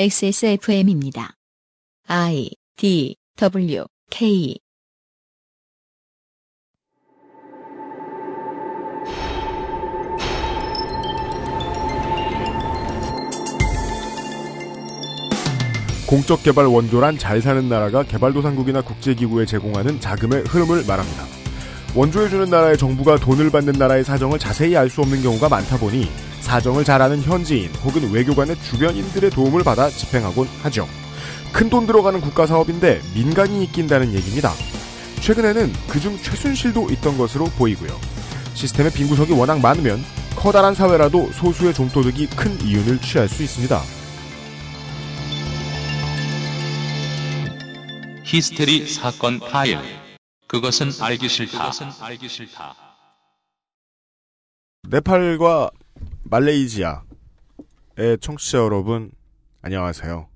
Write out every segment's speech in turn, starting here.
XSFM입니다. I D W K 공적 개발 원조란 잘 사는 나라가 개발도상국이나 국제기구에 제공하는 자금의 흐름을 말합니다. 원조해주는 나라의 정부가 돈을 받는 나라의 사정을 자세히 알 수 없는 경우가 많다 보니 사정을 잘 아는 현지인 혹은 외교관의 주변인들의 도움을 받아 집행하곤 하죠. 큰 돈 들어가는 국가 사업인데 민간인이 낀다는 얘기입니다. 최근에는 그중 최순실도 있던 것으로 보이고요. 시스템의 빈 구석이 워낙 많으면 커다란 사회라도 소수의 좀도둑이 큰 이윤을 취할 수 있습니다. 히스테리 사건 파일. 그것은 알기 싫다. 네팔과 말레이시아의 청취자 여러분, 안녕하세요.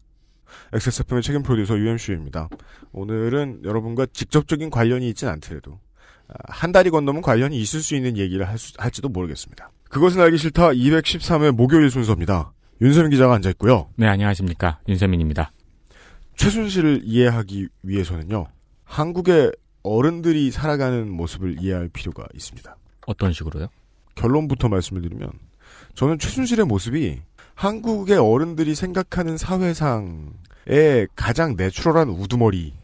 XSFM의 책임 프로듀서 UMC입니다. 오늘은 여러분과 직접적인 관련이 있진 않더라도 아, 한 달이 건너면 관련이 있을 수 있는 얘기를 할 수, 할지도 모르겠습니다. 그것은 알기 싫다 213회 목요일 순서입니다. 윤세민 기자가 앉아 있고요. 네, 안녕하십니까. 윤세민입니다. 최순실을 이해하기 위해서는요. 한국의 어른들이 살아가는 모습을 이해할 필요가 있습니다. 어떤 식으로요? 결론부터 말씀을 드리면 저는 최순실의 모습이 한국의 어른들이 생각하는 사회상의 가장 내추럴한 우두머리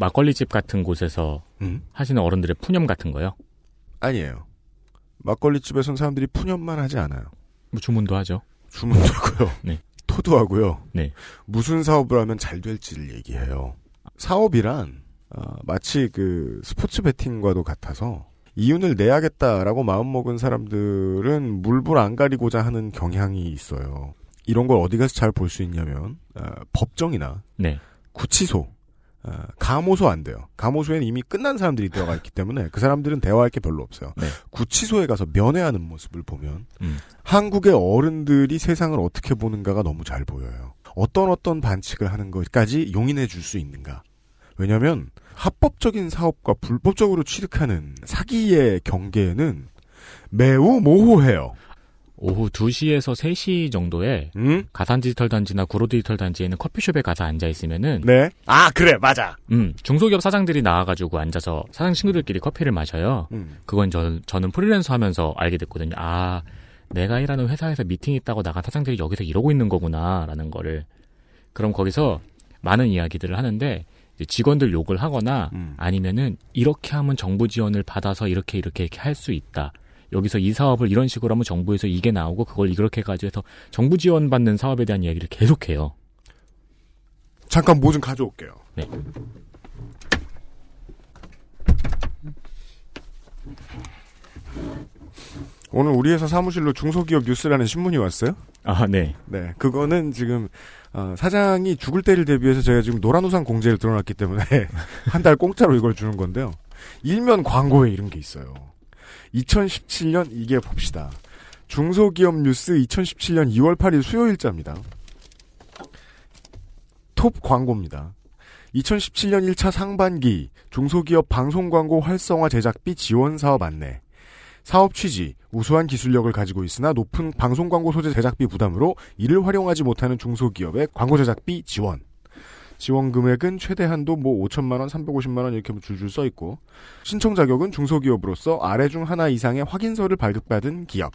막걸리집 같은 곳에서 음? 하시는 어른들의 푸념 같은 거요? 아니에요. 막걸리집에선 사람들이 푸념만 하지 않아요. 뭐 주문도 하죠. 주문도 하고요. 네. 토도 하고요. 네. 무슨 사업을 하면 잘 될지를 얘기해요. 사업이란 어, 마치 그 스포츠 베팅과도 같아서 이윤을 내야겠다라고 마음먹은 사람들은 물불 안 가리고자 하는 경향이 있어요. 이런 걸 어디 가서 잘 볼 수 있냐면 어, 법정이나 네. 구치소, 어, 감호소 안 돼요. 감호소에는 이미 끝난 사람들이 들어가 있기 때문에 그 사람들은 대화할 게 별로 없어요. 네. 구치소에 가서 면회하는 모습을 보면 음. 한국의 어른들이 세상을 어떻게 보는가가 너무 잘 보여요. 어떤 어떤 반칙을 하는 것까지 용인해 줄 수 있는가. 왜냐하면 합법적인 사업과 불법적으로 취득하는 사기의 경계는 매우 모호해요. 오후 2시에서 3시 정도에 음? 가산 디지털 단지나 구로 디지털 단지에는 커피숍에 가서 앉아 있으면은 네. 아 그래 맞아. 음, 중소기업 사장들이 나와 가지고 앉아서 사장 친구들끼리 커피를 마셔요. 음. 그건 저, 저는 프리랜서 하면서 알게 됐거든요. 아, 내가 일하는 회사에서 미팅 있다고 나간 사장들이 여기서 이러고 있는 거구나라는 거를. 그럼 거기서 많은 이야기들을 하는데 직원들 욕을 하거나 음. 아니면은 이렇게 하면 정부 지원을 받아서 이렇게 이렇게 이렇게 할 수 있다. 여기서 이 사업을 이런 식으로 하면 정부에서 이게 나오고 그걸 이렇게 가지고 해서 정부 지원 받는 사업에 대한 이야기를 계속해요. 잠깐 뭐 좀 가져올게요. 네. 오늘 우리 회사 사무실로 중소기업 뉴스라는 신문이 왔어요. 아, 네. 네, 그거는 지금 어, 사장이 죽을 때를 대비해서 제가 지금 노란 우산 공제를 들어놨기 때문에 한 달 공짜로 이걸 주는 건데요. 일면 광고에 이런 게 있어요. 2017년 이게 봅시다. 중소기업 뉴스 2017년 2월 8일 수요일자입니다. 톱 광고입니다. 2017년 1차 상반기 중소기업 방송 광고 활성화 제작비 지원 사업 안내. 사업 취지, 우수한 기술력을 가지고 있으나 높은 방송 광고 소재 제작비 부담으로 이를 활용하지 못하는 중소기업의 광고 제작비 지원. 지원 금액은 최대 한도 뭐 5천만 원, 350만 원 이렇게 줄줄 써 있고 신청 자격은 중소기업으로서 아래 중 하나 이상의 확인서를 발급받은 기업.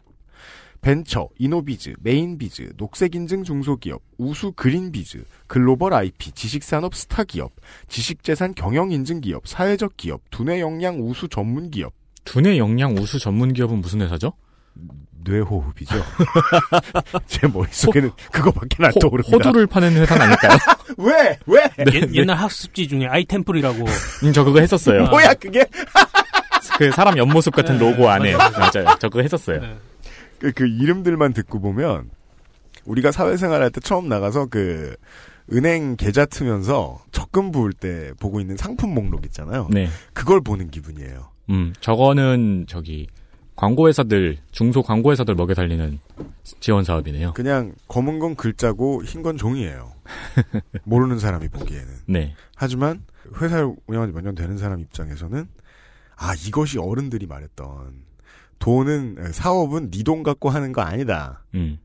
벤처, 이노비즈, 메인비즈, 녹색인증 중소기업, 우수 그린비즈, 글로벌 IP, 지식산업 스타기업, 지식재산 경영인증기업, 사회적 기업, 두뇌 역량 우수 전문기업, 두뇌 역량 우수 전문 기업은 무슨 회사죠? 뇌호흡이죠. 제 머릿속에는 그거밖에 안 떠오릅니다. 호두를 파는 회사는 아닐까요? 왜? 왜? 옛- 옛날 학습지 중에 아이템플이라고 음, 저 그거 했었어요. 뭐야 그게? 그 사람 옆모습 같은 로고 안에 맞아요. 저 그거 했었어요. 네. 그, 그 이름들만 듣고 보면 우리가 사회생활 할때 처음 나가서 그 은행 계좌 트면서 적금 부을 때 보고 있는 상품 목록 있잖아요. 네. 그걸 보는 기분이에요. 음, 저거는 저기 광고 회사들 중소 광고 회사들 먹여 살리는 지원 사업이네요. 그냥 검은 건 글자고 흰 건 종이에요. 모르는 사람이 보기에는. 네. 하지만 회사를 운영한 지 몇 년 되는 사람 입장에서는 아 이것이 어른들이 말했던 돈은 사업은 네 돈 갖고 하는 거 아니다. 음.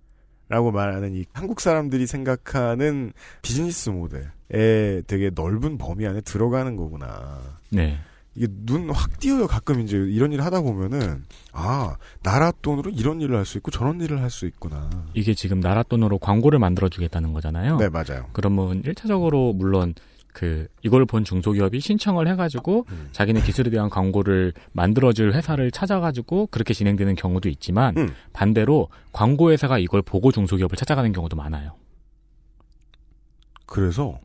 라고 말하는 이 한국 사람들이 생각하는 비즈니스 모델의 되게 넓은 범위 안에 들어가는 거구나. 네. 이게 눈 확 띄어요. 가끔 이제 이런 일을 하다 보면은 아 나라 돈으로 이런 일을 할 수 있고 저런 일을 할 수 있구나. 이게 지금 나라 돈으로 광고를 만들어 주겠다는 거잖아요. 네 맞아요. 그러면 1차적으로 물론 그 이걸 본 중소기업이 신청을 해가지고 음. 자기네 기술에 대한 광고를 만들어줄 회사를 찾아가지고 그렇게 진행되는 경우도 있지만 음. 반대로 광고 회사가 이걸 보고 중소기업을 찾아가는 경우도 많아요. 그래서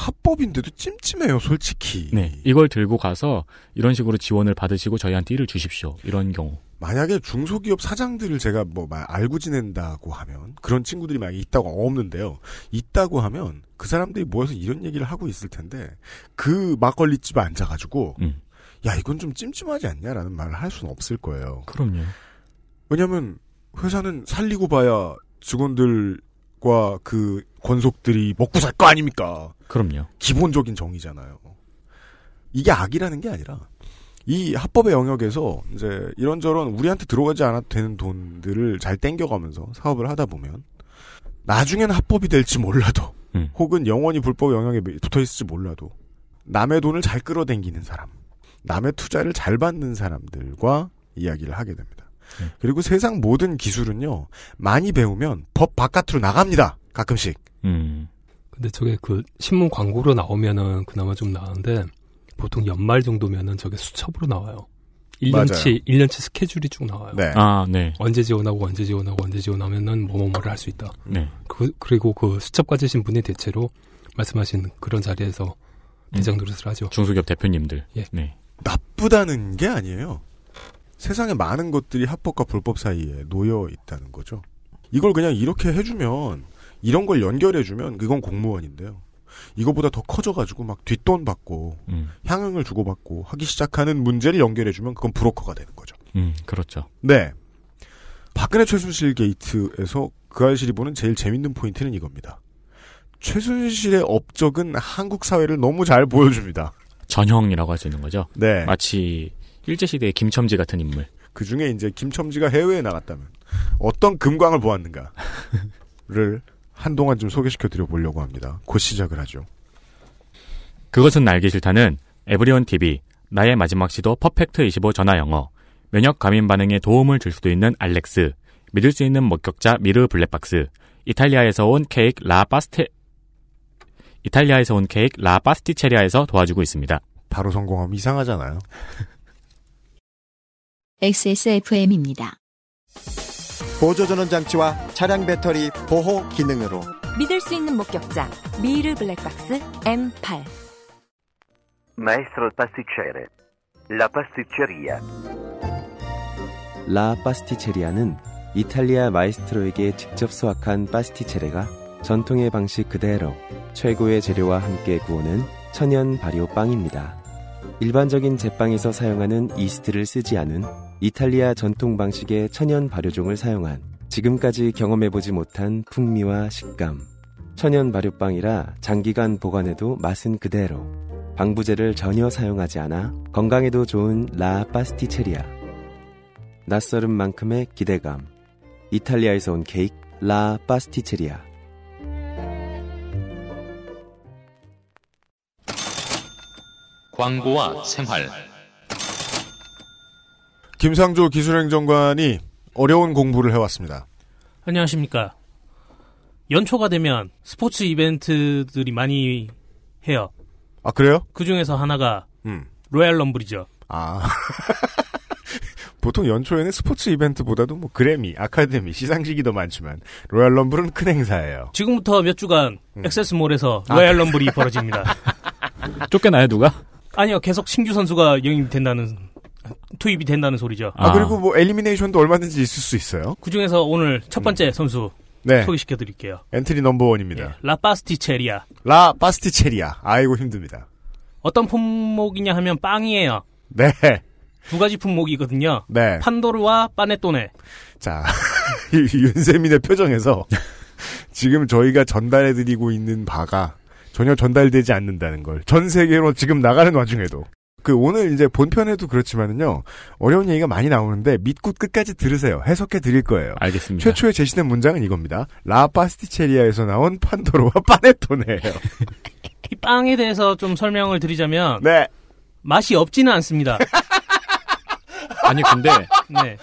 합법인데도 찜찜해요, 솔직히. 네, 이걸 들고 가서 이런 식으로 지원을 받으시고 저희한테 일을 주십시오. 이런 경우. 만약에 중소기업 사장들을 제가 뭐막 알고 지낸다고 하면 그런 친구들이 만약 있다고 없는데요. 있다고 하면 그 사람들이 모여서 이런 얘기를 하고 있을 텐데 그 막걸리 집에 앉아가지고 음. 야 이건 좀 찜찜하지 않냐라는 말을 할 수는 없을 거예요. 그럼요. 왜냐하면 회사는 살리고 봐야 직원들과 그 권속들이 먹고 살 거 아닙니까? 그럼요. 기본적인 정의잖아요. 이게 악이라는 게 아니라 이 합법의 영역에서 이제 이런저런 우리한테 들어가지 않아도 되는 돈들을 잘 땡겨가면서 사업을 하다 보면 나중엔 합법이 될지 몰라도 음. 혹은 영원히 불법 영역에 붙어 있을지 몰라도 남의 돈을 잘 끌어당기는 사람, 남의 투자를 잘 받는 사람들과 이야기를 하게 됩니다. 음. 그리고 세상 모든 기술은요 많이 배우면 법 바깥으로 나갑니다. 가끔씩. 음. 근데 저게 그 신문 광고로 나오면은 그나마 좀 나은데 보통 연말 정도면은 저게 수첩으로 나와요. 1년치 1년치 스케줄이 쭉 나와요. 네. 아, 네. 언제 지원하고 언제 지원하고 언제 지원하면은 뭐뭐뭐를 할 수 있다. 네. 그, 그리고 그 수첩 가지신 분이 대체로 말씀하신 그런 자리에서 대장 노릇을 하죠. 중소기업 대표님들. 예. 네. 나쁘다는 게 아니에요. 세상에 많은 것들이 합법과 불법 사이에 놓여 있다는 거죠. 이걸 그냥 이렇게 해주면 이런 걸 연결해주면 그건 공무원인데요. 이거보다 더 커져가지고 막 뒷돈 받고 음. 향응을 주고받고 하기 시작하는 문제를 연결해주면 그건 브로커가 되는 거죠. 음, 그렇죠. 네. 박근혜 최순실 게이트에서 그 아이실이 보는 제일 재밌는 포인트는 이겁니다. 최순실의 업적은 한국 사회를 너무 잘 보여줍니다. 전형이라고 할 수 있는 거죠. 네. 마치 일제시대의 김첨지 같은 인물. 그 중에 이제 김첨지가 해외에 나갔다면 어떤 금광을 보았는가를 한동안 좀 소개시켜 드려 보려고 합니다. 곧 시작을 하죠. 그것은 알기 싫다는 에브리온 TV, 나의 마지막 시도 퍼펙트 25 전화 영어, 면역 감인 반응에 도움을 줄 수도 있는 알렉스, 믿을 수 있는 목격자 미르 블랙박스, 이탈리아에서 온 케이크 라 파스테 이탈리아에서 온 케이크 라 파스티체리아에서 도와주고 있습니다. 바로 성공하면 이상하잖아요. XSFM입니다. 보조전원 장치와 차량 배터리 보호 기능으로 믿을 수 있는 목격자 미르 블랙박스 M8 Maestro pasticcere. La pasticceria. 라 파스티체리아는 이탈리아 마에스트로에게 직접 수확한 파스티체레가 전통의 방식 그대로 최고의 재료와 함께 구우는 천연 발효 빵입니다. 일반적인 제빵에서 사용하는 이스트를 쓰지 않은 이탈리아 전통 방식의 천연 발효종을 사용한 지금까지 경험해보지 못한 풍미와 식감. 천연 발효빵이라 장기간 보관해도 맛은 그대로. 방부제를 전혀 사용하지 않아 건강에도 좋은 라 파스티체리아. 낯설은 만큼의 기대감. 이탈리아에서 온 케이크 라 파스티체리아. 광고와 생활. 김상조 기술행정관이 어려운 공부를 해왔습니다. 안녕하십니까. 연초가 되면 스포츠 이벤트들이 많이 해요. 아 그래요? 그 중에서 하나가 음. 로얄 럼블이죠. 아. 보통 연초에는 스포츠 이벤트보다도 뭐 그래미, 아카데미, 시상식이 더 많지만 로얄 럼블은 큰 행사예요. 지금부터 몇 주간 음. 액세스몰에서 아, 로얄 럼블이 벌어집니다. 쫓겨나요, 누가? 아니요, 계속 신규 선수가 영입된다는 투입이 된다는 소리죠. 아, 그리고 뭐 elimination도 얼마든지 있을 수 있어요. 그 중에서 오늘 첫 번째 선수 네. 소개시켜 드릴게요. entry number one입니다. 라파스티체리아. 라 파스티체리아. 아이고 힘듭니다. 어떤 품목이냐 하면 빵이에요. 네. 두 가지 품목이거든요. 네. 판도르와 빠네토네. 자, 윤세민의 표정에서 지금 저희가 전달해 드리고 있는 바가 전혀 전달되지 않는다는 걸 전 세계로 지금 나가는 와중에도 그 오늘 이제 본편에도 그렇지만은요 어려운 얘기가 많이 나오는데 믿고 끝까지 들으세요. 해석해 드릴 거예요. 알겠습니다. 최초에 제시된 문장은 이겁니다. 라 파스티체리아에서 나온 판도로와 파네토네예요. 이 빵에 대해서 좀 설명을 드리자면 네. 맛이 없지는 않습니다. 아니 근데 네,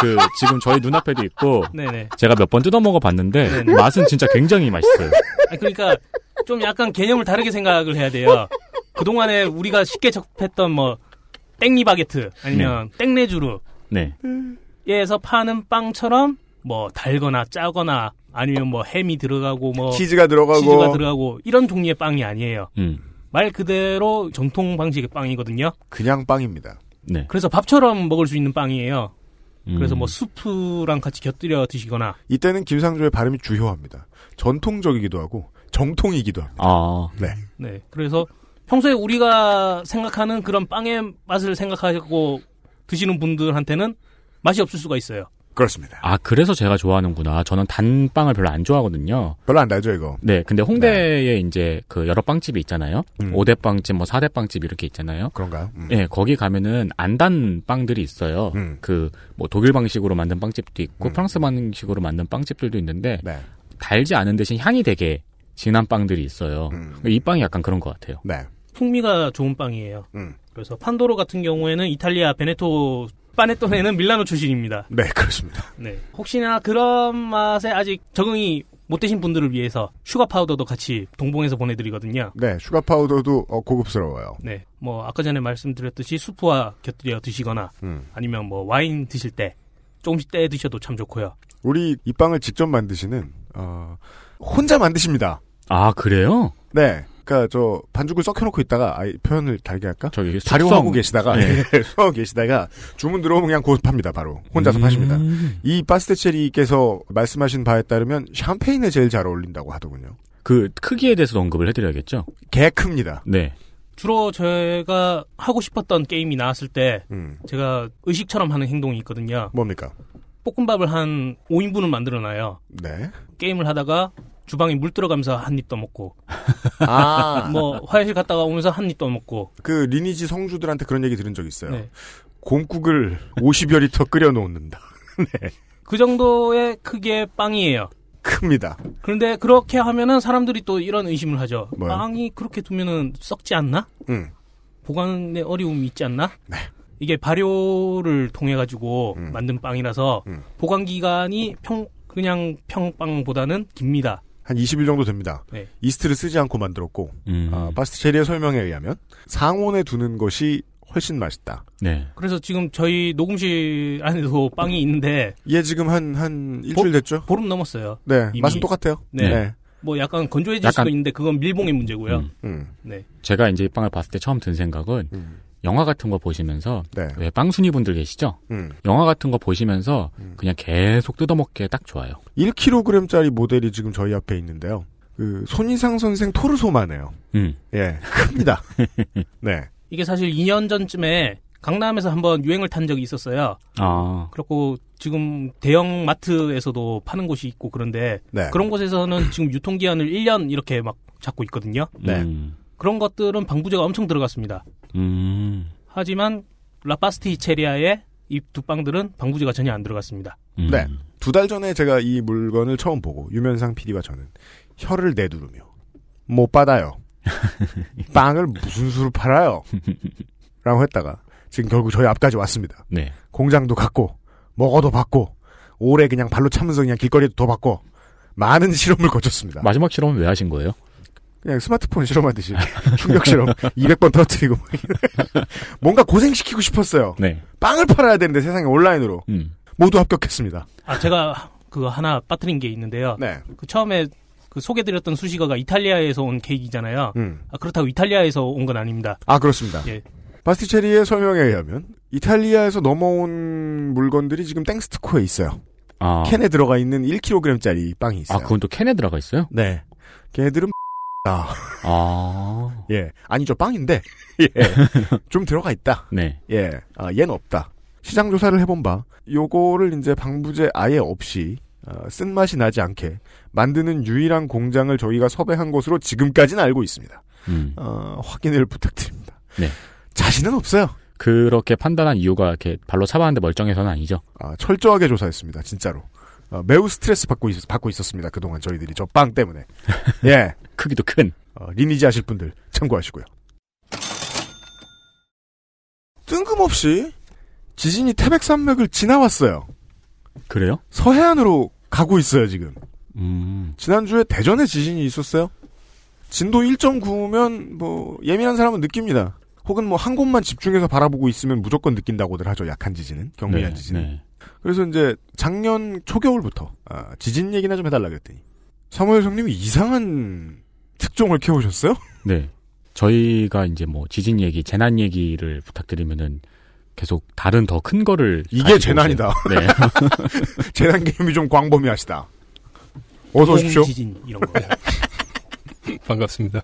그 지금 저희 눈앞에도 있고 네네. 제가 몇 번 뜯어 먹어 봤는데 네네. 맛은 진짜 굉장히 맛있어요. 그러니까 좀 약간 개념을 다르게 생각을 해야 돼요. 그 동안에 우리가 쉽게 접했던 뭐 땡리 바게트 아니면 땡레주르 네. 에서 파는 빵처럼 뭐 달거나 짜거나 아니면 뭐 햄이 들어가고 뭐 치즈가 들어가고 치즈가 들어가고 이런 종류의 빵이 아니에요. 음. 말 그대로 전통 방식의 빵이거든요. 그냥 빵입니다. 네. 그래서 밥처럼 먹을 수 있는 빵이에요. 음. 그래서 뭐 수프랑 같이 곁들여 드시거나 이때는 김상조의 발음이 주요합니다. 전통적이기도 하고 정통이기도 합니다. 아. 네. 네. 그래서 평소에 우리가 생각하는 그런 빵의 맛을 생각하고 드시는 분들한테는 맛이 없을 수가 있어요. 그렇습니다. 아, 그래서 제가 좋아하는구나. 저는 단빵을 별로 안 좋아하거든요. 별로 안 달죠 이거. 네, 근데 홍대에 이제 그 여러 빵집이 있잖아요. 음. 오 5대 빵집, 뭐 4대 빵집 이렇게 있잖아요. 그런가요? 음. 예, 거기 가면은 안 단 빵들이 있어요. 음. 그뭐 독일 방식으로 만든 빵집도 있고 음. 프랑스 방식으로 만든 빵집들도 있는데 네. 달지 않은 대신 향이 되게 진한 빵들이 있어요. 음. 이 빵이 약간 그런 것 같아요. 네. 풍미가 좋은 빵이에요. 음. 그래서 판도로 같은 경우에는 이탈리아 베네토 파네토네는 밀라노 출신입니다. 네, 그렇습니다. 네. 혹시나 그런 맛에 아직 적응이 못 되신 분들을 위해서 sugar powder도 같이 동봉해서 보내드리거든요. 네, 슈가 파우더도 어, 고급스러워요. 네. 뭐 아까 전에 말씀드렸듯이 수프와 곁들여 드시거나 음. 아니면 뭐 와인 드실 때 조금씩 떼 드셔도 참 좋고요. 우리 이 빵을 직접 만드시는 어, 혼자 만드십니다. 아, 그래요? 네. 그러니까 저 반죽을 썩혀놓고 있다가 아, 표현을 달게 할까? 저기 발효하고 계시다가 네. 수하고 계시다가 주문 들어오면 그냥 곧 팝니다 바로 혼자서 파십니다. 음. 이 파스테체리께서 말씀하신 바에 따르면 샴페인에 제일 잘 어울린다고 하더군요. 그 크기에 대해서 언급을 해드려야겠죠? 개 큽니다. 네. 주로 제가 하고 싶었던 게임이 나왔을 때 음, 제가 의식처럼 하는 행동이 있거든요. 뭡니까? 볶음밥을 한 5인분을 만들어 놔요. 네. 게임을 하다가 주방에 물 들어가면서 한입더 먹고 아, 뭐 화장실 갔다가 오면서 한입더 먹고 그 리니지 성주들한테 그런 얘기 들은 적 있어요. 네. 곰국을 50여 리터 끓여 놓는다. 그 정도의 크기의 빵이에요. 큽니다. 그런데 그렇게 하면은 사람들이 또 이런 의심을 하죠. 뭐요? 빵이 그렇게 두면은 썩지 않나? 음. 보관에 어려움이 있지 않나? 네. 이게 발효를 통해 가지고 음. 만든 빵이라서 음. 보관 기간이 평 그냥 평빵보다는 깁니다. 한 20일 정도 됩니다. 네. 이스트를 쓰지 않고 만들었고 음. 아, 파스티체리의 설명에 의하면 상온에 두는 것이 훨씬 맛있다. 네. 그래서 지금 저희 녹음실 안에도 빵이 있는데 얘 지금 한, 한 일주일 됐죠? 보름 넘었어요. 네. 이미. 맛은 똑같아요. 네. 네. 뭐 약간 건조해질 약간- 수도 있는데 그건 밀봉의 문제고요. 음. 음, 네. 제가 이제 이 빵을 봤을 때 처음 든 생각은 음, 영화 같은 거 보시면서 네. 왜 빵순이 분들 계시죠? 음. 영화 같은 거 보시면서 음. 그냥 계속 뜯어먹기에 딱 좋아요. 1kg짜리 모델이 지금 저희 앞에 있는데요. 그, 손이상 선생 토르소만해요. 음. 예, 큽니다. 네. 이게 사실 2년 전쯤에 강남에서 한번 유행을 탄 적이 있었어요. 아. 그렇고 지금 대형 마트에서도 파는 곳이 있고 그런데 네. 그런 곳에서는 지금 유통기한을 1년 이렇게 막 잡고 있거든요. 네. 음. 그런 것들은 방부제가 엄청 들어갔습니다. 음. 하지만 라파스티체리아의 이 두 빵들은 방부제가 전혀 안 들어갔습니다. 음. 네. 두 달 전에 제가 이 물건을 처음 보고 유면상 PD와 저는 혀를 내두르며 못 받아요. 빵을 무슨 수로 팔아요? 라고 했다가 지금 결국 저희 앞까지 왔습니다. 네. 공장도 갔고 먹어도 받고 오래 그냥 발로 차면서 그냥 길거리에도 더 받고 많은 실험을 거쳤습니다. 마지막 실험은 왜 하신 거예요? 그냥 스마트폰 실험하듯이 충격 실험 200번 터뜨리고 뭔가 고생시키고 싶었어요. 네. 빵을 팔아야 되는데 세상에 온라인으로 음. 모두 합격했습니다. 아 제가 그거 하나 빠뜨린 게 있는데요. 네. 그 처음에 그 소개드렸던 수식어가 이탈리아에서 온 케이크잖아요. 음. 아, 그렇다고 이탈리아에서 온 건 아닙니다. 아 그렇습니다. 예. 바스티체리의 설명에 의하면 이탈리아에서 넘어온 물건들이 지금 땡스트코에 있어요. 아. 캔에 들어가 있는 1kg짜리 빵이 있어요. 아, 그건 또 캔에 들어가 있어요? 네. 걔네들은 아, 아. 예. 아니죠. 빵인데. 예. 좀 들어가 있다. 네. 예. 아, 얘는 없다. 시장 조사를 해본 바 요거를 이제 방부제 아예 없이 어, 쓴맛이 나지 않게 만드는 유일한 공장을 저희가 섭외한 것으로 지금까지는 알고 있습니다. 음. 어, 확인을 부탁드립니다. 네. 자신은 없어요. 그렇게 판단한 이유가 이렇게 발로 차봤는데 멀쩡해서는 아니죠. 아, 철저하게 조사했습니다. 진짜로. 어, 매우 스트레스 받고, 있, 받고 있었습니다. 그동안 저희들이 저 빵 때문에. 예. 크기도 큰. 어, 리니지 하실 분들 참고하시고요. 뜬금없이 지진이 태백산맥을 지나왔어요. 그래요? 서해안으로 가고 있어요, 지금. 음. 지난주에 대전에 지진이 있었어요. 진도 1.9면 뭐 예민한 사람은 느낍니다. 혹은 뭐 한 곳만 집중해서 바라보고 있으면 무조건 느낀다고들 하죠. 약한 지진은 경미한 네, 지진은. 네. 그래서 이제 작년 초겨울부터 아, 지진 얘기나 좀 해달라 그랬더니 사무엘 성님이 이상한 특종을 캐오셨어요? 네. 저희가 이제 뭐 지진 얘기, 재난 얘기를 부탁드리면은 계속 다른 더 큰 거를 이게 재난이다. 오세요. 네. 재난 개념이 좀 광범위하시다. 어서 오십시오. 지진 이런 거. 반갑습니다.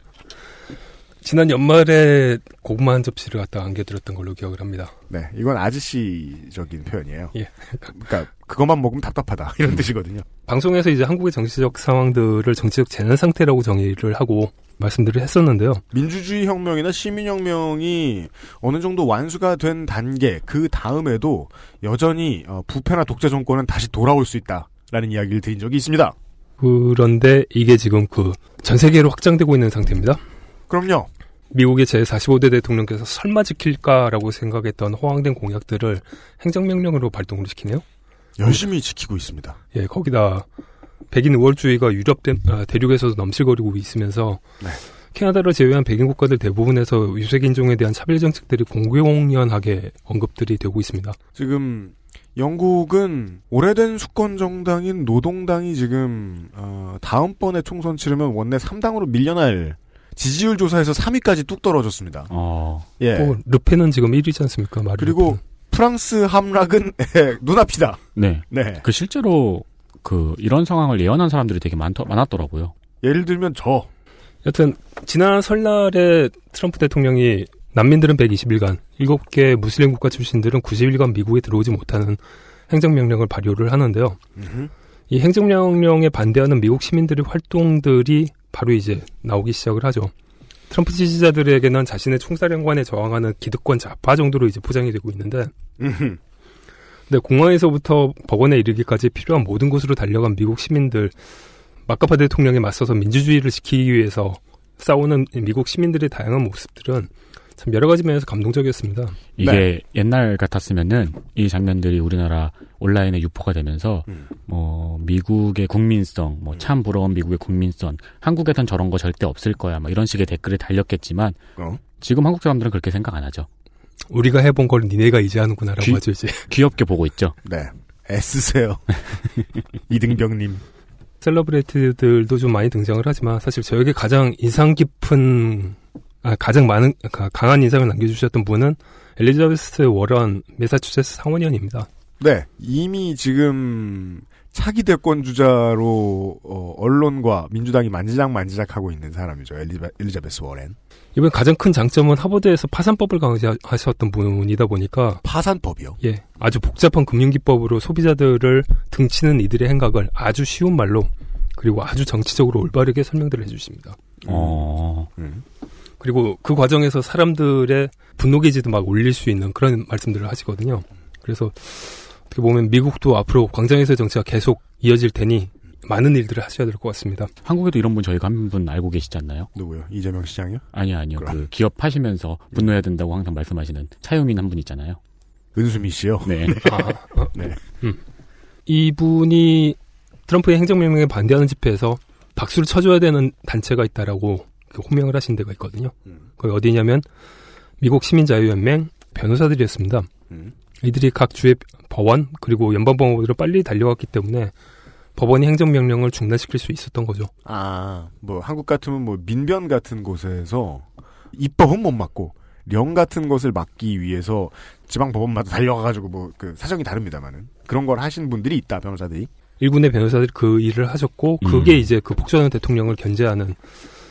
지난 연말에 고구마 한 접시를 갖다 안겨드렸던 걸로 기억을 합니다. 네, 이건 아저씨적인 표현이에요. 예. 그러니까 그것만 먹으면 답답하다 이런 뜻이거든요. 방송에서 이제 한국의 정치적 상황들을 정치적 재난 상태라고 정의를 하고 말씀들을 했었는데요. 민주주의 혁명이나 시민혁명이 어느 정도 완수가 된 단계 그 다음에도 여전히 어, 부패나 독재 정권은 다시 돌아올 수 있다라는 이야기를 드린 적이 있습니다. 그런데 이게 지금 그 전 세계로 확장되고 있는 상태입니다. 그럼요. 미국의 제45대 대통령께서 설마 지킬까라고 생각했던 호황된 공약들을 행정명령으로 발동을 시키네요. 열심히 지키고 있습니다. 예, 거기다 백인 우월주의가 유럽 대, 아, 대륙에서도 넘실거리고 있으면서 네. 캐나다를 제외한 백인 국가들 대부분에서 유색 인종에 대한 차별 정책들이 공공연하게 언급들이 되고 있습니다. 지금 영국은 오래된 수권 정당인 노동당이 지금 어, 다음번에 총선 치르면 원내 3당으로 밀려날 지지율 조사에서 3위까지 뚝 떨어졌습니다. 어. 예. 또 르펜은 지금 1위지 않습니까? 마리 그리고 르펜은. 프랑스 함락은 예, 눈앞이다. 네. 네. 그 실제로 그 이런 상황을 예언한 사람들이 되게 많, 많았더라고요. 예를 들면 저 여튼 지난 설날에 트럼프 대통령이 난민들은 120일간, 7개 무슬림 국가 출신들은 90일간 미국에 들어오지 못하는 행정명령을 발효를 하는데요. 음흠. 이 행정명령에 반대하는 미국 시민들의 활동들이 바로 이제 나오기 시작을 하죠. 트럼프 지지자들에게는 자신의 총사령관에 저항하는 기득권 좌파 정도로 이제 포장이 되고 있는데. 근데 공항에서부터 법원에 이르기까지 필요한 모든 곳으로 달려간 미국 시민들, 마카파 대통령에 맞서서 민주주의를 지키기 위해서 싸우는 미국 시민들의 다양한 모습들은 참 여러 가지 면에서 감동적이었습니다. 이게 네. 옛날 같았으면은 이 장면들이 우리나라 온라인에 유포가 되면서 음. 뭐 미국의 국민성, 뭐 참 부러운 미국의 국민성, 한국에선 저런 거 절대 없을 거야, 뭐 이런 식의 댓글이 달렸겠지만 어? 지금 한국 사람들은 그렇게 생각 안 하죠. 우리가 해본 걸 니네가 이제 하는구나라고 귀- 하죠, 이제. 귀엽게 보고 있죠. 네. 애쓰세요. 이등병님. 셀러브레이트들도 좀 많이 등장을 하지만 사실 저에게 가장 인상 깊은 아, 가장 많은 가- 강한 인상을 남겨주셨던 분은 엘리자베스 워런 메사추세츠 상원의원입니다. 네. 이미 지금 차기 대권 주자로 어, 언론과 민주당이 만지작 만지작하고 있는 사람이죠. 엘리바, 엘리자베스 워렌. 이번 가장 큰 장점은 하버드에서 파산법을 강시하셨던 분이다 보니까 파산법이요. 예 아주 복잡한 금융기법으로 소비자들을 등치는 이들의 행각을 아주 쉬운 말로 그리고 아주 정치적으로 올바르게 설명들을 해주십니다. 어, 음. 그리고 그 과정에서 사람들의 분노 게이지도 막 올릴 수 있는 그런 말씀들을 하시거든요. 그래서 어떻게 보면 미국도 앞으로 광장에서의 정치가 계속 이어질 테니 많은 일들을 하셔야 될 것 같습니다. 한국에도 이런 분 저희가 한 분 알고 계시지 않나요? 누구요? 이재명 시장이요? 아니요, 아니요. 그럼. 그 기업 하시면서 분노해야 된다고 항상 말씀하시는 차유민 한분 있잖아요. 은수미 씨요. 네. 아, 어, 네. 이분이 트럼프의 행정명령에 반대하는 집회에서 박수를 쳐줘야 되는 단체가 있다라고 그 호명을 하신 데가 있거든요. 음. 거기 어디냐면 미국 시민자유연맹 변호사들이었습니다. 음. 이들이 각 주의 법원 그리고 연방법원으로 빨리 달려갔기 때문에 법원이 행정명령을 중단시킬 수 있었던 거죠. 아, 뭐 한국 같으면 뭐 민변 같은 곳에서 입법은 못 막고 령 같은 것을 막기 위해서 지방 법원마다 달려가가지고 뭐 그 사정이 다릅니다만은 그런 걸 하신 분들이 있다 변호사들이. 일군의 변호사들이 그 일을 하셨고 그게 음. 이제 그 폭주하는 대통령을 견제하는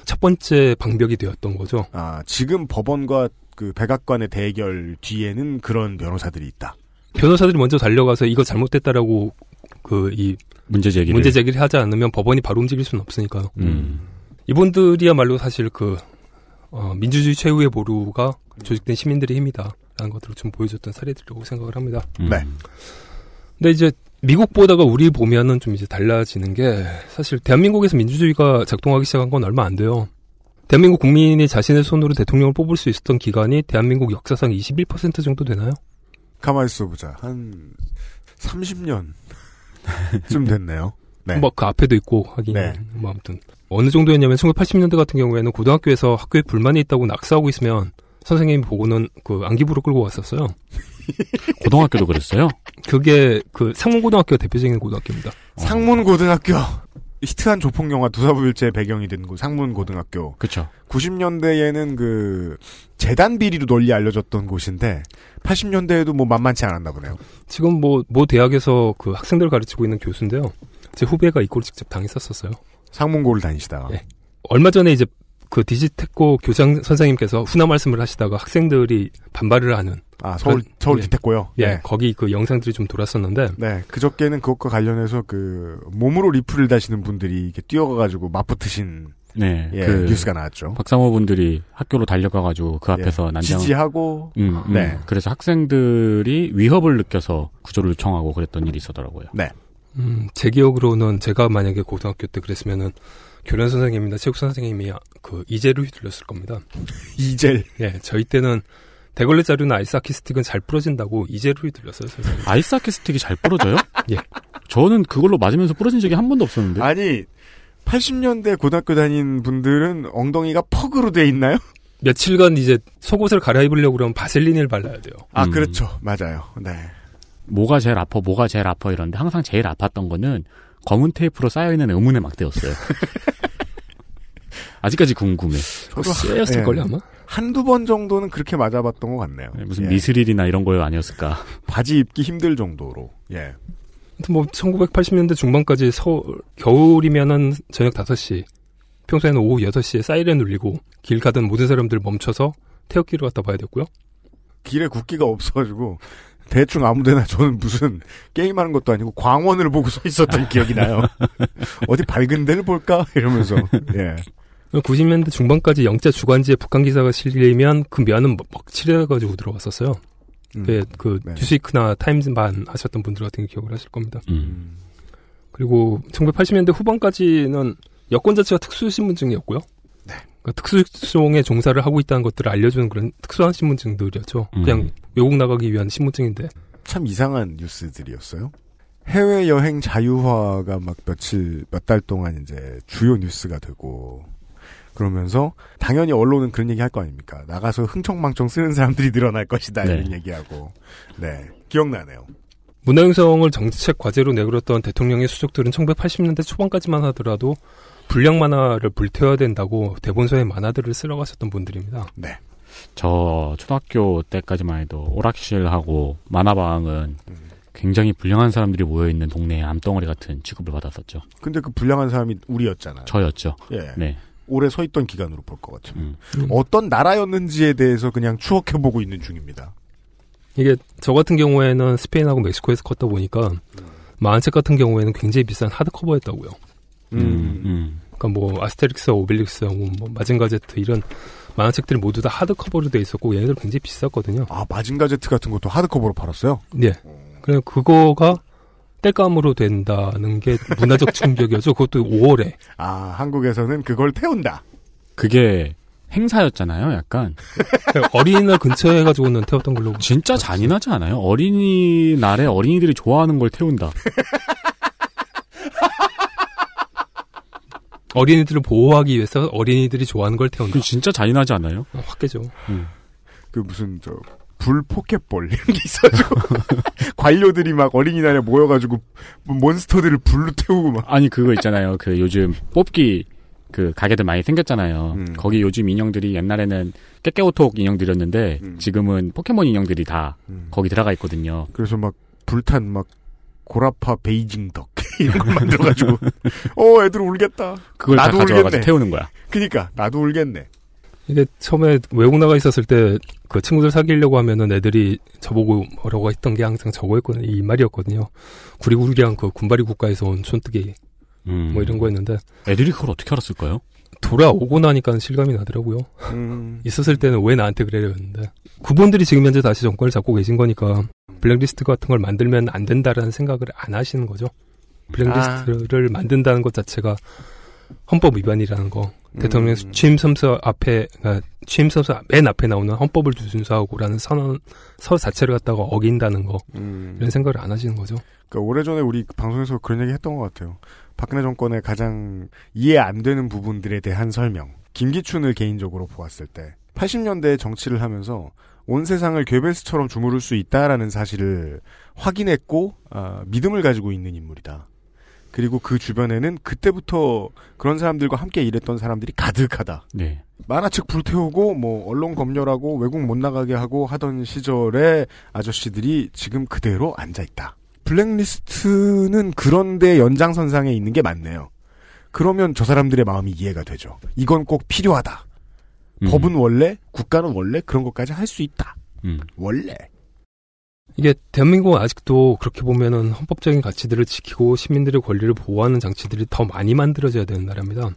첫 번째 방벽이 되었던 거죠. 아 지금 법원과 그 백악관의 대결 뒤에는 그런 변호사들이 있다. 변호사들이 먼저 달려가서 이거 잘못됐다라고 그 이 문제 제기를. 문제 제기를 하지 않으면 법원이 바로 움직일 수는 없으니까요. 음. 이분들이야말로 사실 그 어, 민주주의 최후의 보루가 조직된 시민들의 힘이다라는 것들을 좀 보여줬던 사례들이라고 생각을 합니다. 음. 네. 근데 이제 미국보다가 우리 보면은 좀 이제 달라지는 게 사실 대한민국에서 민주주의가 작동하기 시작한 건 얼마 안 돼요. 대한민국 국민이 자신의 손으로 대통령을 뽑을 수 있었던 기간이 대한민국 역사상 21% 정도 되나요? 가만히 있어 보자. 한 30년 쯤 됐네요. 네. 뭐그 앞에도 있고 하긴 네. 뭐 아무튼 어느 정도였냐면 1980년대 같은 경우에는 고등학교에서 학교에 불만이 있다고 낙서하고 있으면 선생님이 보고는 그 안기부로 끌고 왔었어요. 고등학교도 그랬어요? 그게 그 상문고등학교가 대표적인 고등학교입니다. 상문고등학교. 히트한 조폭 영화 두사부일제 배경이 된곳 상문고등학교. 그쵸. 90년대에는 그 재단 비리로 널리 알려졌던 곳인데 80년대에도 뭐 만만치 않았나 보네요. 지금 뭐모 대학에서 그 학생들 가르치고 있는 교수인데요. 제 후배가 이꼴 직접 당했었었어요. 상문고를 다니시다가. 예. 얼마 전에 이제 그 디지테코 교장 선생님께서 훈화 말씀을 하시다가 학생들이 반발을 하는 아 서울 그런- 서울 예. 디테고요. 예, 거기 그 영상들이 좀 돌았었는데 네, 그저께는 그것과 관련해서 그 몸으로 리플을 다시는 분들이 이렇게 뛰어가가지고 맞붙으신 네. 예, 그 뉴스가 나왔죠. 박사모 분들이 학교로 달려가가지고 그 앞에서 예, 난장. 지지하고 음, 음. 네. 그래서 학생들이 위협을 느껴서 구조를 요청하고 그랬던 일이 있었더라고요. 네. 음, 제 기억으로는 제가 만약에 고등학교 때 그랬으면은 교련 선생님이나 체육 선생님이 그 이젤을 휘둘렀을 겁니다. 이젤. 예, 저희 때는 대걸레 자루나 아이스하키 스틱은 잘 부러진다고 이젤을 휘둘렀어요, 선생님. 아이스하키 스틱이 잘 부러져요? 예. 저는 그걸로 맞으면서 부러진 적이 한 번도 없었는데. 아니 80년대 고등학교 다닌 분들은 엉덩이가 퍽으로 돼 있나요? 며칠간 이제 속옷을 갈아입으려고 그러면 바셀린을 발라야 돼요. 아 음. 그렇죠, 맞아요. 네. 뭐가 제일 아파, 뭐가 제일 아파 이런데 항상 제일 아팠던 거는 검은 테이프로 쌓여있는 의문의 막대였어요. 아직까지 궁금해. 저도 쎄였을걸요, 예, 아마? 한두 번 정도는 그렇게 맞아봤던 것 같네요. 무슨 예. 미스릴이나 이런 거 아니었을까. 바지 입기 힘들 정도로. 예. 뭐 1980년대 중반까지 서울 겨울이면은 저녁 5시 평소에는 오후 6시에 사이렌 울리고 길 가던 모든 사람들 멈춰서 태극기를 갖다 봐야 됐고요. 길에 국기가 없어가지고 대충 아무데나 저는 무슨 게임하는 것도 아니고 광원을 보고 서 있었던 기억이 나요. 어디 밝은 데를 볼까 이러면서 예. 90년대 중반까지 영자 주간지에 북한 기사가 실리면 그 면은 먹 칠해가지고 들어왔었어요. 음. 그, 그 네. 뉴스위크나 타임즈만 하셨던 분들 같은 게 기억을 하실 겁니다. 음. 그리고 1980년대 후반까지는 여권 자체가 특수신분증이었고요. 네. 그러니까 특수종에 종사를 하고 있다는 것들을 알려주는 그런 특수한 신분증들이었죠. 음. 그냥 외국 나가기 위한 신분증인데 참 이상한 뉴스들이었어요. 해외 여행 자유화가 막 며칠 몇 달 동안 이제 주요 뉴스가 되고 그러면서 당연히 언론은 그런 얘기 할 거 아닙니까? 나가서 흥청망청 쓰는 사람들이 늘어날 것이다 네. 이런 얘기하고 네 기억나네요. 문화융성을 정책 과제로 내걸었던 대통령의 수족들은 1980년대 초반까지만 하더라도 불량 만화를 불태워야 된다고 대본서에 만화들을 쓰러 가셨던 분들입니다. 네. 저 초등학교 때까지만 해도 오락실하고 만화방은 음. 굉장히 불량한 사람들이 모여있는 동네의 암덩어리 같은 취급을 받았었죠. 근데 그 불량한 사람이 우리였잖아요. 저였죠. 예. 네. 오래 서 있던 기간으로 볼 것 같아요. 음. 어떤 나라였는지에 대해서 그냥 추억해보고 있는 중입니다. 이게 저 같은 경우에는 스페인하고 멕시코에서 컸다 보니까 만화책 같은 경우에는 굉장히 비싼 하드커버였다고요. 음, 음. 그러니까 뭐 아스테릭스, 오벨릭스, 뭐 마징가 제트 이런 만화책들이 모두 다 하드커버로 돼 있었고 얘네들 굉장히 비쌌거든요. 아 마징가 제트 같은 것도 하드커버로 팔았어요? 네. 그래 그거가 뗄감으로 된다는 게 문화적 충격이었죠. 그것도 5월에. 아 한국에서는 그걸 태운다. 그게 행사였잖아요, 약간. 어린이날 근처에 해가지고는 태웠던 걸로. 진짜 잔인하지 않아요? 어린이날에 어린이들이 좋아하는 걸 태운다. 어린이들을 보호하기 위해서 어린이들이 좋아하는 걸 태운다. 그 진짜 잔인하지 않아요? 어, 확 깨죠. 그 무슨 저 불 포켓볼 이런 게 있어가지고 관료들이 막 어린이날에 모여가지고 뭐 몬스터들을 불로 태우고 막 아니, 그거 있잖아요. 그 요즘 뽑기 그 가게들 많이 생겼잖아요. 음. 거기 요즘 인형들이 옛날에는 깨깨오톡 인형들이었는데 음. 지금은 포켓몬 인형들이 다 음. 거기 들어가 있거든요. 그래서 막 불탄 막 고라파 베이징 덕 이런 걸 만들어가지고 어 애들 울겠다. 그걸 다 나도 가져와가지고 울겠네. 태우는 거야. 그니까 나도 울겠네. 이게 처음에 외국 나가 있었을 때 그 친구들 사귀려고 하면은 애들이 저보고 뭐라고 했던 게 항상 저거였거든요. 이 말이었거든요. 구리구리랑 그 군바리 국가에서 온 촌뜨기 음. 뭐 이런 거였는데 애들이 그걸 어떻게 알았을까요? 돌아오고 나니까 실감이 나더라고요. 음. 있었을 때는 왜 나한테 그래요 했는데 그분들이 지금 현재 다시 정권을 잡고 계신 거니까 블랙리스트 같은 걸 만들면 안 된다라는 생각을 안 하시는 거죠. 블랙리스트를 만든다는 것 자체가 헌법 위반이라는 거. 대통령 음. 취임 선서 앞에 그러니까 취임 선서 맨 앞에 나오는 헌법을 준수하고라는 선언 서 자체를 갖다가 어긴다는 거 음. 이런 생각을 안 하시는 거죠. 그러니까 오래전에 우리 방송에서 그런 얘기 했던 것 같아요. 박근혜 정권의 가장 이해 안 되는 부분들에 대한 설명. 김기춘을 개인적으로 보았을 때 80년대에 정치를 하면서 온 세상을 괴벨스처럼 주무를 수 있다라는 사실을 확인했고 아, 믿음을 가지고 있는 인물이다. 그리고 그 주변에는 그때부터 그런 사람들과 함께 일했던 사람들이 가득하다. 네. 만화책 불태우고 뭐 언론 검열하고 외국 못 나가게 하고 하던 시절에 아저씨들이 지금 그대로 앉아 있다. 블랙리스트는 그런데 연장선상에 있는 게 맞네요. 그러면 저 사람들의 마음이 이해가 되죠. 이건 꼭 필요하다. 음. 법은 원래 국가는 원래 그런 것까지 할 수 있다. 음. 원래. 이게 대한민국은 아직도 그렇게 보면은 헌법적인 가치들을 지키고 시민들의 권리를 보호하는 장치들이 더 많이 만들어져야 되는 나라입니다.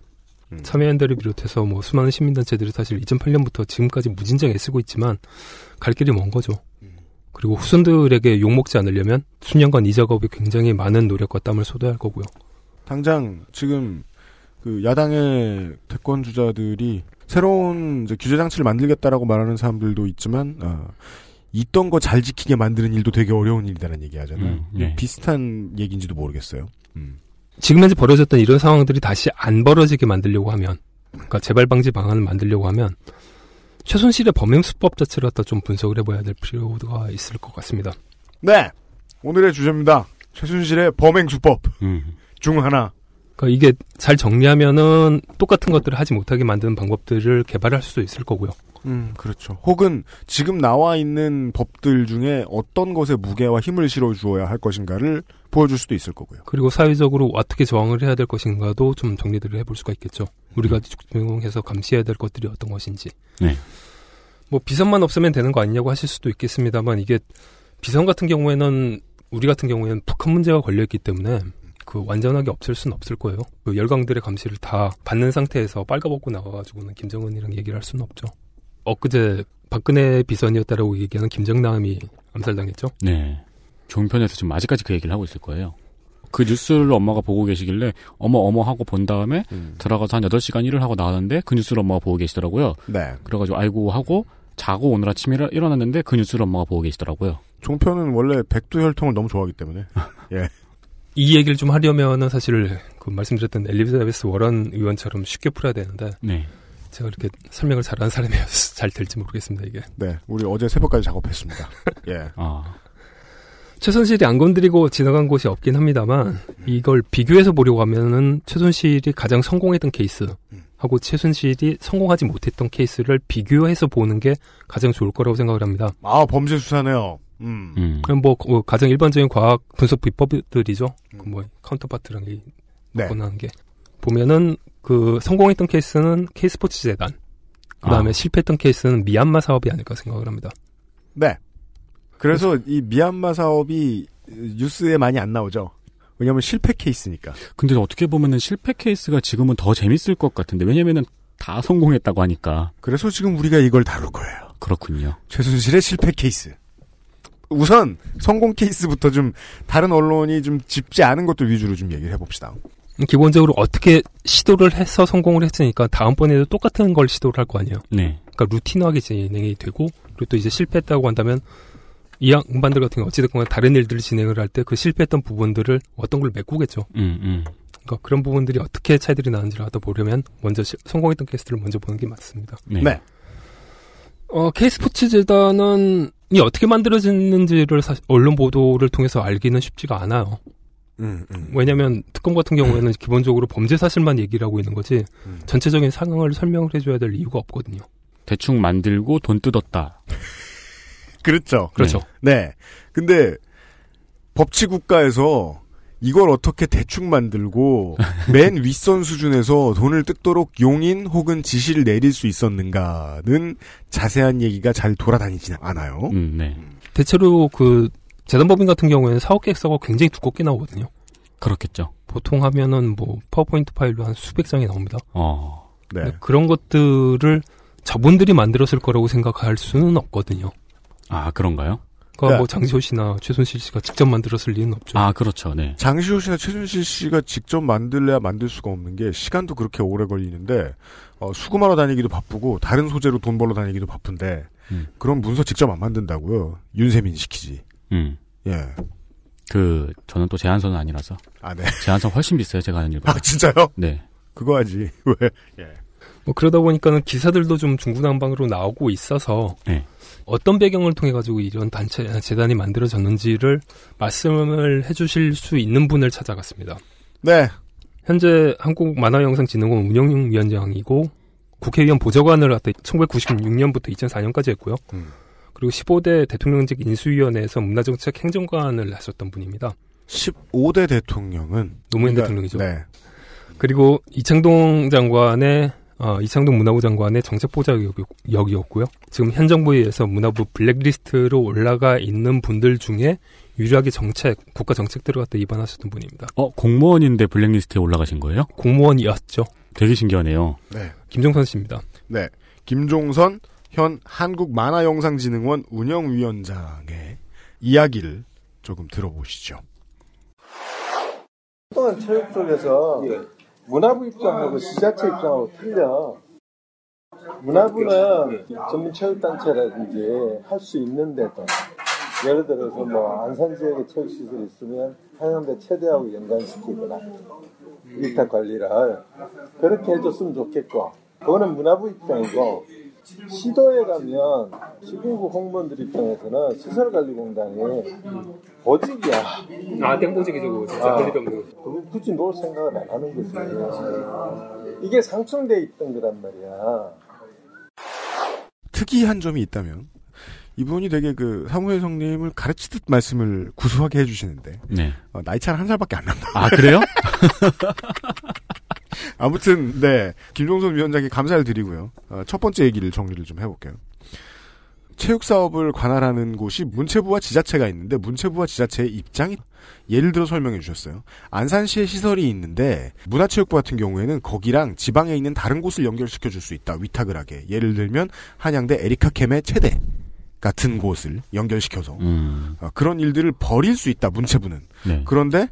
음. 참여연대를 비롯해서 뭐 수많은 시민단체들이 사실 2008년부터 지금까지 무진장 애쓰고 있지만 갈 길이 먼 거죠. 그리고 후손들에게 욕먹지 않으려면 수년간 이 작업에 굉장히 많은 노력과 땀을 쏟아야 할 거고요. 당장 지금 그 야당의 대권 주자들이 새로운 이제 규제 장치를 만들겠다라고 말하는 사람들도 있지만 아, 있던 거 잘 지키게 만드는 일도 되게 어려운 일이라는 얘기 하잖아요. 음, 네. 비슷한 얘기인지도 모르겠어요. 음. 지금 현재 벌어졌던 이런 상황들이 다시 안 벌어지게 만들려고 하면, 그러니까 재발 방지 방안을 만들려고 하면 최순실의 범행 수법 자체를 갖다 좀 분석을 해봐야 될 필요가 있을 것 같습니다. 네. 오늘의 주제입니다. 최순실의 범행 수법 음. 중 하나. 그러니까 이게 잘 정리하면은 똑같은 것들을 하지 못하게 만드는 방법들을 개발할 수도 있을 거고요. 음, 그렇죠. 혹은 지금 나와 있는 법들 중에 어떤 것에 무게와 힘을 실어 주어야 할 것인가를 보여줄 수도 있을 거고요. 그리고 사회적으로 어떻게 저항을 해야 될 것인가도 좀 정리들을 해볼 수가 있겠죠. 우리가 집중해서 감시해야 될 것들이 어떤 것인지. 네. 뭐 비선만 없으면 되는 거 아니냐고 하실 수도 있겠습니다만 이게 비선 같은 경우에는 우리 같은 경우에는 북한 문제가 걸려 있기 때문에 그 완전하게 없을 수는 없을 거예요. 그 열강들의 감시를 다 받는 상태에서 빨가벗고 나와가지고는 김정은이랑 얘기를 할 수는 없죠. 엊그제 박근혜 비선이었다라고 얘기하는 김정남이 암살당했죠. 네. 종편에서 지금 아직까지 그 얘기를 하고 있을 거예요. 그 뉴스를 엄마가 보고 계시길래 어머 어머 하고 본 다음에 음. 들어가서 한 8시간 일을 하고 나왔는데 그 뉴스를 엄마가 보고 계시더라고요. 네. 그래가지고 아이고 하고 자고 오늘 아침에 일어- 일어났는데 그 뉴스를 엄마가 보고 계시더라고요. 종편은 원래 백두혈통을 너무 좋아하기 때문에. 예. 이 얘기를 좀 하려면은 사실 그 말씀드렸던 엘리자베스 워런 의원처럼 쉽게 풀어야 되는데 네. 제가 이렇게 설명을 잘하는 사람이어서 잘 될지 모르겠습니다 이게. 네. 우리 어제 새벽까지 작업했습니다. 예. 아. 최순실이 안 건드리고 지나간 곳이 없긴 합니다만 이걸 비교해서 보려고 하면은 최순실이 가장 성공했던 케이스 하고 최순실이 성공하지 못했던 케이스를 비교해서 보는 게 가장 좋을 거라고 생각을 합니다. 아, 범죄 수사네요. 음. 음. 그럼 뭐 어, 가장 일반적인 과학 분석 비법들이죠. 그뭐 counterpart랑 이 네. 권하는 게 보면은 그 성공했던 케이스는 K스포츠 재단. 그다음에 아. 실패했던 케이스는 미얀마 사업이 아닐까 생각을 합니다. 네. 그래서 이 미얀마 사업이 뉴스에 많이 안 나오죠. 왜냐하면 실패 케이스니까. 근데 어떻게 보면은 실패 케이스가 지금은 더 재밌을 것 같은데 왜냐면은 다 성공했다고 하니까 그래서 지금 우리가 이걸 다룰 거예요. 그렇군요. 최순실의 실패 케이스. 우선 성공 케이스부터 좀 다른 언론이 좀 짚지 않은 것들 위주로 좀 얘기를 해봅시다. 기본적으로 어떻게 시도를 해서 성공을 했으니까 다음번에도 똑같은 걸 시도를 할 거 아니에요. 네. 그러니까 루틴하게 진행이 되고 그리고 또 이제 실패했다고 한다면 이 양반들 같은 경우 어찌됐건 다른 일들을 진행을 할 때 그 실패했던 부분들을 어떤 걸 메꾸겠죠. 음, 음. 그러니까 그런 부분들이 어떻게 차이들이 나는지를 하다 보려면 먼저 시- 성공했던 케이스를 먼저 보는 게 맞습니다. 네. 네. 어, K스포츠 재단은 이 어떻게 만들어지는지를 사실 언론 보도를 통해서 알기는 쉽지가 않아요. 음, 음. 왜냐하면 특검 같은 경우에는 기본적으로 범죄 사실만 얘기를 하고 있는 거지 음. 전체적인 상황을 설명을 해줘야 될 이유가 없거든요. 대충 만들고 돈 뜯었다. 그렇죠. 그렇죠. 네. 근데 법치 국가에서 이걸 어떻게 대충 만들고 맨 윗선 수준에서 돈을 뜯도록 용인 혹은 지시를 내릴 수 있었는가는 자세한 얘기가 잘 돌아다니지는 않아요. 음, 네. 대체로 그 재단법인 같은 경우에는 사업 계획서가 굉장히 두껍게 나오거든요. 그렇겠죠. 보통 하면은 뭐 파워포인트 파일로 한 수백 장이 나옵니다. 어. 네. 그런 것들을 저분들이 만들었을 거라고 생각할 수는 없거든요. 아, 그런가요? 그러니까 네. 뭐 장시호 씨나 최순실 씨가 직접 만들었을 리는 없죠. 아, 그렇죠. 네. 장시호 씨나 최순실 씨가 직접 만들래야 만들 수가 없는 게 시간도 그렇게 오래 걸리는데 어, 수금하러 다니기도 바쁘고 다른 소재로 돈 벌러 다니기도 바쁜데 음. 그런 문서 직접 안 만든다고요. 윤세민 시키지. 음. 예. 그 저는 또 제한서는 아니라서 아 네. 제한서 훨씬 비싸요. 제가 하는 일보다. 아 진짜요? 네. 그거 하지. 왜? 예. 뭐 그러다 보니까는 기사들도 좀 중구난방으로 나오고 있어서 네. 어떤 배경을 통해 가지고 이런 단체 재단이 만들어졌는지를 말씀을 해주실 수 있는 분을 찾아갔습니다. 네. 현재 한국만화영상진흥원 운영위원장이고 국회의원 보좌관을 갖다 1996년부터 2004년까지 했고요. 음. 그리고 15대 대통령직 인수위원회에서 문화정책 행정관을 하셨던 분입니다. 15대 대통령은 노무현 그러니까, 대통령이죠. 네. 그리고 이창동 장관의 어, 이창동 문화부 장관의 정책 보좌역이었고요. 지금 현 정부에 의해서 문화부 블랙리스트로 올라가 있는 분들 중에 유일하게 정책, 국가 정책들을 갖다 입안하셨던 분입니다. 어, 공무원인데 블랙리스트에 올라가신 거예요? 공무원이었죠. 되게 신기하네요. 네. 김종선 씨입니다. 네. 김종선 현 한국만화영상진흥원 운영위원장의 이야기를 조금 들어보시죠. 또한 체육 쪽에서 문화부 입장하고 지자체 입장하고 틀려. 문화부는 전문 체육단체라든지 할 수 있는데도 예를 들어서 뭐 안산 지역에 체육시설이 있으면 한양대 체대하고 연관시키거나 위탁 관리를 그렇게 해줬으면 좋겠고 그거는 문화부 입장이고 시도에 가면 시군구 공무원들 입장에서는 시설관리공단이 보직이야. 아, 땡보직이죠, 진짜 없는 그거 굳이 놓을 생각을 안 하는 거지. 이게 상충돼 있던 거란 말이야. 특이한 점이 있다면 이분이 되게 그 사무엘 성님을 가르치듯 말씀을 구수하게 해주시는데 네. 어, 나이 차는 한 살밖에 안 난다. 아, 그래요? 아무튼 네 김종선 위원장께 감사를 드리고요. 어, 첫 번째 얘기를 정리를 좀 해볼게요. 체육 사업을 관할하는 곳이 문체부와 지자체가 있는데 문체부와 지자체의 입장이 예를 들어 설명해 주셨어요. 안산시에 시설이 있는데 문화체육부 같은 경우에는 거기랑 지방에 있는 다른 곳을 연결시켜 줄 수 있다. 위탁을 하게. 예를 들면 한양대 에리카 캠의 체대 같은 곳을 연결시켜서 음. 어, 그런 일들을 벌일 수 있다. 문체부는. 네. 그런데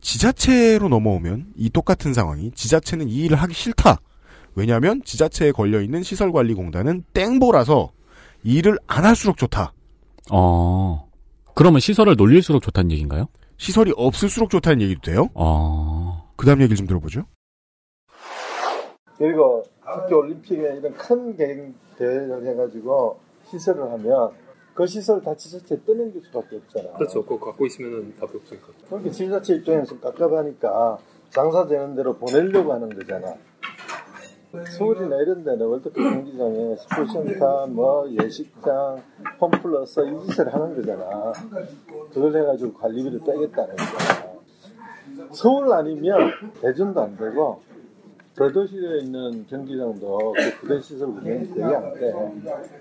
지자체로 넘어오면 이 똑같은 상황이 지자체는 이 일을 하기 싫다. 왜냐하면 지자체에 걸려 있는 시설관리공단은 땡보라서 이 일을 안 할수록 좋다. 어. 그러면 시설을 놀릴수록 좋다는 얘기인가요? 시설이 없을수록 좋다는 얘기도 돼요. 어. 그 다음 얘기를 좀 들어보죠. 그리고 학교 올림픽에 이런 큰 개인 대회를 해가지고 시설을 하면 그 시설 다 지자체에 떠넘길 수밖에 없잖아. 그렇죠. 그거 갖고 있으면 답이 없으니까. 그렇게 지자체 입장에서 깝깝하니까 장사되는 대로 보내려고 하는 거잖아. 서울이나 이런 데는 월드컵 경기장에 스포츠센터, 뭐 예식장, 홈플러스 이 짓을 하는 거잖아. 그걸 해가지고 관리비를 빼겠다는 거야. 서울 아니면 대전도 안 되고 대도시에 있는 경기장도 그 부대 시설 운영이 되게 안 돼.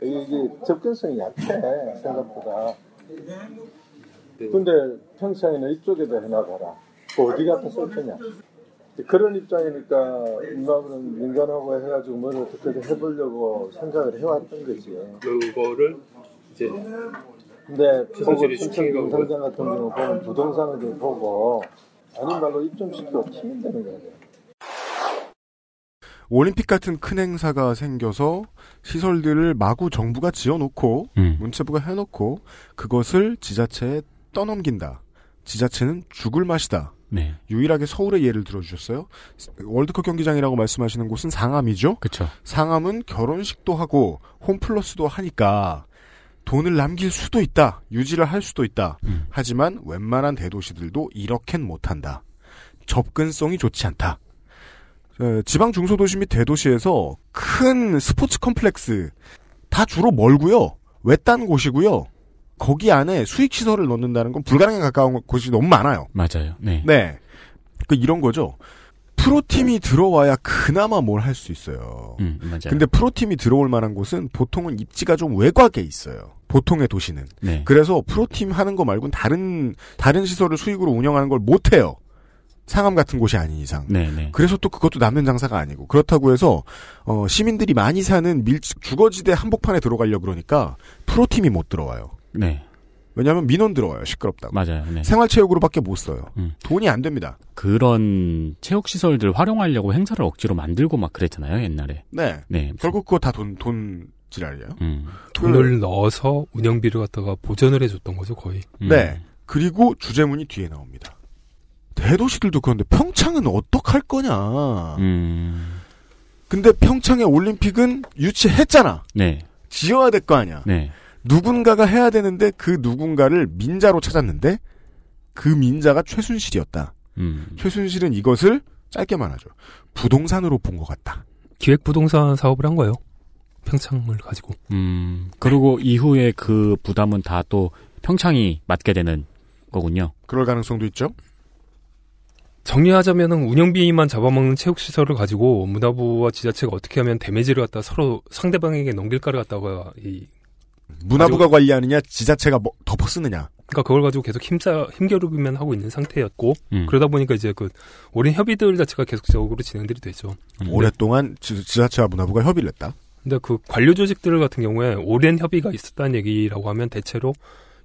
이게 접근성이 약해 생각보다. 근데 평창에는 이쪽에도 해놔봐라. 그 어디 갖다 쓸 거냐. 그런 입장이니까 문화부는 민간하고 해가지고 뭘 어떻게든 해보려고 생각을 해왔던 거지. 그거를 이제 근데 춘천 시키기가 공장장 같은 경우 보면 부동산을 보고 아닌 말로 입점시키고 키면 되는 거야. 올림픽 같은 큰 행사가 생겨서 시설들을 마구 정부가 지어놓고 음. 문체부가 해놓고 그것을 지자체에 떠넘긴다. 지자체는 죽을 맛이다. 네. 유일하게 서울의 예를 들어주셨어요. 월드컵 경기장이라고 말씀하시는 곳은 상암이죠. 그쵸. 상암은 결혼식도 하고 홈플러스도 하니까 돈을 남길 수도 있다. 유지를 할 수도 있다. 음. 하지만 웬만한 대도시들도 이렇겐 못한다. 접근성이 좋지 않다. 어, 지방 중소도시 및 대도시에서 큰 스포츠 컴플렉스 다 주로 멀고요. 외딴 곳이고요. 거기 안에 수익 시설을 넣는다는 건 불가능에 가까운 곳이 너무 많아요. 맞아요. 네. 네. 그 이런 거죠. 프로팀이 들어와야 그나마 뭘 할 수 있어요. 음, 맞아요. 근데 프로팀이 들어올 만한 곳은 보통은 입지가 좀 외곽에 있어요. 보통의 도시는. 네. 그래서 프로팀 하는 거 말고는 다른 다른 시설을 수익으로 운영하는 걸 못 해요. 상암 같은 곳이 아닌 이상. 네네. 그래서 또 그것도 남는 장사가 아니고 그렇다고 해서 어, 시민들이 많이 사는 밀 주거지대 한복판에 들어가려 그러니까 프로팀이 못 들어와요. 네. 왜냐하면 민원 들어와요. 시끄럽다고. 맞아요. 네. 생활체육으로밖에 못 써요. 음. 돈이 안 됩니다. 그런 체육 시설들 활용하려고 행사를 억지로 만들고 막 그랬잖아요 옛날에. 네. 네. 결국 그거 다 돈 돈 지랄이에요. 음. 돈을 넣어서 운영비를 갖다가 보전을 해줬던 거죠 거의. 음. 네. 그리고 주제문이 뒤에 나옵니다. 대도시들도 그런데 평창은 어떡할 거냐. 음. 근데 평창의 올림픽은 유치했잖아. 네. 지어야 될 거 아니야. 네. 누군가가 해야 되는데 그 누군가를 민자로 찾았는데 그 민자가 최순실이었다. 음. 최순실은 이것을 짧게 말하죠. 부동산으로 본 것 같다. 기획 부동산 사업을 한 거예요. 평창을 가지고. 음. 그리고 이후에 그 부담은 다 또 평창이 맡게 되는 거군요. 그럴 가능성도 있죠. 정리하자면은 운영비만 잡아먹는 체육시설을 가지고 문화부와 지자체가 어떻게 하면 데미지를 갖다 서로 상대방에게 넘길까를 갖다가 이 문화부가 관리하느냐, 지자체가 뭐 덮어 쓰느냐. 그러니까 그걸 가지고 계속 힘싸 힘겨루기만 하고 있는 상태였고 음. 그러다 보니까 이제 그 오랜 협의들 자체가 계속적으로 진행들이 되죠. 음. 오랫동안 지, 지자체와 문화부가 협의를 했다. 근데 그 관료 조직들 같은 경우에 오랜 협의가 있었다는 얘기라고 하면 대체로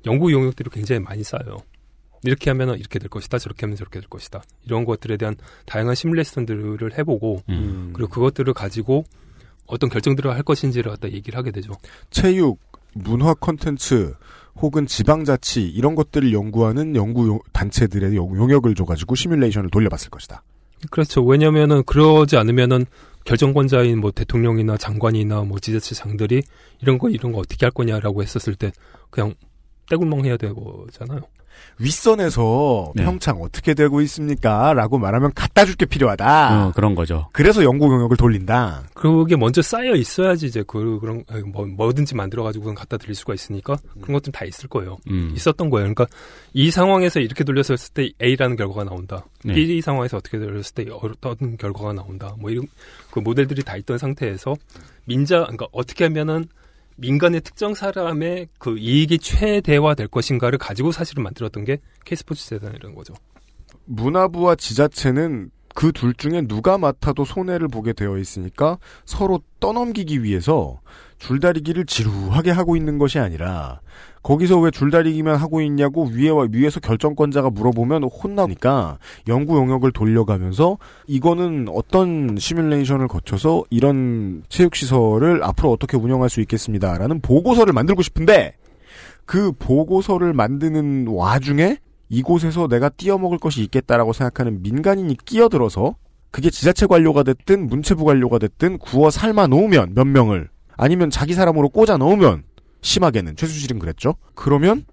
연구 용역들이 굉장히 많이 쌓여요. 이렇게 하면 이렇게 될 것이다, 저렇게 하면 저렇게 될 것이다. 이런 것들에 대한 다양한 시뮬레이션들을 해보고 음. 그리고 그것들을 가지고 어떤 결정들을 할 것인지를 갖다 얘기를 하게 되죠. 체육, 문화 콘텐츠 혹은 지방자치 이런 것들을 연구하는 연구 용- 단체들의 용- 용역을 줘가지고 시뮬레이션을 돌려봤을 것이다. 그렇죠. 왜냐면은 그러지 않으면은 결정권자인 뭐 대통령이나 장관이나 뭐 지자체장들이 이런 거 이런 거 어떻게 할 거냐라고 했었을 때 그냥 떼굴멍 해야 되잖아요. 윗선에서 네. 평창 어떻게 되고 있습니까? 라고 말하면 갖다 줄 게 필요하다. 어, 그런 거죠. 그래서 연구 용역을 돌린다. 그게 먼저 쌓여 있어야지 이제 그 그런 아니, 뭐 뭐든지 만들어 가지고 갖다 드릴 수가 있으니까 그런 것들은 다 있을 거예요. 음. 있었던 거예요. 그러니까 이 상황에서 이렇게 돌렸을 때 A라는 결과가 나온다. 네. B 상황에서 어떻게 돌렸을 때 어떤 결과가 나온다. 뭐 이런 그 모델들이 다 있던 상태에서 민자 그러니까 어떻게 하면은 민간의 특정 사람의 그 이익이 최대화 될 것인가를 가지고 사실은 만들었던 게 K스포츠 재단이라는 거죠. 문화부와 지자체는 그 둘 중에 누가 맡아도 손해를 보게 되어 있으니까 서로 떠넘기기 위해서 줄다리기를 지루하게 하고 있는 것이 아니라 거기서 왜 줄다리기만 하고 있냐고 위에와 위에서 결정권자가 물어보면 혼나니까 연구 용역을 돌려가면서 이거는 어떤 시뮬레이션을 거쳐서 이런 체육 시설을 앞으로 어떻게 운영할 수 있겠습니다라는 보고서를 만들고 싶은데 그 보고서를 만드는 와중에 이곳에서 내가 띄어먹을 것이 있겠다라고 생각하는 민간인이 끼어들어서 그게 지자체 관료가 됐든 문체부 관료가 됐든 구워 삶아 놓으면 몇 명을 아니면 자기 사람으로 꽂아 넣으면 심하게는 최수실은 그랬죠. 그러면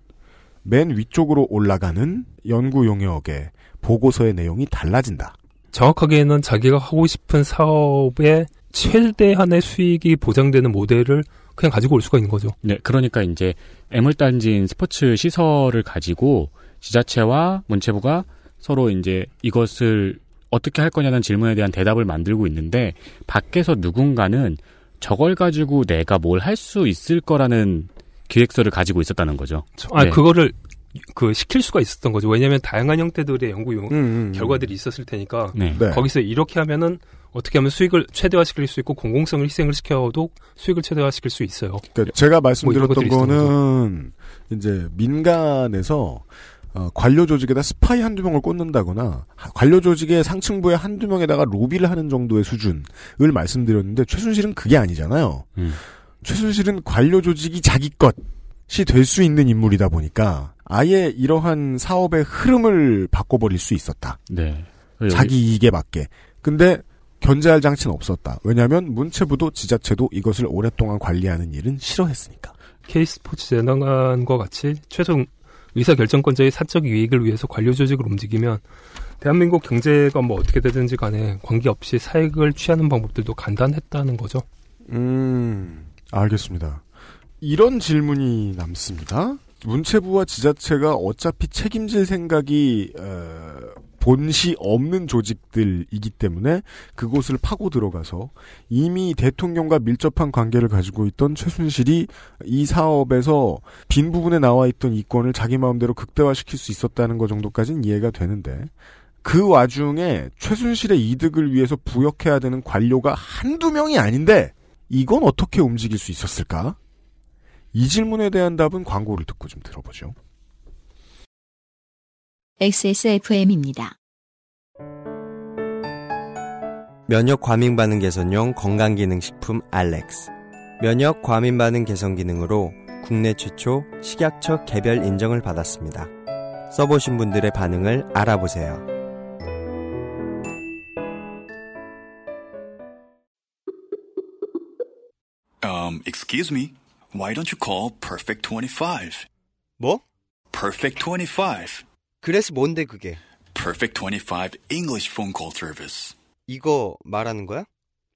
맨 위쪽으로 올라가는 연구 용역의 보고서의 내용이 달라진다. 정확하게는 자기가 하고 싶은 사업의 최대한의 수익이 보장되는 모델을 그냥 가지고 올 수가 있는 거죠. 네, 그러니까 이제 애물단지인 스포츠 시설을 가지고 지자체와 문체부가 서로 이제 이것을 어떻게 할 거냐는 질문에 대한 대답을 만들고 있는데 밖에서 누군가는 저걸 가지고 내가 뭘 할 수 있을 거라는 기획서를 가지고 있었다는 거죠. 아, 네. 그거를 그 시킬 수가 있었던 거죠. 왜냐하면 다양한 형태들의 연구 용, 음, 결과들이 있었을 테니까 네. 네. 거기서 이렇게 하면은 어떻게 하면 수익을 최대화시킬 수 있고 공공성을 희생을 시켜도 수익을 최대화시킬 수 있어요. 그러니까 제가 뭐 말씀드렸던 있었던 거는 이제 민간에서 어, 관료 조직에다 스파이 한두 명을 꽂는다거나 하- 관료 조직의 상층부에 한두 명에다가 로비를 하는 정도의 수준을 말씀드렸는데 최순실은 그게 아니잖아요. 음. 최순실은 관료 조직이 자기 것이 될 수 있는 인물이다 보니까 아예 이러한 사업의 흐름을 바꿔버릴 수 있었다. 네. 자기 이익에 맞게. 근데 견제할 장치는 없었다. 왜냐하면 문체부도 지자체도 이것을 오랫동안 관리하는 일은 싫어했으니까. K스포츠 재난과 같이 최종 의사결정권자의 사적 이익을 위해서 관료 조직을 움직이면 대한민국 경제가 뭐 어떻게 되든지 간에 관계없이 사익을 취하는 방법들도 간단했다는 거죠. 음, 알겠습니다. 이런 질문이 남습니다. 문체부와 지자체가 어차피 책임질 생각이 어, 본시 없는 조직들이기 때문에 그곳을 파고 들어가서 이미 대통령과 밀접한 관계를 가지고 있던 최순실이 이 사업에서 빈 부분에 나와 있던 이권을 자기 마음대로 극대화시킬 수 있었다는 것 정도까지는 이해가 되는데 그 와중에 최순실의 이득을 위해서 부역해야 되는 관료가 한두 명이 아닌데 이건 어떻게 움직일 수 있었을까? 이 질문에 대한 답은 광고를 듣고 좀 들어보죠. XSFM입니다. 면역 과민 반응 개선용 건강기능식품 알렉스. 면역 과민 반응 개선 기능으로 국내 최초 식약처 개별 인정을 받았습니다. 써보신 분들의 반응을 알아보세요. Um, excuse me. Why don't you call Perfect 25? 뭐? Perfect 25. 그래서 뭔데 그게? Perfect 25 English phone call service. 이거 말하는 거야?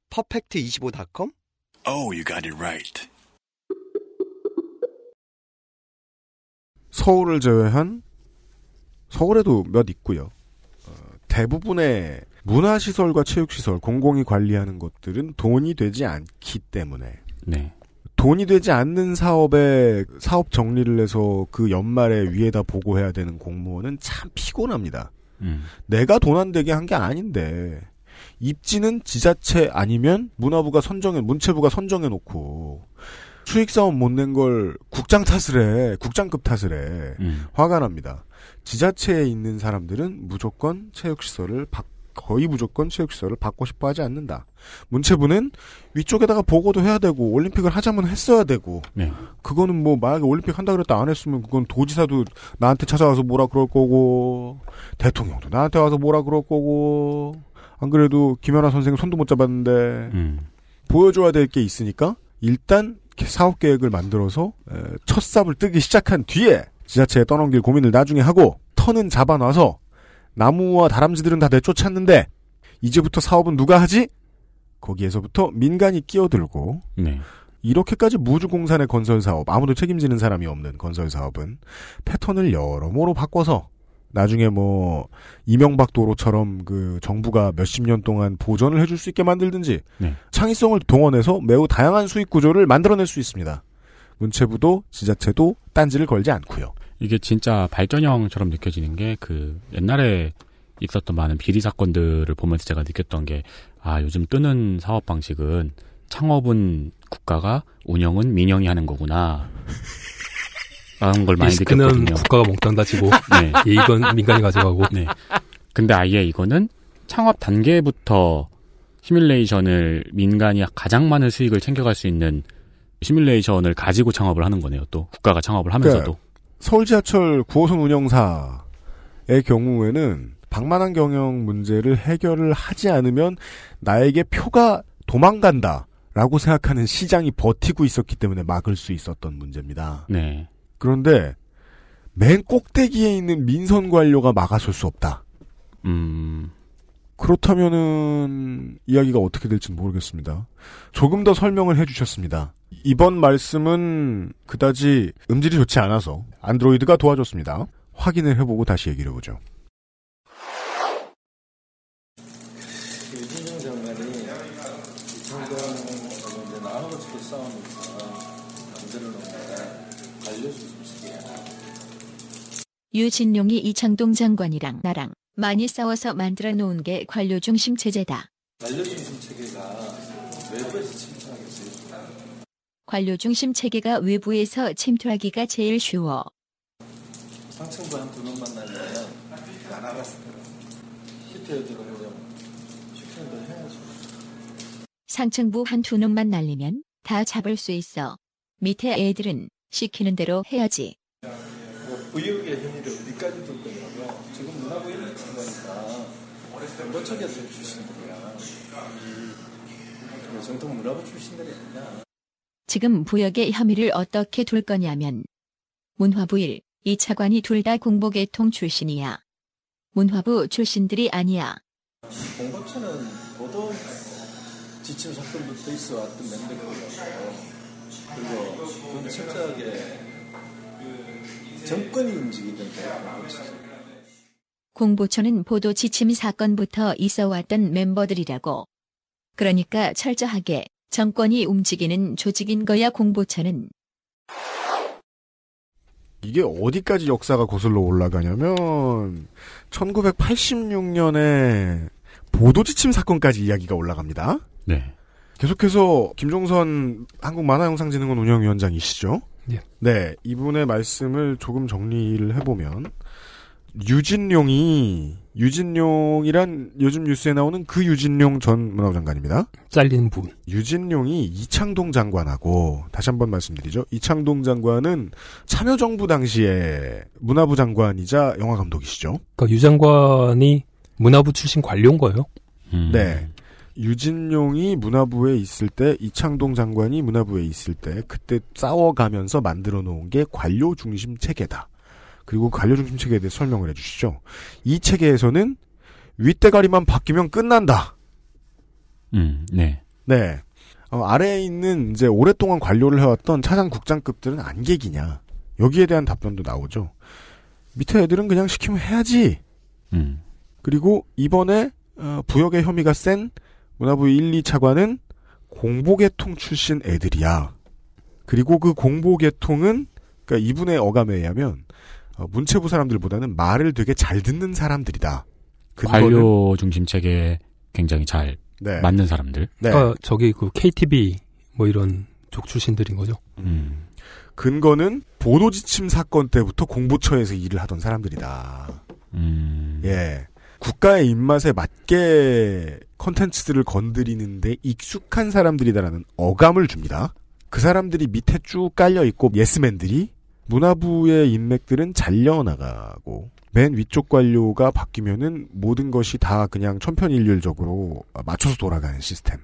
퍼펙트25.com? Oh, you got it right. 서울을 제외한 서울에도 몇 있고요. 어, 대부분의 문화시설과 체육시설, 공공이 관리하는 것들은 돈이 되지 않기 때문에 네. 돈이 되지 않는 사업에 사업 정리를 해서 그 연말에 위에다 보고해야 되는 공무원은 참 피곤합니다. 음. 내가 돈 안 되게 한 게 아닌데 입지는 지자체 아니면 문화부가 선정해 문체부가 선정해 놓고 수익 사업 못 낸 걸 국장 탓을 해 국장급 탓을 해 음. 화가 납니다. 지자체에 있는 사람들은 무조건 체육시설을 바, 거의 무조건 체육시설을 받고 싶어 하지 않는다. 문체부는 위쪽에다가 보고도 해야 되고 올림픽을 하자면 했어야 되고 네. 그거는 뭐 만약에 올림픽 한다 그랬다 안 했으면 그건 도지사도 나한테 찾아와서 뭐라 그럴 거고 대통령도 나한테 와서 뭐라 그럴 거고 안 그래도 김연아 선생 손도 못 잡았는데 음. 보여줘야 될 게 있으니까 일단 사업 계획을 만들어서 에, 첫 삽을 뜨기 시작한 뒤에 지자체에 떠넘길 고민을 나중에 하고 터는 잡아놔서 나무와 다람쥐들은 다 내쫓았는데 이제부터 사업은 누가 하지? 거기에서부터 민간이 끼어들고 네. 이렇게까지 무주공산의 건설 사업 아무도 책임지는 사람이 없는 건설 사업은 패턴을 여러모로 바꿔서 나중에 뭐 이명박 도로처럼 그 정부가 몇십 년 동안 보전을 해줄 수 있게 만들든지 네. 창의성을 동원해서 매우 다양한 수익 구조를 만들어낼 수 있습니다. 문체부도 지자체도 딴지를 걸지 않고요. 이게 진짜 발전형처럼 느껴지는 게 그 옛날에 있었던 많은 비리 사건들을 보면서 제가 느꼈던 게 아 요즘 뜨는 사업 방식은 창업은 국가가 운영은 민영이 하는 거구나. 라는 걸 많이 느꼈거든요. 국가가 몽땅 다지고 네. 이익은 민간이 가져가고 네. 근데 아예 이거는 창업 단계부터 시뮬레이션을 민간이 가장 많은 수익을 챙겨갈 수 있는 시뮬레이션을 가지고 창업을 하는 거네요. 또 국가가 창업을 하면서도. 그러니까 서울 지하철 9호선 운영사의 경우에는 방만한 경영 문제를 해결을 하지 않으면 나에게 표가 도망간다 라고 생각하는 시장이 버티고 있었기 때문에 막을 수 있었던 문제입니다. 네. 그런데 맨 꼭대기에 있는 민선 관료가 막아설 수 없다. 음. 그렇다면은 이야기가 어떻게 될지는 모르겠습니다. 조금 더 설명을 해주셨습니다. 이번 말씀은 그다지 음질이 좋지 않아서 안드로이드가 도와줬습니다. 확인을 해보고 다시 얘기를 해보죠. 유진영 장관이 싸우면서 만들어 놓은. 유진용이 이창동 장관이랑 나랑 많이 싸워서 만들어 놓은 게 관료 중심 체제다. 관료 중심 체계가 외부에서. 관료 중심 체계가 외부에서 침투하기가 제일 쉬워. 상층부 한두 놈만 날리면 안 거야. 히트헤드로 그냥 시키는 해야죠. 상층부 한두 놈만 날리면 다 잡을 수 있어. 밑에 애들은 시키는 대로 해야지. 부역의 행위를 어디까지 둘 거냐면 지금 문화부 있는 거니까 정보처리한테 출신들이야. 이 정통 문화부 출신들이 아니야. 지금 부역의 혐의를 어떻게 둘 거냐면 문화부 일, 이 차관이 둘 다 공보계통 출신이야. 문화부 출신들이 아니야. 공보처는 보도 지침 작동부터 있어 왔던 멤버고요. 그리고 그건 철저하게 정권이 움직이던 공보처죠. 공보처는 보도 지침 사건부터 있어 왔던 멤버들이라고. 그러니까 철저하게 정권이 움직이는 조직인 거야 공보처는. 이게 어디까지 역사가 거슬러 올라가냐면 1986년에 보도지침 사건까지 이야기가 올라갑니다. 네. 계속해서 김종선 한국만화영상진흥원 운영위원장이시죠? 예. 네, 이분의 말씀을 조금 정리를 해보면 유진룡이 유진룡이란 요즘 뉴스에 나오는 그 유진룡 전 문화부 장관입니다. 잘린 분. 유진룡이 이창동 장관하고 다시 한번 말씀드리죠. 이창동 장관은 참여정부 당시에 문화부 장관이자 영화 감독이시죠. 그러니까 유 장관이 문화부 출신 관료인 거예요. 네. 유진룡이 문화부에 있을 때 이창동 장관이 문화부에 있을 때 그때 싸워가면서 만들어 놓은 게 관료 중심 체계다. 그리고 관료 중심 체계에 대해 설명을 해주시죠. 이 체계에서는 윗대가리만 바뀌면 끝난다. 음, 네. 네. 어, 아래에 있는 이제 오랫동안 관료를 해왔던 차장 국장급들은 안객이냐. 여기에 대한 답변도 나오죠. 밑에 애들은 그냥 시키면 해야지. 음. 그리고 이번에 어, 부역의 혐의가 센 문화부 1, 2차관은 공보계통 출신 애들이야. 그리고 그 공보계통은 그러니까 이분의 어감에 의하면 어, 문체부 사람들보다는 말을 되게 잘 듣는 사람들이다. 관료 중심 체계에 굉장히 잘 네. 맞는 사람들. 네. 그러니까 저기 그 KTV 뭐 이런 쪽 출신들인 거죠. 음. 근거는 보도 지침 사건 때부터 공보처에서 일을 하던 사람들이다. 음. 예. 국가의 입맛에 맞게 컨텐츠들을 건드리는데 익숙한 사람들이다라는 어감을 줍니다. 그 사람들이 밑에 쭉 깔려 있고 예스맨들이 문화부의 인맥들은 잘려나가고 맨 위쪽 관료가 바뀌면은 모든 것이 다 그냥 천편일률적으로 맞춰서 돌아가는 시스템.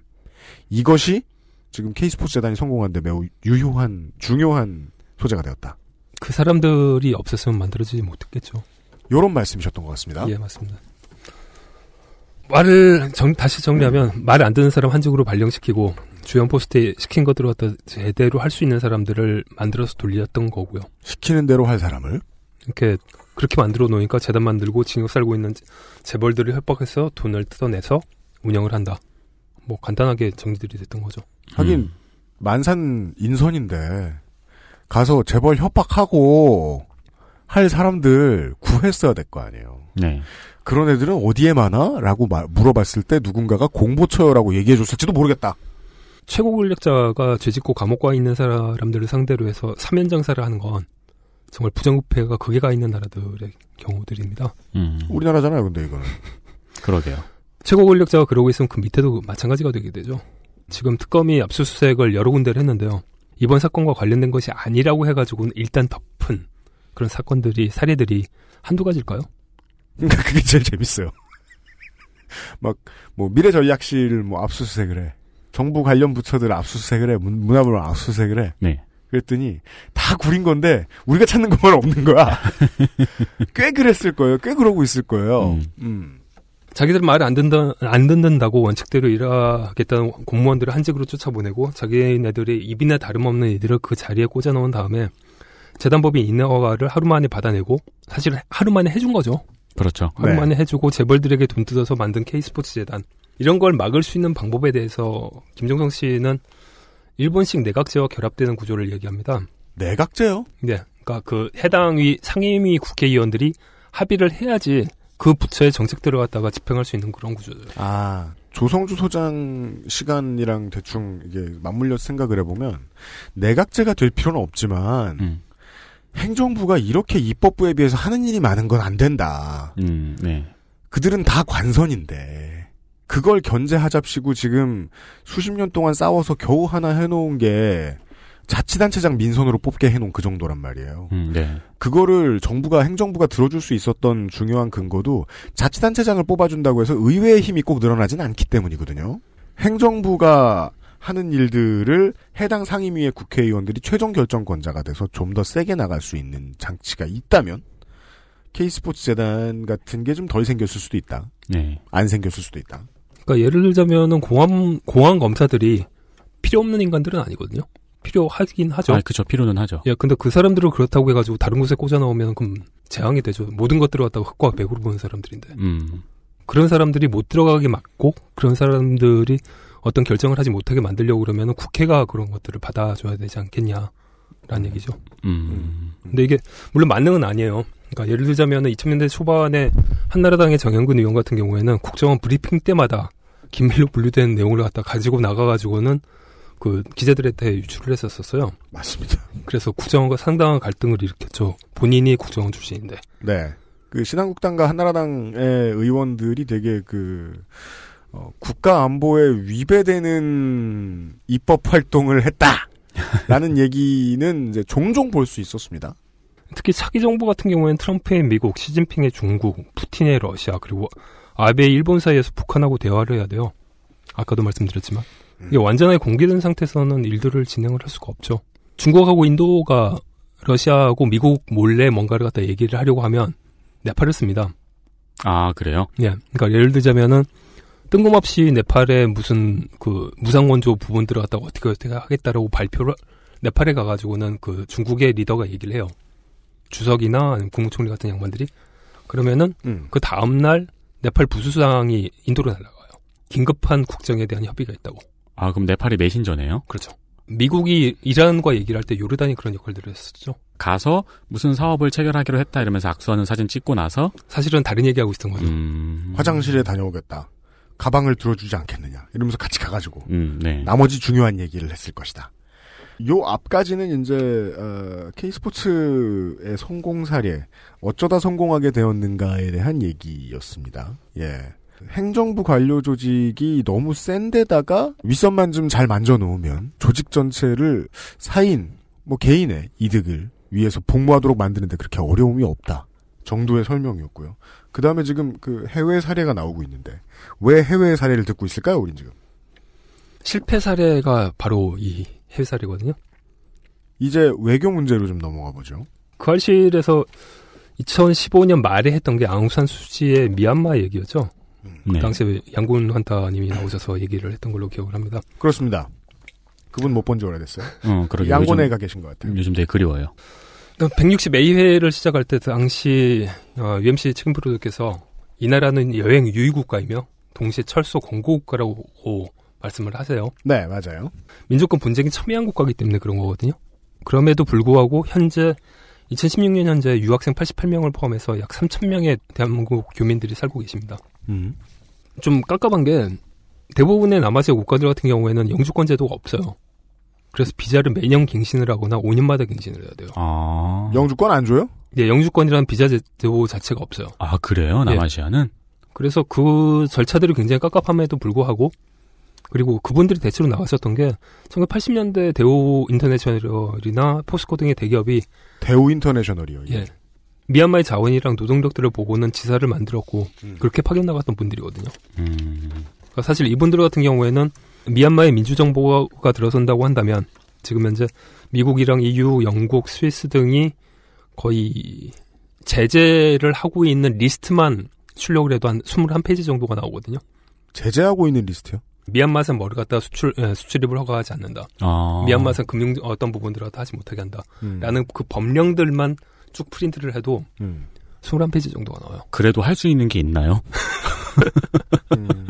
이것이 지금 K스포츠 재단이 성공한데 매우 유효한 중요한 소재가 되었다. 그 사람들이 없었으면 만들어지지 못했겠죠. 요런 말씀이셨던 것 같습니다. 예, 맞습니다. 말을 정- 다시 정리하면 말안 듣는 사람 한쪽으로 발령시키고 주연 포스트에 시킨 것들을 갖다 제대로 할 수 있는 사람들을 만들어서 돌렸던 거고요. 시키는 대로 할 사람을 이렇게 그렇게 만들어 놓으니까 재단 만들고 징역 살고 있는 재벌들을 협박해서 돈을 뜯어내서 운영을 한다. 뭐 간단하게 정리들이 됐던 거죠. 하긴 만산 인선인데 가서 재벌 협박하고 할 사람들 구했어야 될 거 아니에요. 네. 그런 애들은 어디에 많아? 라고 말- 물어봤을 때 누군가가 공보처라고 얘기해줬을지도 모르겠다. 최고 권력자가 죄짓고 감옥 가 있는 사람들을 상대로 해서 사면 장사를 하는 건 정말 부정부패가 극에 가 있는 나라들의 경우들입니다. 음. 우리나라잖아요, 근데 이거는. 그러게요. 최고 권력자가 그러고 있으면 그 밑에도 마찬가지가 되게 되죠. 지금 특검이 압수수색을 여러 군데를 했는데요. 이번 사건과 관련된 것이 아니라고 해가지고는 일단 덮은 그런 사건들이 사례들이 한두 가지일까요? 그러니까 그게 제일 재밌어요. 막, 뭐, 미래전략실 뭐 압수수색을 해. 정부 관련 부처들 압수수색을 해. 문, 문화부를 압수수색을 해. 네. 그랬더니 다 구린 건데 우리가 찾는 것만 없는 거야. 꽤 그랬을 거예요. 꽤 그러고 있을 거예요. 음. 자기들 말을 안 듣는다, 안 듣는다고 원칙대로 일하겠다는 공무원들을 한직으로 쫓아보내고 자기네들의 입이나 다름없는 이들을 그 자리에 꽂아 넣은 다음에 재단법인 인허가를 하루 만에 받아내고 사실 하루 만에 해준 거죠. 그렇죠. 하루 네. 만에 해주고 재벌들에게 돈 뜯어서 만든 K스포츠 재단 이런 걸 막을 수 있는 방법에 대해서 김정성 씨는 일본식 내각제와 결합되는 구조를 얘기합니다. 내각제요? 네, 그러니까 그 해당 위 상임위 국회의원들이 합의를 해야지 그 부처의 정책들을 갖다가 집행할 수 있는 그런 구조죠. 아, 조성주 소장 시간이랑 대충 이게 맞물려 생각을 해보면 내각제가 될 필요는 없지만 음. 행정부가 이렇게 입법부에 비해서 하는 일이 많은 건 안 된다. 음, 네. 그들은 다 관선인데 그걸 견제하잡시고 지금 수십 년 동안 싸워서 겨우 하나 해놓은 게 자치단체장 민선으로 뽑게 해놓은 그 정도란 말이에요. 음, 네. 그거를 정부가 행정부가 들어줄 수 있었던 중요한 근거도 자치단체장을 뽑아준다고 해서 의회의 힘이 꼭 늘어나진 않기 때문이거든요. 행정부가 하는 일들을 해당 상임위의 국회의원들이 최종 결정권자가 돼서 좀 더 세게 나갈 수 있는 장치가 있다면 K스포츠 재단 같은 게 좀 덜 생겼을 수도 있다. 네. 안 생겼을 수도 있다. 그러니까 예를 들자면은 공안 공안 검사들이 필요 없는 인간들은 아니거든요. 필요하긴 하죠. 아, 그죠. 필요는 하죠. 예, 근데 그 사람들을 그렇다고 해가지고 다른 곳에 꽂아 넣으면 그럼 재앙이 되죠. 모든 것들을 갖다가 흑과 백으로 보는 사람들인데. 음. 그런 사람들이 못 들어가게 막고 그런 사람들이 어떤 결정을 하지 못하게 만들려고 그러면 국회가 그런 것들을 받아줘야 되지 않겠냐. 라는 얘기죠. 음. 근데 이게 물론 만능은 아니에요. 그러니까 예를 들자면 2000년대 초반에 한나라당의 정영근 의원 같은 경우에는 국정원 브리핑 때마다 긴밀로 분류된 내용을 갖다 가지고 나가가지고는 그 기자들한테 유출을 했었었어요. 맞습니다. 그래서 국정원과 상당한 갈등을 일으켰죠. 본인이 국정원 출신인데. 네. 그 신한국당과 한나라당의 의원들이 되게 그 어, 국가 안보에 위배되는 입법 활동을 했다라는 얘기는 이제 종종 볼 수 있었습니다. 특히 차기 정부 같은 경우에는 트럼프의 미국, 시진핑의 중국, 푸틴의 러시아, 그리고 아베의 일본 사이에서 북한하고 대화를 해야 돼요. 아까도 말씀드렸지만. 이게 완전하게 공개된 상태에서는 일들을 진행을 할 수가 없죠. 중국하고 인도가 러시아하고 미국 몰래 뭔가를 갖다 얘기를 하려고 하면 네팔을 씁니다. 아, 그래요? 예. 그러니까 예를 들자면은 뜬금없이 네팔의 무슨 그 무상원조 부분들을 갖다가 어떻게 어떻게 하겠다라고 발표를 네팔에 가가지고는 그 중국의 리더가 얘기를 해요. 주석이나 아니면 국무총리 같은 양반들이 그러면은 음. 그 다음 날 네팔 부수상이 인도로 날아가요. 긴급한 국정에 대한 협의가 있다고. 아, 그럼 네팔이 메신저네요? 그렇죠. 미국이 이란과 얘기를 할 때 요르단이 그런 역할들을 했었죠. 가서 무슨 사업을 체결하기로 했다 이러면서 악수하는 사진 찍고 나서 사실은 다른 얘기하고 있었던 거죠. 음. 화장실에 다녀오겠다. 가방을 들어주지 않겠느냐. 이러면서 같이 가가지고 음, 네. 나머지 중요한 얘기를 했을 것이다. 요 앞까지는 이제 어, K스포츠의 성공 사례 어쩌다 성공하게 되었는가에 대한 얘기였습니다. 예. 행정부 관료 조직이 너무 센 데다가 윗선만 좀 잘 만져 놓으면 조직 전체를 사인, 뭐 개인의 이득을 위해서 복무하도록 만드는데 그렇게 어려움이 없다. 정도의 설명이었고요. 그 다음에 지금 그 해외 사례가 나오고 있는데 왜 해외 사례를 듣고 있을까요, 우린 지금? 실패 사례가 바로 이 해외 사례거든요. 이제 외교 문제로 좀 넘어가 보죠. 그 알실에서 2015년 말에 했던 게 앙산 수지의 미얀마 얘기였죠. 그 네. 당시에 양군 환타님이 나오셔서 얘기를 했던 걸로 기억을 합니다. 그렇습니다. 그분 못 본 지 오래됐어요. 어, 그러게. 양곤에 요즘- 가 계신 것 같아요. 요즘 되게 그리워요. 160A회를 시작할 때 당시 어, UMC 책임 프로듀서께서 이 나라는 여행 유의국가이며 동시에 철소 권고국가라고 말씀을 하세요. 네, 맞아요. 민족권 분쟁이 첨예한 국가이기 때문에 그런 거거든요. 그럼에도 불구하고 현재 2016년 현재 유학생 88명을 포함해서 약 3,000명의 대한민국 교민들이 살고 계십니다. 음. 좀 깝깝한 게 대부분의 남아시아 국가들 같은 경우에는 영주권 제도가 없어요. 그래서 비자를 매년 갱신을 하거나 5년마다 갱신을 해야 돼요. 아. 영주권 안 줘요? 네, 영주권이라는 비자 제도 자체가 없어요. 아, 그래요? 남아시아는? 그래서 그 절차들이 굉장히 깝깝함에도 불구하고 그리고 그분들이 대체로 나가셨던 게 1980년대 대우 인터내셔널이나 포스코 등의 대기업이 대우 인터내셔널이요. 예. 미얀마의 자원이랑 노동력들을 보고는 지사를 만들었고 그렇게 파견 나갔던 분들이거든요. 음. 그러니까 사실 이분들 같은 경우에는 미얀마의 민주정부가 들어선다고 한다면 지금 현재 미국이랑 EU, 영국, 스위스 등이 거의 제재를 하고 있는 리스트만 출력을 해도 한 21페이지 정도가 나오거든요. 제재하고 있는 리스트요? 미얀마산 뭐를 갖다 수출 예, 수출입을 허가하지 않는다. 아. 미얀마산 금융 어떤 부분들을 갖다 하지 못하게 한다. 음. 라는 그 법령들만 쭉 프린트를 해도 음. 21페이지 정도가 나와요. 그래도 할 수 있는 게 있나요? 음.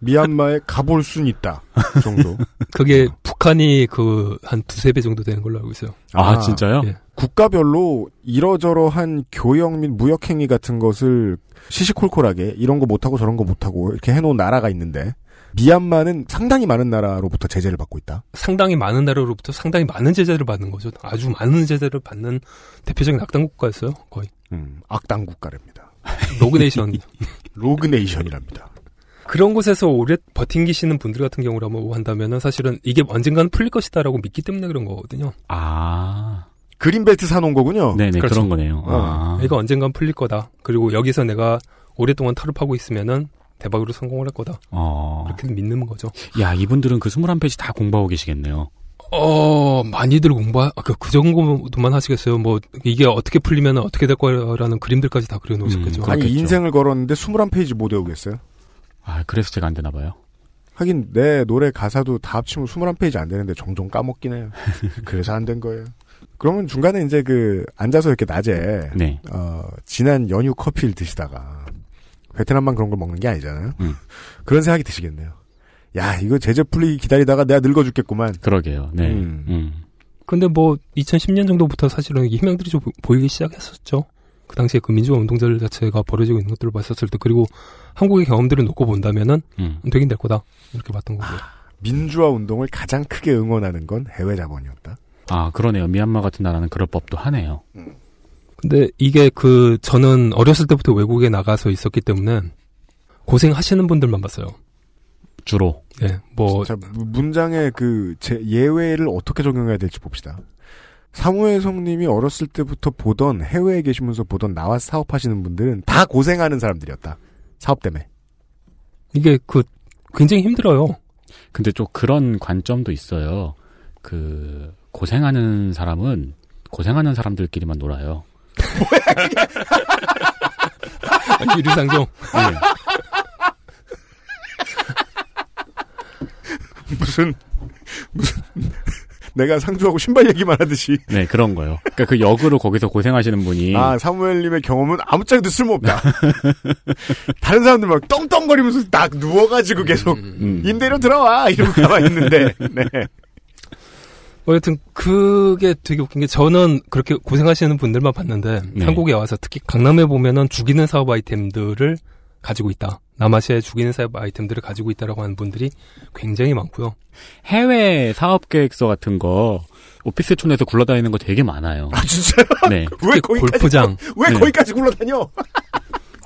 미얀마에 가볼 순 있다. 정도. 그게 북한이 그 한 두세 배 정도 되는 걸로 알고 있어요. 아, 진짜요? 예. 국가별로 이러저러한 교역 및 무역 행위 같은 것을 시시콜콜하게 이런 거 못하고 저런 거 못하고 이렇게 해놓은 나라가 있는데 미얀마는 상당히 많은 나라로부터 제재를 받고 있다. 상당히 많은 나라로부터 상당히 많은 제재를 받는 거죠. 아주 많은 제재를 받는 대표적인 악당 국가였어요. 거의. 음, 악당 국가랍니다. rogue nation. rogue nation이랍니다. 그런 곳에서 오래 버티고 계시는 분들 같은 경우라고 한다면은 사실은 이게 언젠가는 풀릴 것이다라고 믿기 때문에 그런 거거든요. 아. 그린벨트 사놓은 거군요. 네네, 그렇죠. 그런 거네요. 어. 아. 이거 언젠간 풀릴 거다. 그리고 여기서 내가 오랫동안 터를 파고 있으면은 대박으로 성공을 할 거다. 어. 그렇게 믿는 거죠. 야, 이분들은 그 21페이지 다 공부하고 계시겠네요. 어, 많이들 공부, 그, 그 정도만 하시겠어요. 뭐, 이게 어떻게 풀리면 어떻게 될 거라는 그림들까지 다 그려놓으셨겠죠. 음, 아니. 인생을 걸었는데 21페이지 못 외우겠어요? 아, 그래서 제가 안 되나 봐요. 하긴 내 노래 가사도 다 합치면 21페이지 안 되는데 종종 까먹긴 해요. 그래서 안 된 거예요. 그러면 중간에 이제 그 앉아서 이렇게 낮에 네. 어, 지난 연휴 커피를 드시다가 베트남만 그런 걸 먹는 게 아니잖아요. 음. 그런 생각이 드시겠네요. 야 이거 제재 풀리기 기다리다가 내가 늙어 죽겠구만. 그러게요. 네. 음. 음. 근데 뭐 2010년 정도부터 사실은 이게 희망들이 좀 보이기 시작했었죠. 그 당시에 그 민주화 운동들 자체가 벌어지고 있는 것들을 봤었을 때 그리고 한국의 경험들을 놓고 본다면은 음. 되긴 될 거다 이렇게 봤던 거고요. 민주화 운동을 가장 크게 응원하는 건 해외 자본이었다. 아, 그러네요. 미얀마 같은 나라는 그럴 법도 하네요. 근데 이게 그 저는 어렸을 때부터 외국에 나가서 있었기 때문에 고생하시는 분들만 봤어요. 주로. 네, 뭐 자, 무- 문장의 그 제- 예외를 어떻게 적용해야 될지 봅시다. 사무엘 성님이 어렸을 때부터 보던 해외에 계시면서 보던 나와 사업하시는 분들은 다 고생하는 사람들이었다. 사업 때문에. 이게 그 굉장히 힘들어요. 근데 좀 그런 관점도 있어요. 그 고생하는 사람은 고생하는 사람들끼리만 놀아요. 유리상종. 네. 무슨 무슨 내가 상주하고 신발 얘기만 하듯이. 네, 그런 거요. 그러니까 그 역으로 거기서 고생하시는 분이 아 사무엘님의 경험은 아무짝에도 쓸모없다. 다른 사람들 막 떵떵거리면서 딱 누워가지고 계속 음. 임대료 들어와 이러고 가만 있는데. 네. 뭐 여튼 그게 되게 웃긴 게 저는 그렇게 고생하시는 분들만 봤는데 네. 한국에 와서 특히 강남에 보면은 죽이는 사업 아이템들을 가지고 있다. 남아시아에 죽이는 사업 아이템들을 가지고 있다라고 하는 분들이 굉장히 많고요. 해외 사업 계획서 같은 거 오피스촌에서 굴러다니는 거 되게 많아요. 아 진짜요? 네. 왜 거기까지 골프장. 왜 네. 거기까지 굴러다녀?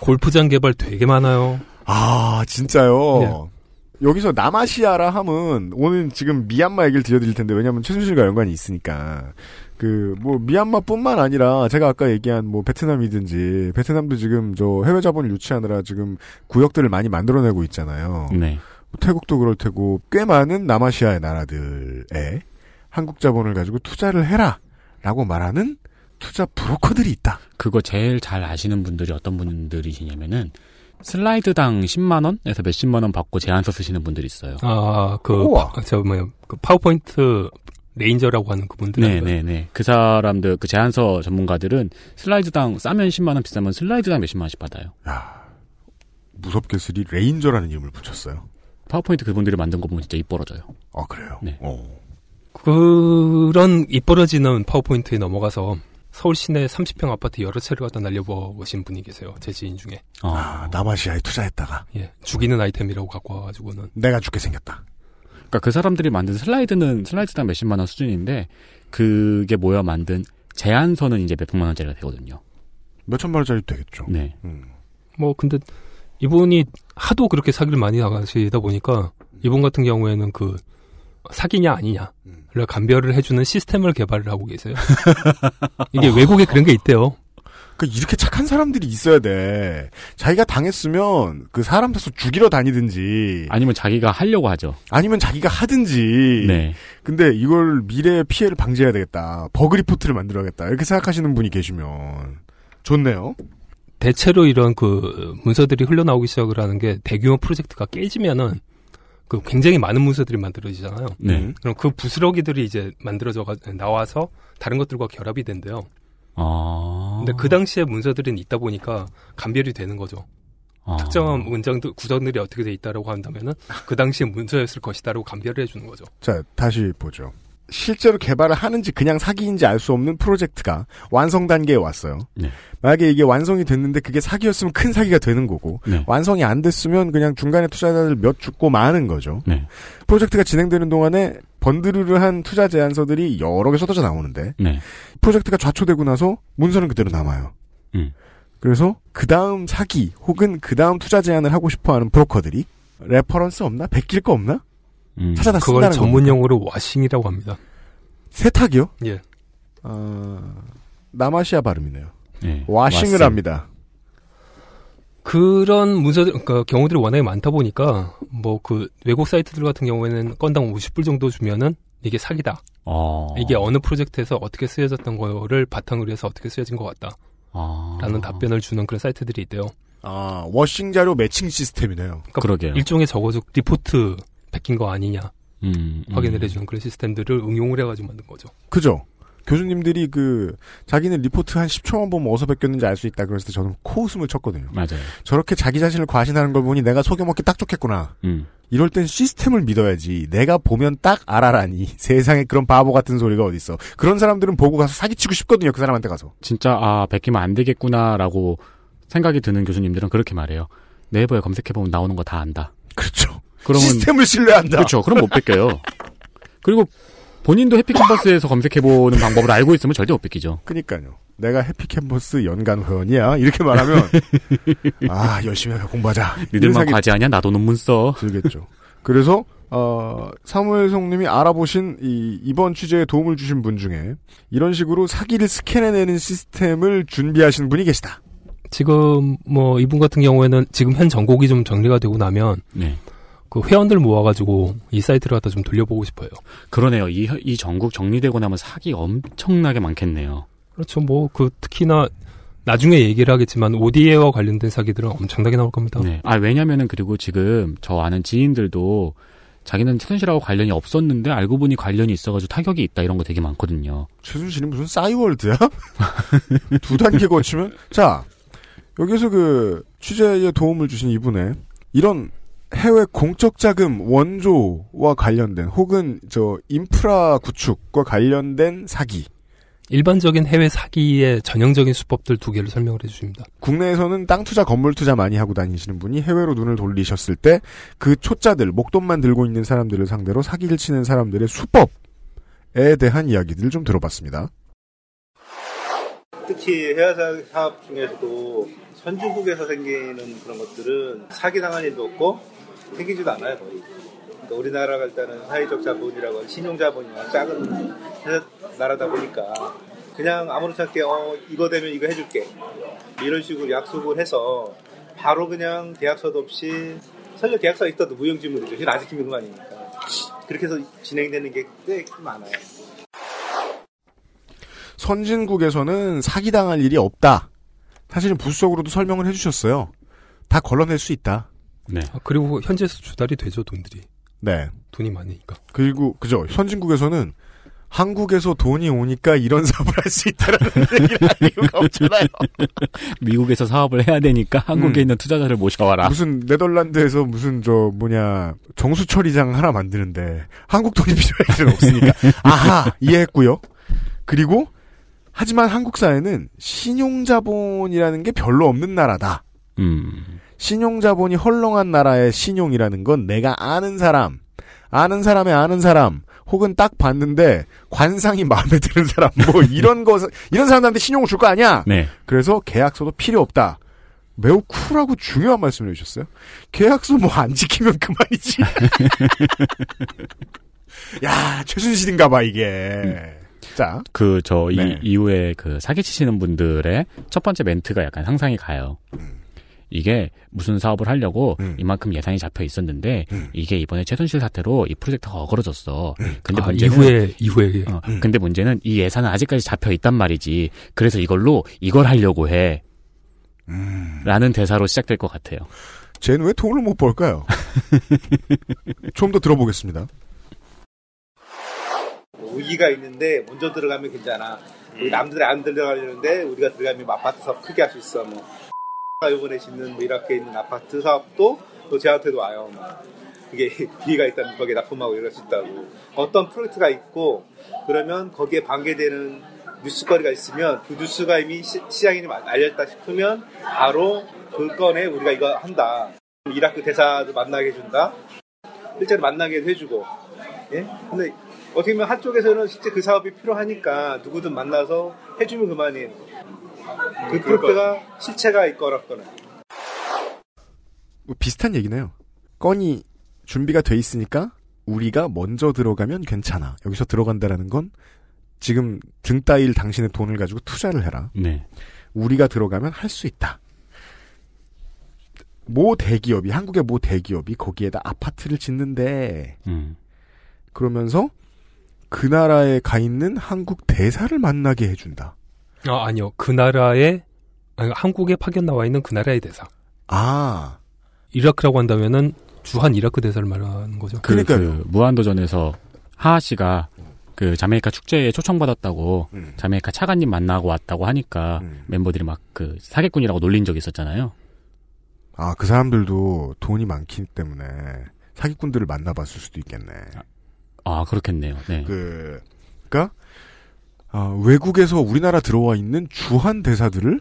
골프장 개발 되게 많아요. 아 진짜요. 네. 여기서 남아시아라 함은 오늘 지금 미얀마 얘기를 들려드릴 텐데 왜냐하면 최순실과 연관이 있으니까 그 뭐 미얀마뿐만 아니라 제가 아까 얘기한 뭐 베트남이든지 베트남도 지금 저 해외 자본을 유치하느라 지금 구역들을 많이 만들어내고 있잖아요. 네. 뭐 태국도 그럴 테고 꽤 많은 남아시아의 나라들에 한국 자본을 가지고 투자를 해라라고 말하는 투자 브로커들이 있다. 그거 제일 잘 아시는 분들이 어떤 분들이시냐면은 슬라이드당 10만 원에서 몇십만 원 받고 제안서 쓰시는 분들이 있어요. 아, 그. 파- 저, 뭐야, 그 파워포인트 ranger라고 하는 그분들. 네네네. 그 사람들, 그 제안서 전문가들은 슬라이드당 싸면 10만 원, 비싸면 슬라이드당 몇십만 원씩 받아요. 야 무섭게시리 ranger라는 이름을 붙였어요. 파워포인트 그분들이 만든 거 보면 진짜 입벌어져요. 아 그래요. 네. 어. 그런 입벌어지는 파워포인트에 넘어가서 서울 시내 30평 아파트 여러 채를 갖다 날려보신 분이 계세요. 제 지인 중에. 아, 남아시아에 투자했다가 예. 죽이는 아이템이라고 갖고 와가지고는. 내가 죽게 생겼다. 그러니까 그 사람들이 만든 슬라이드는 슬라이드당 몇십만 원 수준인데 그게 모여 만든 제안서는 이제 몇백만 원짜리가 되거든요. 몇천만 원짜리 되겠죠. 네. 음. 뭐, 근데 이분이 하도 그렇게 사기를 많이 나가시다 보니까 이분 같은 경우에는 그 사기냐 아니냐. 를 감별을 해주는 시스템을 개발을 하고 계세요. 이게 외국에 그런 게 있대요. 그 이렇게 착한 사람들이 있어야 돼. 자기가 당했으면 그 사람 사서 죽이러 다니든지 아니면 자기가 하려고 하죠. 아니면 자기가 하든지. 네. 근데 이걸 미래의 피해를 방지해야 되겠다. 버그 리포트를 만들어야겠다. 이렇게 생각하시는 분이 계시면 좋네요. 대체로 이런 그 문서들이 흘러나오기 시작을 하는 게 대규모 프로젝트가 깨지면은 그 굉장히 많은 문서들이 만들어지잖아요. 네. 그럼 그 부스러기들이 이제 만들어져 가 나와서 다른 것들과 결합이 된대요. 아. 근데 그 당시에 문서들은 있다 보니까 감별이 되는 거죠. 아. 특정한 문장들 구성들이 어떻게 돼 있다라고 한다면은 그 당시에 문서였을 것이다라고 감별을 해주는 거죠. 자, 다시 보죠. 실제로 개발을 하는지 그냥 사기인지 알 수 없는 프로젝트가 완성 단계에 왔어요. 네. 만약에 이게 완성이 됐는데 그게 사기였으면 큰 사기가 되는 거고 네. 완성이 안 됐으면 그냥 중간에 투자자들 몇 죽고 마는 거죠. 네. 프로젝트가 진행되는 동안에 번드르르한 투자 제안서들이 여러 개 쏟아져 나오는데 네. 프로젝트가 좌초되고 나서 문서는 그대로 남아요. 음. 그래서 그 다음 사기 혹은 그 다음 투자 제안을 하고 싶어하는 브로커들이 reference 없나 베낄 거 없나 음. 찾아다 그걸 쓴다는 전문 겁니다. 용어로 washing이라고 합니다. 세탁이요? 예. 어, 남아시아 발음이네요. 네. washing을 왓슨. 합니다. 그런 문서들, 그러니까 경우들이 워낙에 많다 보니까 뭐 그 외국 사이트들 같은 경우에는 건당 50불 정도 주면은 이게 사기다. 어. 이게 어느 프로젝트에서 어떻게 쓰여졌던 거를 바탕으로 해서 어떻게 쓰여진 것 같다. 아. 라는 답변을 주는 그런 사이트들이 있대요. 아, washing 자료 매칭 시스템이네요. 그러니까 그러게요. 일종의 적어적 리포트 베낀 거 아니냐 음, 음. 확인을 해주는 그런 시스템들을 응용을 해가지고 만든 거죠. 그죠? 교수님들이 그 자기는 리포트 한 10초만 보면 어디서 베꼈는지 알 수 있다 그랬을 때 저는 코웃음을 쳤거든요. 맞아요. 저렇게 자기 자신을 과신하는 걸 보니 내가 속여먹기 딱 좋겠구나. 음. 이럴 땐 시스템을 믿어야지. 내가 보면 딱 알아라니. 세상에 그런 바보 같은 소리가 어딨어. 그런 사람들은 보고 가서 사기치고 싶거든요. 그 사람한테 가서. 진짜 아 베끼면 안 되겠구나라고 생각이 드는 교수님들은 그렇게 말해요. 네이버에 검색해보면 나오는 거 다 안다. 그렇죠. 그러면 시스템을 신뢰한다. 그렇죠. 그럼 못 뺏겨요. 그리고 본인도 해피캔버스에서 검색해보는 방법을 알고 있으면 절대 못 뺏기죠. 그니까요. 내가 해피캔버스 연간 회원이야. 이렇게 말하면 아 열심히 공부하자. 니들만 과제하냐? 나도 논문 써. 들겠죠. 그래서 어, 사무엘 성님이 알아보신 이, 이번 취재에 도움을 주신 분 중에 이런 식으로 사기를 스캔해내는 시스템을 준비하신 분이 계시다. 지금 뭐 이분 같은 경우에는 지금 현 전곡이 좀 정리가 되고 나면 네. 그 회원들 모아가지고 이 사이트를 갖다 좀 돌려보고 싶어요. 그러네요. 이, 이 전국 정리되고 나면 사기 엄청나게 많겠네요. 그렇죠. 뭐 그 특히나 나중에 얘기를 하겠지만 ODA와 관련된 사기들은 엄청나게 나올 겁니다. 네. 아 왜냐면은 그리고 지금 저 아는 지인들도 자기는 최순실하고 관련이 없었는데 알고 보니 관련이 있어가지고 타격이 있다 이런 거 되게 많거든요. 최순실이 무슨 싸이월드야? 두 단계 거치면 자 여기서 그 취재에 도움을 주신 이분의 이런 해외 공적 자금 원조와 관련된 혹은 저 인프라 구축과 관련된 사기 일반적인 해외 사기의 전형적인 수법들 두 개를 설명을 해주십니다. 국내에서는 땅 투자, 건물 투자 많이 하고 다니시는 분이 해외로 눈을 돌리셨을 때 그 초짜들, 목돈만 들고 있는 사람들을 상대로 사기를 치는 사람들의 수법에 대한 이야기들을 좀 들어봤습니다. 특히 해외 사업 중에서도 선진국에서 생기는 그런 것들은 사기당한 일도 없고 생기지도 않아요 거의. 그러니까 우리나라가 일단은 사회적 자본이라고 하는 신용 자본이나 작은 나라다 보니까 그냥 아무렇지 않게 어 이거 되면 이거 해줄게 이런 식으로 약속을 해서 바로 그냥 계약서도 없이 설령 계약서 있어도 무용지물이죠. 이건 아직 김금 아니니까 그렇게 해서 진행되는 게 꽤 많아요. 선진국에서는 사기당할 일이 없다. 사실은 부수적으로도 설명을 해주셨어요. 다 걸러낼 수 있다. 네. 아, 그리고 현지에서 주달이 되죠 돈들이. 네. 돈이 많으니까. 그리고 그죠. 선진국에서는 한국에서 돈이 오니까 이런 사업을 할 수 있다라는 얘기를 할 이유가 없잖아요. 미국에서 사업을 해야 되니까 한국에 음. 있는 투자자를 모셔와라. 무슨 네덜란드에서 무슨 저 뭐냐 정수 처리장 하나 만드는데 한국 돈이 필요할 일은 없으니까 아하 이해했고요. 그리고 하지만 한국 사회는 신용자본이라는 게 별로 없는 나라다. 음. 신용자본이 헐렁한 나라의 신용이라는 건 내가 아는 사람, 아는 사람의 아는 사람, 혹은 딱 봤는데 관상이 마음에 드는 사람, 뭐 이런 거, 이런 사람들한테 신용을 줄 거 아니야? 네. 그래서 계약서도 필요 없다. 매우 쿨하고 중요한 말씀을 해주셨어요. 계약서 뭐 안 지키면 그만이지. 야, 최순실인가 봐, 이게. 자. 그, 저, 이, 네. 이후에 그 사기치시는 분들의 첫 번째 멘트가 약간 상상이 가요. 이게 무슨 사업을 하려고 이만큼 예산이 잡혀 있었는데 이게 이번에 최순실 사태로 이 프로젝트가 어그러졌어. 근데 아, 문제는 이후에 이후에 어, 근데 문제는 이 예산은 아직까지 잡혀 있단 말이지. 그래서 이걸로 이걸 하려고 해. 라는 대사로 시작될 것 같아요. 쟤는 왜 돈을 못 벌까요? 좀 더 들어보겠습니다. 위기가 있는데 먼저 들어가면 괜찮아. 우리 남들이 안 들어가려는데 우리가 들어가면 아파트 사업 크게 할 수 있어. 뭐 이번에 짓는 뭐 이렇게 있는 아파트 사업도 또 저한테도 와요. 막. 이게 기회가 있다면 거기에 납품하고 이럴 수 있다고. 어떤 프로젝트가 있고 그러면 거기에 반개되는 뉴스거리가 있으면 그 뉴스가 이미 시, 시장에 알렸다 싶으면 바로 그 건에 우리가 이거 한다. 이라크 대사도 만나게 해준다. 실제로 만나게 해주고. 예? 근데 어떻게 보면 한쪽에서는 실제 그 사업이 필요하니까 누구든 만나서 해주면 그만이에요. 그 프로젝트가 실체가 있거나 없거나. 뭐 비슷한 얘기네요. 건이 준비가 돼 있으니까 우리가 먼저 들어가면 괜찮아. 여기서 들어간다라는 건 지금 등 따일 당신의 돈을 가지고 투자를 해라. 네. 우리가 들어가면 할 수 있다. 모 대기업이 한국의 모 대기업이 거기에다 아파트를 짓는데 음. 그러면서 그 나라에 가 있는 한국 대사를 만나게 해준다. 아 아니요 그 나라에 아니, 한국에 파견 나와 있는 그 나라의 대사. 아 이라크라고 한다면은 주한 이라크 대사를 말하는 거죠. 그, 그 무한도전에서 하하 씨가 그 자메이카 축제에 초청받았다고 음. 자메이카 차관님 만나고 왔다고 하니까 멤버들이 막 그 사기꾼이라고 놀린 적이 있었잖아요. 아, 그 사람들도 돈이 많기 때문에 사기꾼들을 만나봤을 수도 있겠네. 아, 그렇겠네요. 네. 그, 그니까, 아, 외국에서 우리나라 들어와 있는 주한 대사들을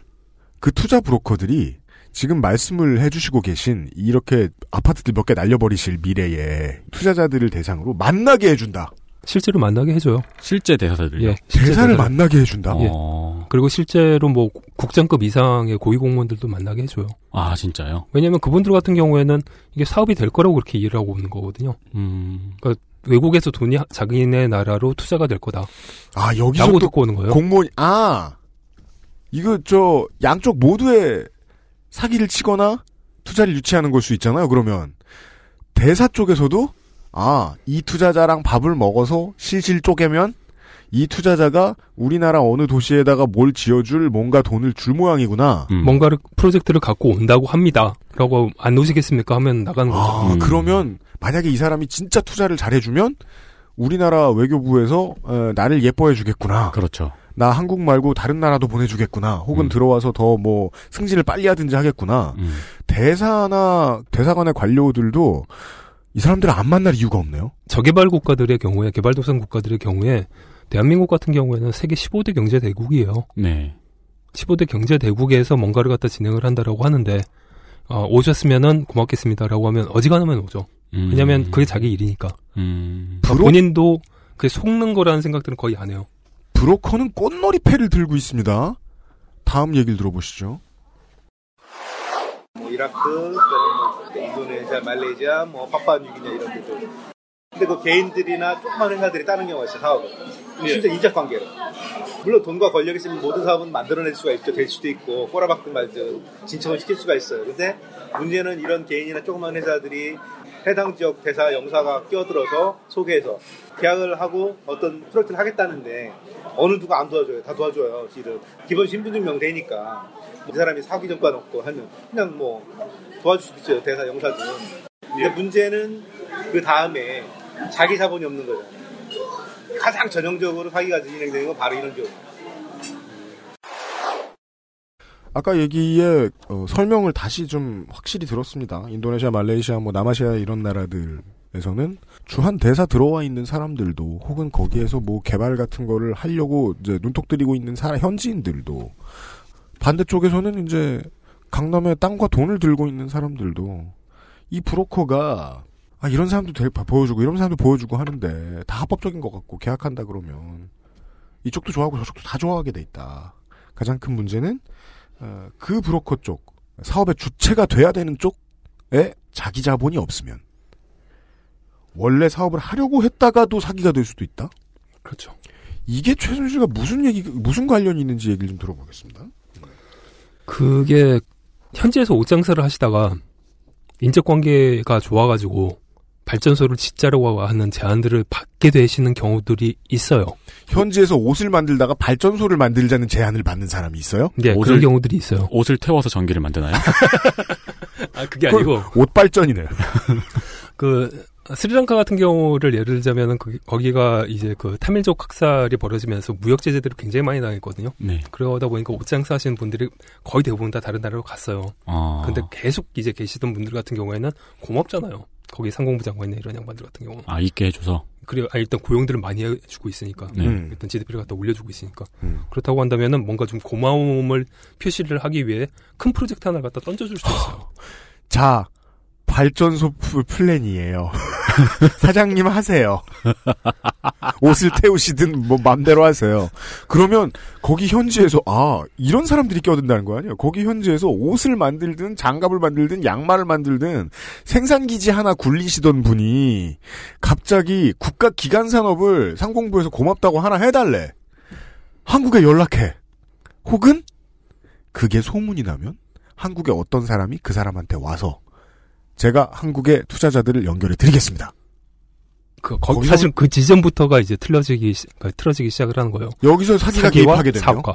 그 투자 브로커들이 지금 말씀을 해주시고 계신 이렇게 아파트들 몇 개 날려버리실 미래에 투자자들을 대상으로 만나게 해준다. 실제로 만나게 해줘요. 실제 대사들요? 예, 실제 대사를 대사들. 만나게 해준다. 예. 어. 그리고 실제로 뭐 국장급 이상의 고위 공무원들도 만나게 해줘요. 아, 진짜요? 왜냐하면 그분들 같은 경우에는 이게 사업이 될 거라고 그렇게 일을 하고 오는 거거든요. 음. 그러니까 외국에서 돈이 하- 자기네 나라로 투자가 될 거다. 아, 여기서 또 듣고 오는 거예요. 공무원, 아, 이거 저, 양쪽 모두의 사기를 치거나 투자를 유치하는 걸 수 있잖아요, 그러면. 대사 쪽에서도, 아, 이 투자자랑 밥을 먹어서 실실 쪼개면 이 투자자가 우리나라 어느 도시에다가 뭘 지어줄 뭔가 돈을 줄 모양이구나. 음. 뭔가를 프로젝트를 갖고 온다고 합니다. 라고 안 오시겠습니까? 하면 나가는 거죠. 아, 그러면 만약에 이 사람이 진짜 투자를 잘해주면 우리나라 외교부에서 어, 나를 예뻐해 주겠구나. 그렇죠. 나 한국 말고 다른 나라도 보내주겠구나. 혹은 들어와서 더 뭐 승진을 빨리 하든지 하겠구나. 음. 대사나 대사관의 관료들도 이 사람들을 안 만날 이유가 없네요. 저개발 국가들의 경우에 개발도상 국가들의 경우에 대한민국 같은 경우에는 세계 15대 경제 대국이에요. 네. 15대 경제 대국에서 뭔가를 갖다 진행을 한다라고 하는데 어, 오셨으면은 고맙겠습니다라고 하면 어지간하면 오죠. 음. 왜냐하면 그게 자기 일이니까. 음. 그러니까 본인도 그게 속는 거라는 생각들은 거의 안 해요. 브로커는 꽃놀이패를 들고 있습니다. 다음 얘기를 들어보시죠. 뭐 이라크, 또는 뭐 인도네시아, 말레이시아, 뭐 파푸아뉴기냐 이런 데도. 근데 그 개인들이나 조그만 회사들이 따는 경우가 있어요, 사업을. 진짜 인적 관계로. 물론 돈과 권력이 있으면 모든 사업은 만들어낼 수가 있죠. 될 수도 있고, 꼬라박든 말든 진척을 시킬 수가 있어요. 근데 문제는 이런 개인이나 조그만 회사들이 해당 지역 대사 영사가 끼어들어서 소개해서 계약을 하고 어떤 프로젝트를 하겠다는데 어느 누가 안 도와줘요. 다 도와줘요. 실은 기본 신분증명 되니까 이 사람이 사기 전과 없고 하면 그냥 뭐 도와줄 수 있죠. 대사 영사들은. 근데 문제는 그 다음에 자기 자본이 없는 거죠. 가장 전형적으로 사기가 진행되는 건 바로 이런 경우. 아까 얘기에 어, 설명을 다시 좀 확실히 들었습니다. 인도네시아, 말레이시아, 뭐 남아시아 이런 나라들에서는 주한 대사 들어와 있는 사람들도 혹은 거기에서 뭐 개발 같은 거를 하려고 이제 눈독 들이고 있는 사람 현지인들도 반대쪽에서는 이제 강남에 땅과 돈을 들고 있는 사람들도 이 브로커가 아 이런 사람도 될 보여주고 이런 사람도 보여주고 하는데 다 합법적인 것 같고 계약한다 그러면 이쪽도 좋아하고 저쪽도 다 좋아하게 돼 있다. 가장 큰 문제는 어, 그 브로커 쪽 사업의 주체가 돼야 되는 쪽에 자기 자본이 없으면 원래 사업을 하려고 했다가도 사기가 될 수도 있다. 그렇죠. 이게 최순실과 무슨 얘기 무슨 관련이 있는지 얘기를 좀 들어보겠습니다. 그게 현지에서 옷장사를 하시다가 인적 관계가 좋아가지고 발전소를 짓자라고 하는 제안들을 받게 되시는 경우들이 있어요. 현지에서 옷을 만들다가 발전소를 만들자는 제안을 받는 사람이 있어요? 네, 그런 경우들이 있어요. 옷을 태워서 전기를 만드나요? 아, 그게 아니고. 옷 발전이네요. 그, 스리랑카 같은 경우를 예를 들자면은 그, 거기가 이제 그 타밀족 학살이 벌어지면서 무역 제재들을 굉장히 많이 당했거든요. 네. 그러다 보니까 옷장사 하시는 분들이 거의 대부분 다 다른 나라로 갔어요. 아. 근데 계속 이제 계시던 분들 같은 경우에는 고맙잖아요. 거기 상공부 장관이나 이런 양반들 같은 경우. 아, 있게 해줘서. 그리고 아, 일단 고용들을 많이 해주고 있으니까 네. 일단 GDP를 갖다 올려주고 있으니까 음. 그렇다고 한다면은 뭔가 좀 고마움을 표시를 하기 위해 큰 프로젝트 하나를 갖다 던져줄 수 있어요. 자, 발전소 플- 플랜이에요. 사장님 하세요. 옷을 태우시든 뭐 맘대로 하세요. 그러면 거기 현지에서 아 이런 사람들이 껴든다는 거 아니에요? 거기 현지에서 옷을 만들든 장갑을 만들든 양말을 만들든 생산기지 하나 굴리시던 분이 갑자기 국가 기간 산업을 상공부에서 고맙다고 하나 해달래. 한국에 연락해. 혹은 그게 소문이 나면 한국의 어떤 사람이 그 사람한테 와서 제가 한국의 투자자들을 연결해 드리겠습니다. 그 거, 거기서- 사실 그 지점부터가 이제 틀어지기 시- 그러니까 틀어지기 시작을 하는 거예요. 여기서 사기가 사기와 개입하게 되네요. 사업과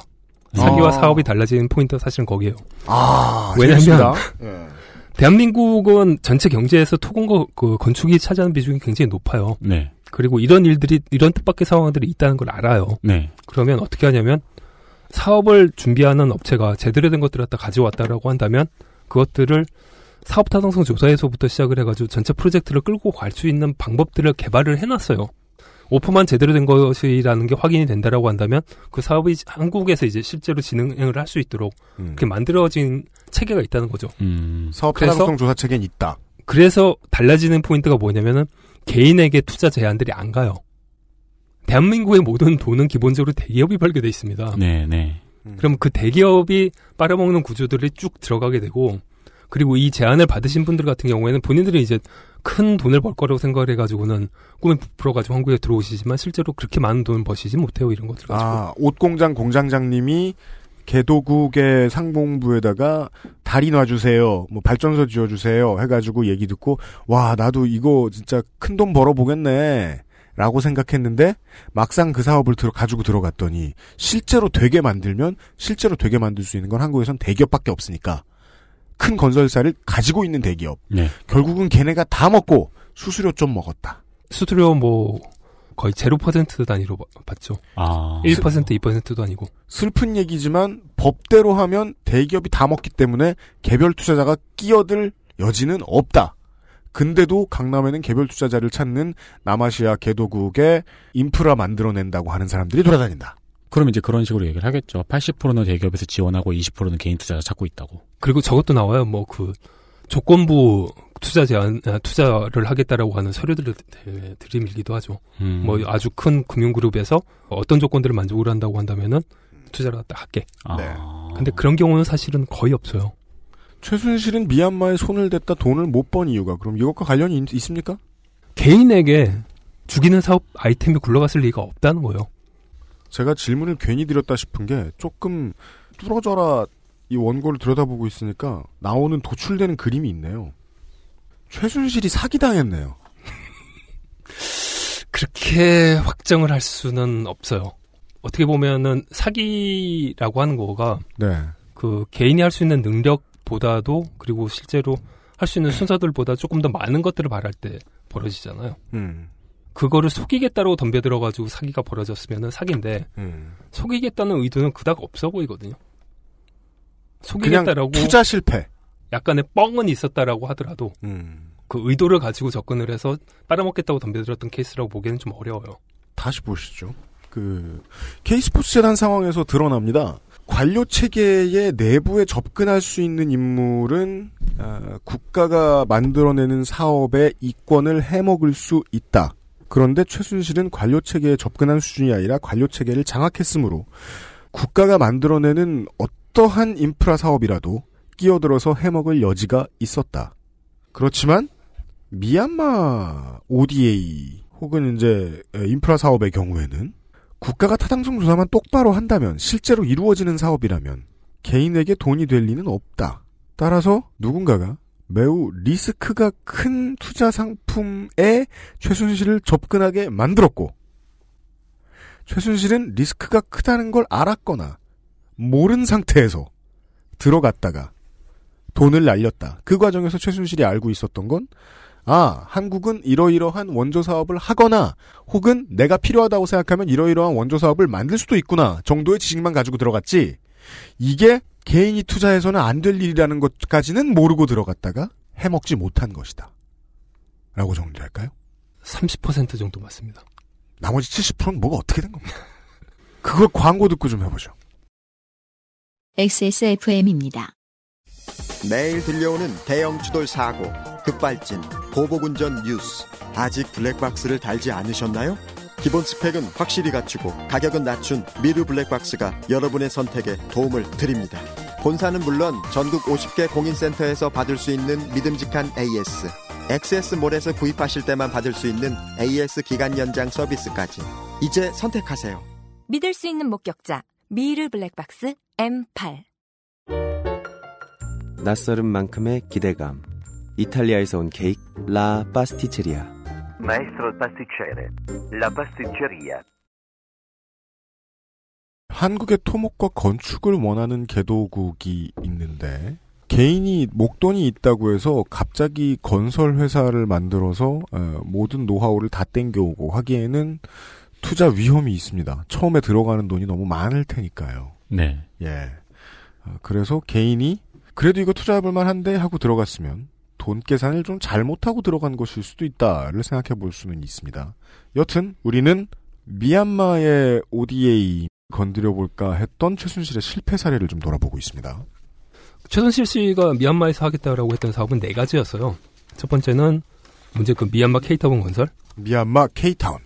사기와 아. 사업이 달라지는 포인트가 사실은 거기에요. 아, 왜냐하면 재밌습니다. 예. 대한민국은 전체 경제에서 토건과 그 건축이 차지하는 비중이 굉장히 높아요. 네. 그리고 이런 일들이 이런 뜻밖의 상황들이 있다는 걸 알아요. 네. 그러면 어떻게 하냐면 사업을 준비하는 업체가 제대로 된 것들을 갖다 가져왔다라고 한다면 그것들을 사업 타당성 조사에서부터 시작을 해가지고 전체 프로젝트를 끌고 갈 수 있는 방법들을 개발을 해놨어요. 오프만 제대로 된 것이라는 게 확인이 된다라고 한다면 그 사업이 한국에서 이제 실제로 진행을 할 수 있도록 그렇게 만들어진 체계가 있다는 거죠. 음. 사업 그래서- 타당성 조사 체계는 있다. 그래서 달라지는 포인트가 뭐냐면은 개인에게 투자 제한들이 안 가요. 대한민국의 모든 돈은 기본적으로 대기업이 벌게 돼 있습니다. 네, 네. 그럼 그 대기업이 빨아먹는 구조들이 쭉 들어가게 되고 그리고 이 제안을 받으신 분들 같은 경우에는 본인들이 이제 큰 돈을 벌 거라고 생각을 해가지고는 꿈에 부풀어가지고 한국에 들어오시지만 실제로 그렇게 많은 돈을 버시지 못해요 이런 것들 가지고 아, 옷공장 공장장님이 개도국의 상봉부에다가 다리 놔주세요, 뭐 발전소 지어주세요 해가지고 얘기 듣고 와 나도 이거 진짜 큰 돈 벌어 보겠네. 라고 생각했는데 막상 그 사업을 들어 가지고 들어갔더니 실제로 되게 만들면 실제로 되게 만들 수 있는 건 한국에선 대기업밖에 없으니까 큰 건설사를 가지고 있는 대기업 네. 결국은 걔네가 다 먹고 수수료 좀 먹었다. 수수료 뭐 거의 0% 단위로 바- 받죠. 아. 1% 2%도 아니고 슬픈 얘기지만 법대로 하면 대기업이 다 먹기 때문에 개별 투자자가 끼어들 여지는 없다. 근데도 강남에는 개별 투자자를 찾는 남아시아 개도국의 인프라 만들어낸다고 하는 사람들이 돌아다닌다. 그럼 이제 그런 식으로 얘기를 하겠죠. 80%는 대기업에서 지원하고 20%는 개인 투자자 찾고 있다고. 그리고 저것도 나와요. 뭐 그 조건부 투자 제한 아, 투자를 하겠다라고 하는 서류들을 대- 들이밀기도 하죠. 음. 뭐 아주 큰 금융 그룹에서 어떤 조건들을 만족을 한다고 한다면은 투자를 갖다 할게. 아. 네. 근데 그런 경우는 사실은 거의 없어요. 최순실은 미얀마에 손을 댔다 돈을 못 번 이유가 그럼 이것과 관련이 있, 습니까 개인에게 죽이는 사업 아이템이 굴러갔을 리가 없다는 거예요. 제가 질문을 괜히 드렸다 싶은 게 조금 뚫어져라 이 원고를 들여다보고 있으니까 나오는 도출되는 그림이 있네요. 최순실이 사기당했네요. 그렇게 확정을 할 수는 없어요. 어떻게 보면은 사기라고 하는 거가 네. 그 개인이 할 수 있는 능력보다도 그리고 실제로 할 수 있는 순서들보다 조금 더 많은 것들을 말할 때 벌어지잖아요. 음. 그거를 속이겠다고 덤벼들어가지고 사기가 벌어졌으면은 사기인데 음. 속이겠다는 의도는 그닥 없어 보이거든요. 속이겠다라고 투자 실패. 약간의 뻥은 있었다라고 하더라도 음. 그 의도를 가지고 접근을 해서 빨아먹겠다고 덤벼들었던 케이스라고 보기에는 좀 어려워요. 다시 보시죠. 그 K스포츠 재단 상황에서 드러납니다. 관료 체계의 내부에 접근할 수 있는 인물은 아, 국가가 만들어내는 사업의 이권을 해먹을 수 있다. 그런데 최순실은 관료 체계에 접근한 수준이 아니라 관료 체계를 장악했으므로 국가가 만들어내는 어떠한 인프라 사업이라도 끼어들어서 해먹을 여지가 있었다. 그렇지만 미얀마 ODA 혹은 이제 인프라 사업의 경우에는 국가가 타당성 조사만 똑바로 한다면 실제로 이루어지는 사업이라면 개인에게 돈이 될 리는 없다. 따라서 누군가가 매우 리스크가 큰 투자 상품에 최순실을 접근하게 만들었고 최순실은 리스크가 크다는 걸 알았거나 모른 상태에서 들어갔다가 돈을 날렸다. 그 과정에서 최순실이 알고 있었던 건 아, 한국은 이러이러한 원조 사업을 하거나 혹은 내가 필요하다고 생각하면 이러이러한 원조 사업을 만들 수도 있구나 정도의 지식만 가지고 들어갔지. 이게 개인이 투자해서는 안 될 일이라는 것까지는 모르고 들어갔다가 해먹지 못한 것이다. 라고 정리할까요? 30% 정도 맞습니다. 나머지 70%는 뭐가 어떻게 된 겁니까? 그걸 광고 듣고 좀 해보죠. XSFM입니다. 매일 들려오는 대형 추돌 사고, 급발진, 보복운전 뉴스. 아직 블랙박스를 달지 않으셨나요? 기본 스펙은 확실히 갖추고 가격은 낮춘 미르 블랙박스가 여러분의 선택에 도움을 드립니다. 본사는 물론 전국 50개 공인센터에서 받을 수 있는 믿음직한 AS, XS몰에서 구입하실 때만 받을 수 있는 AS 기간 연장 서비스까지. 이제 선택하세요. 믿을 수 있는 목격자 미르 블랙박스 M8 낯설은 만큼의 기대감. 이탈리아에서 온 케이크 라 파스티체리아. Maestro pasticcere. La pasticceria. 한국의 토목과 건축을 원하는 개도국이 있는데 개인이 목돈이 있다고 해서 갑자기 건설 회사를 만들어서 어, 모든 노하우를 다 땡겨오고 하기에는 투자 위험이 있습니다. 처음에 들어가는 돈이 너무 많을 테니까요. 네. 예. 어, 그래서 개인이 그래도 이거 투자해볼 만한데 하고 들어갔으면 돈 계산을 좀 잘못하고 들어간 것일 수도 있다를 생각해 볼 수는 있습니다. 여튼 우리는 미얀마의 ODA 건드려 볼까 했던 최순실의 실패 사례를 좀 돌아보고 있습니다. 최순실 씨가 미얀마에서 하겠다라고 했던 사업은 네 가지였어요. 첫 번째는 문제 그 미얀마 케이타운 건설. 미얀마 케이타운.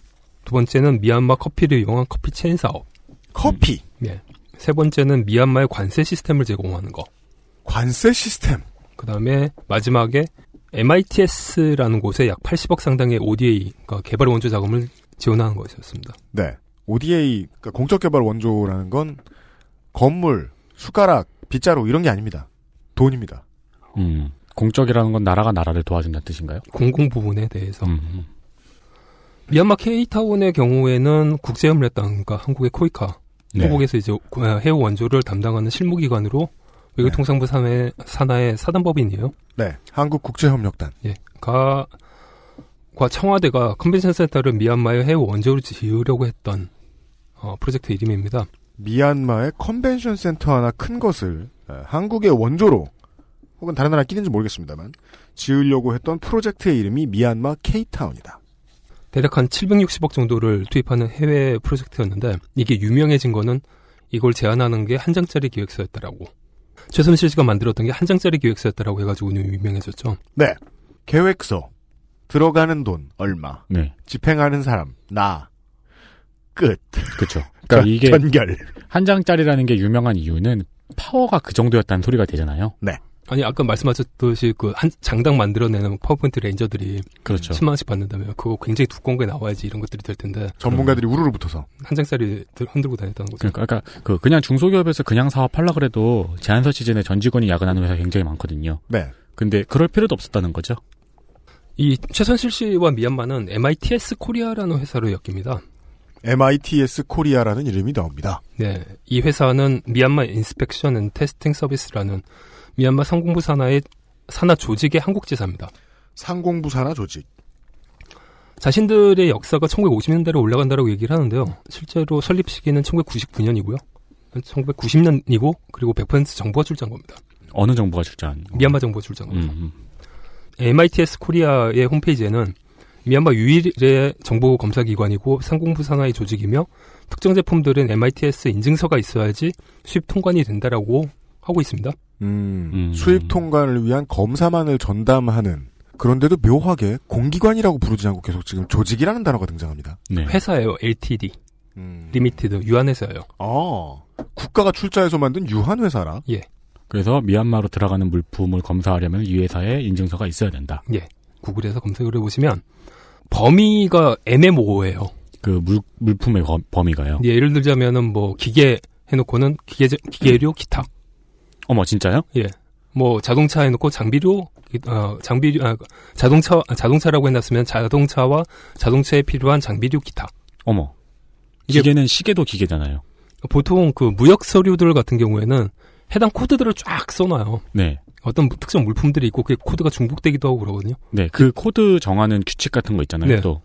두 번째는 미얀마 커피를 이용한 커피 체인 사업. 커피. 네. 세 번째는 미얀마의 관세 시스템을 제공하는 거. 관세 시스템. 그 다음에 마지막에 MITS라는 곳에 약 80억 상당의 ODA, 그러니까 개발 원조 자금을 지원하는 것이었습니다. 네. ODA, 그러니까 공적개발 원조라는 건 건물, 숟가락, 빗자루 이런 게 아닙니다. 돈입니다. 음, 공적이라는 건 나라가 나라를 도와준다는 뜻인가요? 공공 부분에 대해서. 음, 미얀마 케이타운의 경우에는 국제협력단, 그러니까 한국의 코이카, 네. 한국에서 이제 해외 원조를 담당하는 실무기관으로 외교통상부 산하의, 산하의 사단법인이에요. 네. 한국국제협력단. 예. 가, 과 청와대가 컨벤션 센터를 미얀마의 해외 원조로 지으려고 했던 어, 프로젝트 이름입니다. 미얀마의 컨벤션 센터 하나 큰 것을 에, 한국의 원조로 혹은 다른 나라끼리인지 모르겠습니다만 지으려고 했던 프로젝트의 이름이 미얀마 케이타운이다. 대략 한 760억 정도를 투입하는 해외 프로젝트였는데 이게 유명해진 거는 이걸 제안하는 게 한 장짜리 기획서였다라고. 최순실 씨가 만들었던 게 한 장짜리 기획서였다라고 해가지고 유명해졌죠. 네. 계획서. 들어가는 돈 얼마. 네. 집행하는 사람 나. 끝. 그렇죠. 그러니까 이게 전결. 한 장짜리라는 게 유명한 이유는 파워가 그 정도였다는 소리가 되잖아요. 네. 아니 아까 말씀하셨듯이 그 한 장당 만들어내는 파워포인트 ranger들이 그렇죠. 10만 원씩 받는다면 그거 굉장히 두꺼운 게 나와야지 이런 것들이 될 텐데 전문가들이 우르르 붙어서 한 장짜리 들- 흔들고 다녔다는 거죠. 그러니까, 그러니까 그 그냥 중소기업에서 그냥 사업하려 그래도 제안서 시즌에 전 직원이 야근하는 회사 굉장히 많거든요. 네. 근데 그럴 필요도 없었다는 거죠. 이 최순실 씨와 미얀마는 MITS 코리아라는 회사로 엮입니다. MITS 코리아라는 이름이 나옵니다. 네, 이 회사는 미얀마 Inspection and Testing Services라는 미얀마 상공부 산하의 산하 조직의 한국 지사입니다. 상공부 산하 조직. 자신들의 역사가 1950년대로 올라간다고 얘기를 하는데요. 실제로 설립 시기는 1999년이고요. 1990년이고 그리고 100% 정부가 출자한 겁니다. 어느 정부가 출자한? 미얀마 정부가 출자한 음, 거죠. 음. MITS 코리아의 홈페이지에는 미얀마 유일의 정부 검사 기관이고 상공부 산하의 조직이며 특정 제품들은 MITS 인증서가 있어야지 수입 통관이 된다라고 하고 있습니다. 음, 수입 통관을 위한 검사만을 전담하는 그런데도 묘하게 공기관이라고 부르지 않고 계속 지금 조직이라는 단어가 등장합니다. 네. 회사예요. LTD. limited 유한 회사예요. 아, 국가가 출자해서 만든 유한 회사라. 예. 그래서 미얀마로 들어가는 물품을 검사하려면 이 회사에 인증서가 있어야 된다. 예. 구글에서 검색을 해보시면 범위가 애매모호해요. 그 물, 물품의 범, 범위가요. 예, 예를 들자면은 뭐 기계 해놓고는 기계 기계료 기타. 어머 진짜요? 예. 뭐 자동차 해놓고 장비료 어 장비료 아, 자동차 아, 자동차라고 해놨으면 자동차와 자동차에 필요한 장비료 기타. 어머. 기계는 시계도 기계잖아요. 보통 그 무역 서류들 같은 경우에는 해당 코드들을 쫙 써놔요. 네. 어떤 특정 물품들이 있고 그 코드가 중복되기도 하고 그러거든요. 네. 그 코드 정하는 규칙 같은 거 있잖아요. 네. 또.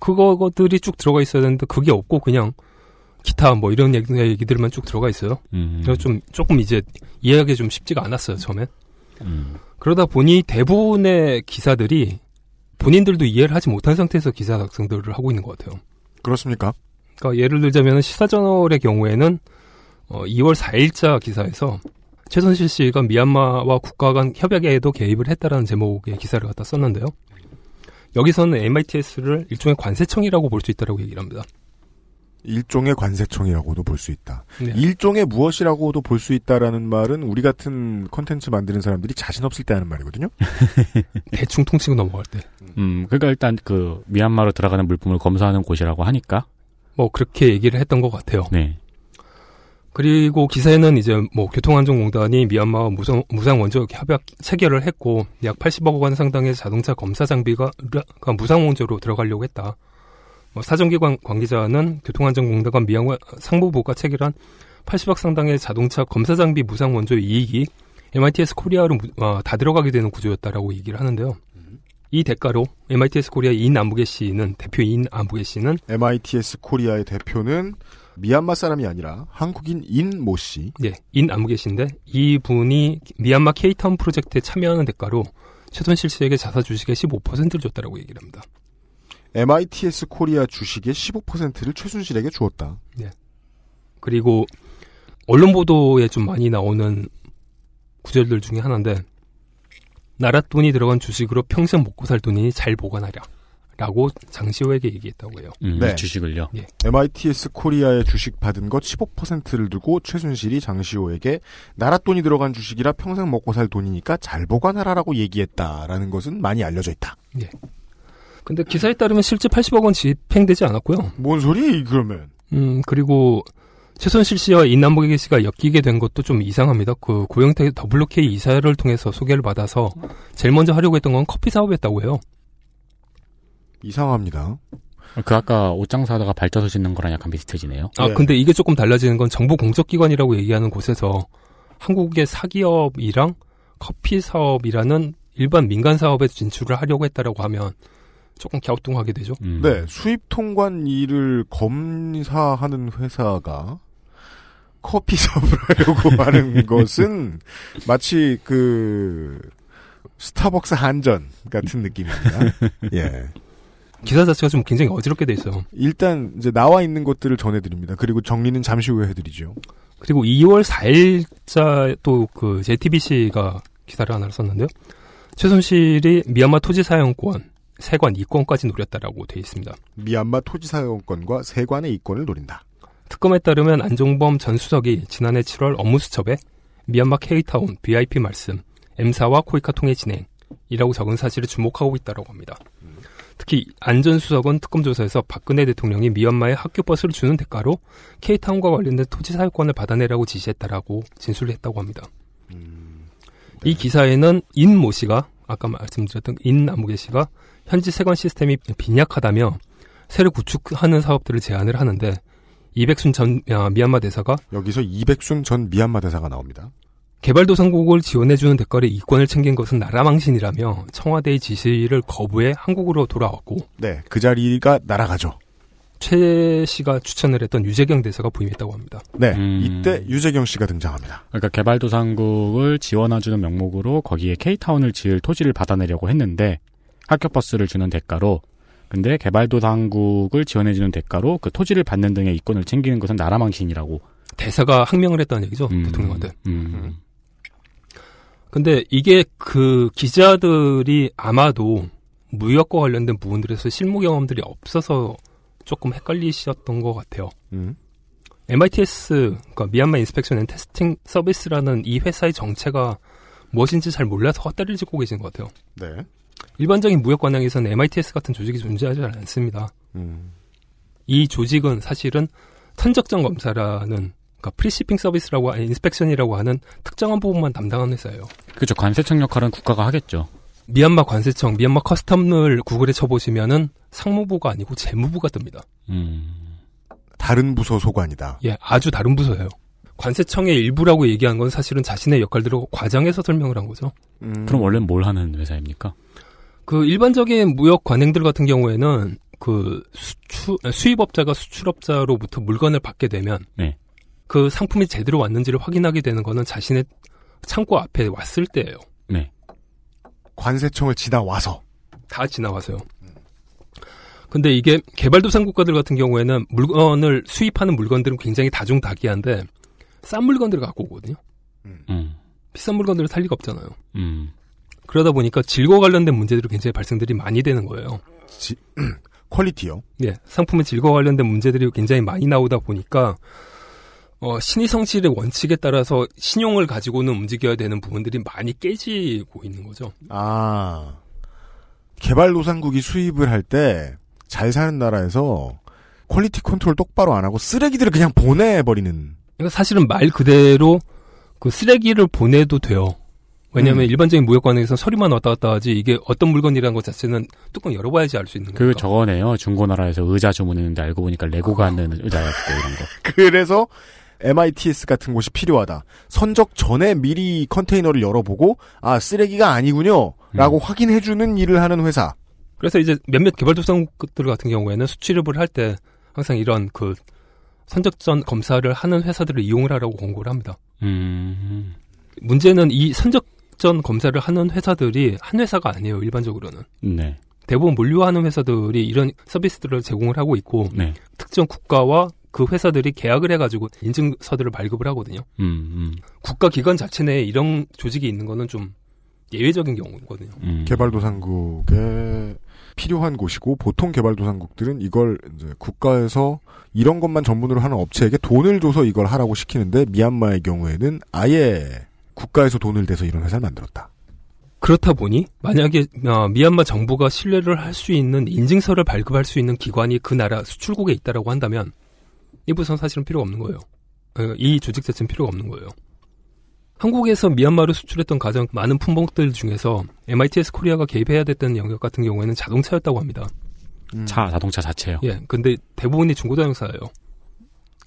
그거들이 쭉 들어가 있어야 되는데 그게 없고 그냥 기타 뭐 이런 얘기- 얘기들만 쭉 들어가 있어요. 음. 그래서 좀 조금 이제 이해하기 좀 쉽지가 않았어요 처음엔. 음. 그러다 보니 대부분의 기사들이 본인들도 이해를 하지 못한 상태에서 기사 작성들을 하고 있는 것 같아요. 그렇습니까? 그러니까 예를 들자면 시사저널의 경우에는 어, 2월 4일자 기사에서 최선실 씨가 미얀마와 국가 간 협약에도 개입을 했다라는 제목의 기사를 갖다 썼는데요. 여기서는 MITS를 일종의 관세청이라고 볼 수 있다라고 얘기를 합니다. 일종의 관세청이라고도 볼 수 있다. 네. 일종의 무엇이라고도 볼 수 있다라는 말은 우리 같은 컨텐츠 만드는 사람들이 자신 없을 때 하는 말이거든요. 대충 통치고 넘어갈 때. 음, 그러니까 일단 그 미얀마로 들어가는 물품을 검사하는 곳이라고 하니까. 뭐 그렇게 얘기를 했던 것 같아요. 네. 그리고 기사에는 이제 뭐 교통안전공단이 미얀마와 무상, 무상 원조 협약 체결을 했고 약 80억 원 상당의 자동차 검사 장비가 가 무상 원조로 들어가려고 했다. 뭐 사정기관 관계자는 교통안전공단과 미얀마 상무부가 체결한 80억 상당의 자동차 검사 장비 무상 원조 이익이 MITS 코리아로 무- 어, 다 들어가게 되는 구조였다라고 얘기를 하는데요. 이 대가로 MITS 코리아 인 아무개 씨는 대표 인 아무개 씨는 MITS 코리아의 대표는 미얀마 사람이 아니라 한국인 인 모 씨. 네, 인 아무개 씨인데 이분이 미얀마 K타운 프로젝트에 참여하는 대가로 최순실 씨에게 자사 주식의 15%를 줬다라고 얘기를 합니다. MITS 코리아 주식의 15%를 최순실에게 주었다. 네. 그리고 언론 보도에 좀 많이 나오는 구절들 중에 하나인데 나라 돈이 들어간 주식으로 평생 먹고 살 돈이니 잘 보관하라. 라고 장시호에게 얘기했다고 해요. 음, 네. 주식을요. 예. MITS 코리아의 주식 받은 것 15%를 두고 최순실이 장시호에게 나라 돈이 들어간 주식이라 평생 먹고 살 돈이니까 잘 보관하라라고 얘기했다라는 것은 많이 알려져 있다. 예. 근데 기사에 따르면 실제 80억 원 집행되지 않았고요. 뭔 소리 그러면? 음, 그리고 최순실 씨와 인남복의 씨가 엮이게 된 것도 좀 이상합니다. 그 고영태 WK 이사를 통해서 소개를 받아서 제일 먼저 하려고 했던 건 커피 사업이었다고 해요. 이상합니다. 그 아까 옷장 사다가 발자서 짓는 거랑 약간 비슷해지네요. 아, 근데 이게 조금 달라지는 건 정부 공적 기관이라고 얘기하는 곳에서 한국의 사기업이랑 커피 사업이라는 일반 민간 사업에 진출을 하려고 했다라고 하면 조금 갸우뚱하게 되죠. 음. 네, 수입 통관 일을 검사하는 회사가 커피 사업을 하려고 하는 것은 마치 그 스타벅스 한전 같은 느낌입니다. 예. 기사 자체가 좀 굉장히 어지럽게 돼 있어요. 일단 이제 나와 있는 것들을 전해드립니다. 그리고 정리는 잠시 후에 해드리죠. 그리고 2월 4일자 또 그 JTBC가 기사를 하나 썼는데요. 최순실이 미얀마 토지 사용권, 세관 이권까지 노렸다라고 돼 있습니다. 미얀마 토지 사용권과 세관의 이권을 노린다. 특검에 따르면 안종범 전 수석이 지난해 7월 업무수첩에 미얀마 케이타운 VIP 말씀, M사와 코이카 통해 진행이라고 적은 사실을 주목하고 있다고 합니다. 특히 안전 수석은 특검 조사에서 박근혜 대통령이 미얀마에 학교 버스를 주는 대가로 케이타운과 관련된 토지 사용권을 받아내라고 지시했다라고 진술을 했다고 합니다. 이 기사에는 인 모 씨가 아까 말씀드렸던 인 남무개 씨가 현지 세관 시스템이 빈약하다며 새로 구축하는 사업들을 제안을 하는데 이백순 전 아, 미얀마 대사가 여기서 이백순 전 미얀마 대사가 나옵니다. 개발도상국을 지원해주는 대가로 이권을 챙긴 것은 나라 망신이라며 청와대의 지시를 거부해 한국으로 돌아왔고 네, 그 자리가 날아가죠. 최 씨가 추천을 했던 유재경 대사가 부임했다고 합니다. 네, 음. 이때 유재경 씨가 등장합니다. 그러니까 개발도상국을 지원해주는 명목으로 거기에 K타운을 지을 토지를 받아내려고 했는데 학교버스를 주는 대가로 근데 개발도상국을 지원해주는 대가로 그 토지를 받는 등의 이권을 챙기는 것은 나라망신이라고. 대사가 항명을 했다는 얘기죠 대통령한테. 음. 근데 이게 그 기자들이 아마도 무역과 관련된 부분들에서 실무 경험들이 없어서 조금 헷갈리셨던 것 같아요. 음. MITS, 그러니까 미얀마 Inspection and Testing Service라는 이 회사의 정체가 무엇인지 잘 몰라서 헛다리를 짚고 계신 것 같아요. 네. 일반적인 무역 관행에서는 MITS 같은 조직이 존재하지 않습니다. 음. 이 조직은 사실은 선적정 검사라는 그러니까 pre-shipping service라고 inspection이라고 하는 특정한 부분만 담당하는 회사예요. 그렇죠. 관세청 역할은 국가가 하겠죠. 미얀마 관세청, 미얀마 커스텀을 구글에 쳐보시면은 상무부가 아니고 재무부가 뜹니다. 음. 다른 부서 소관이다. 예, 아주 다른 부서예요. 관세청의 일부라고 얘기한 건 사실은 자신의 역할들을 과장해서 설명을 한 거죠. 음. 그럼 원래는 뭘 하는 회사입니까? 그 일반적인 무역 관행들 같은 경우에는 그 수출 수입업자가 수출업자로부터 물건을 받게 되면 네. 그 상품이 제대로 왔는지를 확인하게 되는 거는 자신의 창고 앞에 왔을 때예요. 네. 관세청을 지나와서 다 지나와서요. 근데 이게 개발도상 국가들 같은 경우에는 물건을 수입하는 물건들은 굉장히 다중다기한데 싼 물건들을 갖고 오거든요. 음. 비싼 물건들을 살 리가 없잖아요. 음. 그러다 보니까 질과 관련된 문제들이 굉장히 발생들이 많이 되는 거예요. 지, 퀄리티요? 예, 상품의 질과 관련된 문제들이 굉장히 많이 나오다 보니까 어, 신의 성실의 원칙에 따라서 신용을 가지고는 움직여야 되는 부분들이 많이 깨지고 있는 거죠. 아. 개발도상국이 수입을 할 때 잘 사는 나라에서 quality control 똑바로 안 하고 쓰레기들을 그냥 보내버리는. 그러니까 사실은 말 그대로 그 쓰레기를 보내도 돼요. 왜냐하면 음. 일반적인 무역 관행에서 서류만 왔다 갔다 하지 이게 어떤 물건이라는 것 자체는 뚜껑 열어봐야지 알 수 있는 그 거니까. 저거네요. 중고나라에서 의자 주문했는데 알고 보니까 레고가 하는 의자였고 이런 거. 그래서 MITS 같은 곳이 필요하다. 선적 전에 미리 컨테이너를 열어보고 아 쓰레기가 아니군요. 라고 확인해주는 일을 하는 회사. 그래서 이제 몇몇 개발도상국들 같은 경우에는 수출입을 할 때 항상 이런 그 선적전 검사를 하는 회사들을 이용을 하라고 권고를 합니다. 음. 문제는 이 선적전 검사를 하는 회사들이 한 회사가 아니에요. 일반적으로는. 네. 대부분 물류하는 회사들이 이런 서비스들을 제공을 하고 있고 네. 특정 국가와 그 회사들이 계약을 해가지고 인증서들을 발급을 하거든요. 음, 음. 국가 기관 자체 내에 이런 조직이 있는 거는 좀 예외적인 경우거든요. 음. 개발도상국에 필요한 곳이고 보통 개발도상국들은 이걸 이제 국가에서 이런 것만 전문으로 하는 업체에게 돈을 줘서 이걸 하라고 시키는데 미얀마의 경우에는 아예 국가에서 돈을 대서 이런 회사를 만들었다. 그렇다 보니 만약에 어, 미얀마 정부가 신뢰를 할 수 있는 인증서를 발급할 수 있는 기관이 그 나라 수출국에 있다라고 한다면 이 부서는 사실은 필요가 없는 거예요. 어, 이 조직 자체는 필요가 없는 거예요. 한국에서 미얀마로 수출했던 가장 많은 품목들 중에서 MITS 코리아가 개입해야 됐던 영역 같은 경우에는 자동차였다고 합니다. 차 자동차 자체요. 예, 근데 대부분이 중고자동차예요.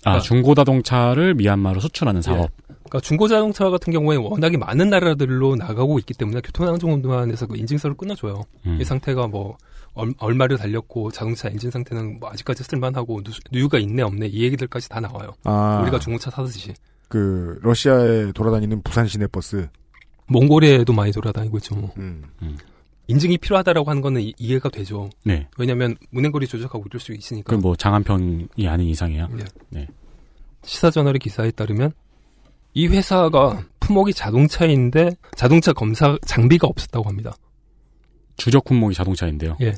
아 중고 자동차를 미얀마로 수출하는 사업. 그러니까 중고자동차 같은 경우에 워낙에 많은 나라들로 나가고 있기 때문에 교통안전공단에서 그 인증서를 끊어줘요. 음. 이 상태가 뭐 얼, 얼마를 달렸고 자동차 엔진 상태는 뭐 아직까지 쓸만하고 누, 누유가 있네 없네 이 얘기들까지 다 나와요. 아. 우리가 중고차 사듯이. 그 러시아에 돌아다니는 부산 시내 버스. 몽골에도 많이 돌아다니고 있죠. 뭐. 음. 인증이 필요하다라고 하는 거는 이, 해가 되죠. 네. 왜냐하면 운행거리 조작하고 이럴 수 있으니까. 그뭐 장한평이 아닌 이상이야. 네. 네. 시사저널의 기사에 따르면 이 회사가 품목이 자동차인데 자동차 검사 장비가 없었다고 합니다. 주적 품목이 자동차인데요. 예.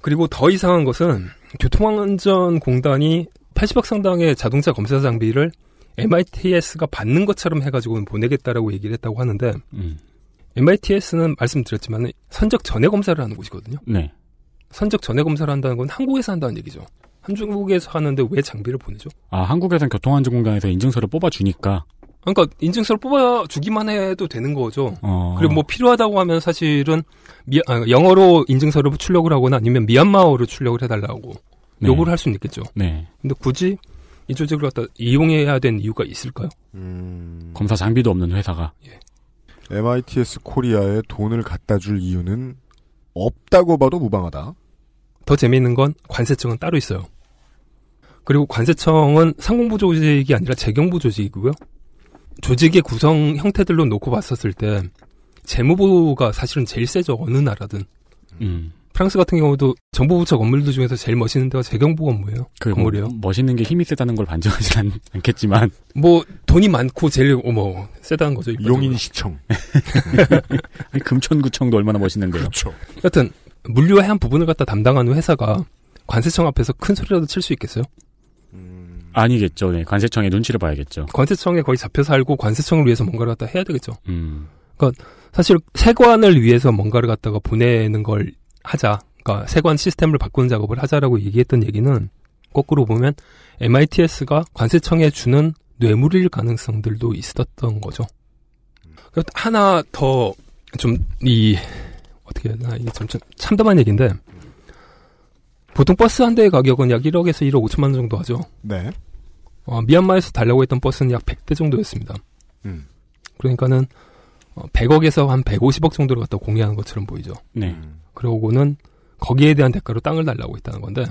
그리고 더 이상한 것은 교통안전공단이 80억 상당의 자동차 검사 장비를 MITS가 받는 것처럼 해가지고 보내겠다라고 얘기를 했다고 하는데 음. MITS는 말씀드렸지만 선적 전에 검사를 하는 곳이거든요. 네. 선적 전에 검사를 한다는 건 한국에서 한다는 얘기죠. 한중국에서 하는데 왜 장비를 보내죠? 아 한국에서는 교통안전공단에서 인증서를 뽑아주니까. 그러니까 인증서를 뽑아주기만 해도 되는 거죠. 어. 그리고 뭐 필요하다고 하면 사실은 미, 아, 영어로 인증서를 출력을 하거나 아니면 미얀마어로 출력을 해달라고 네. 요구를 할 수는 있겠죠. 네. 근데 굳이 이 조직을 갖다 이용해야 된 이유가 있을까요? 검사 장비도 없는 회사가. MITS 코리아에 돈을 갖다 줄 이유는 없다고 봐도 무방하다. 더 재미있는 건 관세청은 따로 있어요. 그리고 관세청은 상공부 조직이 아니라 재경부 조직이고요. 조직의 구성 형태들로 놓고 봤었을 때 재무부가 사실은 제일 세죠. 어느 나라든. 음. 프랑스 같은 경우도 정보부처 건물들 중에서 제일 멋있는 데가 재경부 건물이에요. 그 뭐, 건물이에요. 멋있는 게 힘이 세다는 걸 반증하진 않, 않겠지만. 뭐 돈이 많고 제일 뭐 세다는 거죠. 용인시청. 금천구청도 얼마나 멋있는데요. 그렇죠. 여튼 물류의 한 부분을 갖다 담당하는 회사가 관세청 앞에서 큰 소리라도 칠 수 있겠어요? 아니겠죠. 네. 관세청의 눈치를 봐야겠죠. 관세청에 거의 잡혀 살고 관세청을 위해서 뭔가를 갖다 해야 되겠죠. 음. 그러니까 사실 세관을 위해서 뭔가를 갖다가 보내는 걸 하자. 그러니까 세관 시스템을 바꾸는 작업을 하자라고 얘기했던 얘기는 거꾸로 보면 MITS가 관세청에 주는 뇌물일 가능성들도 있었던 거죠. 그리고 하나 더 좀 이 어떻게 해야 되나 이게 좀, 참- 참담한 얘기인데 보통 버스 한 대의 가격은 약 1억에서 1억 5천만 원 정도 하죠. 네. 어, 미얀마에서 달라고 했던 버스는 약 100대 정도였습니다. 음. 그러니까는 어, 100억에서 한 150억 정도를 갖다 공유하는 것처럼 보이죠. 네. 그러고는 거기에 대한 대가로 땅을 달라고 했다는 건데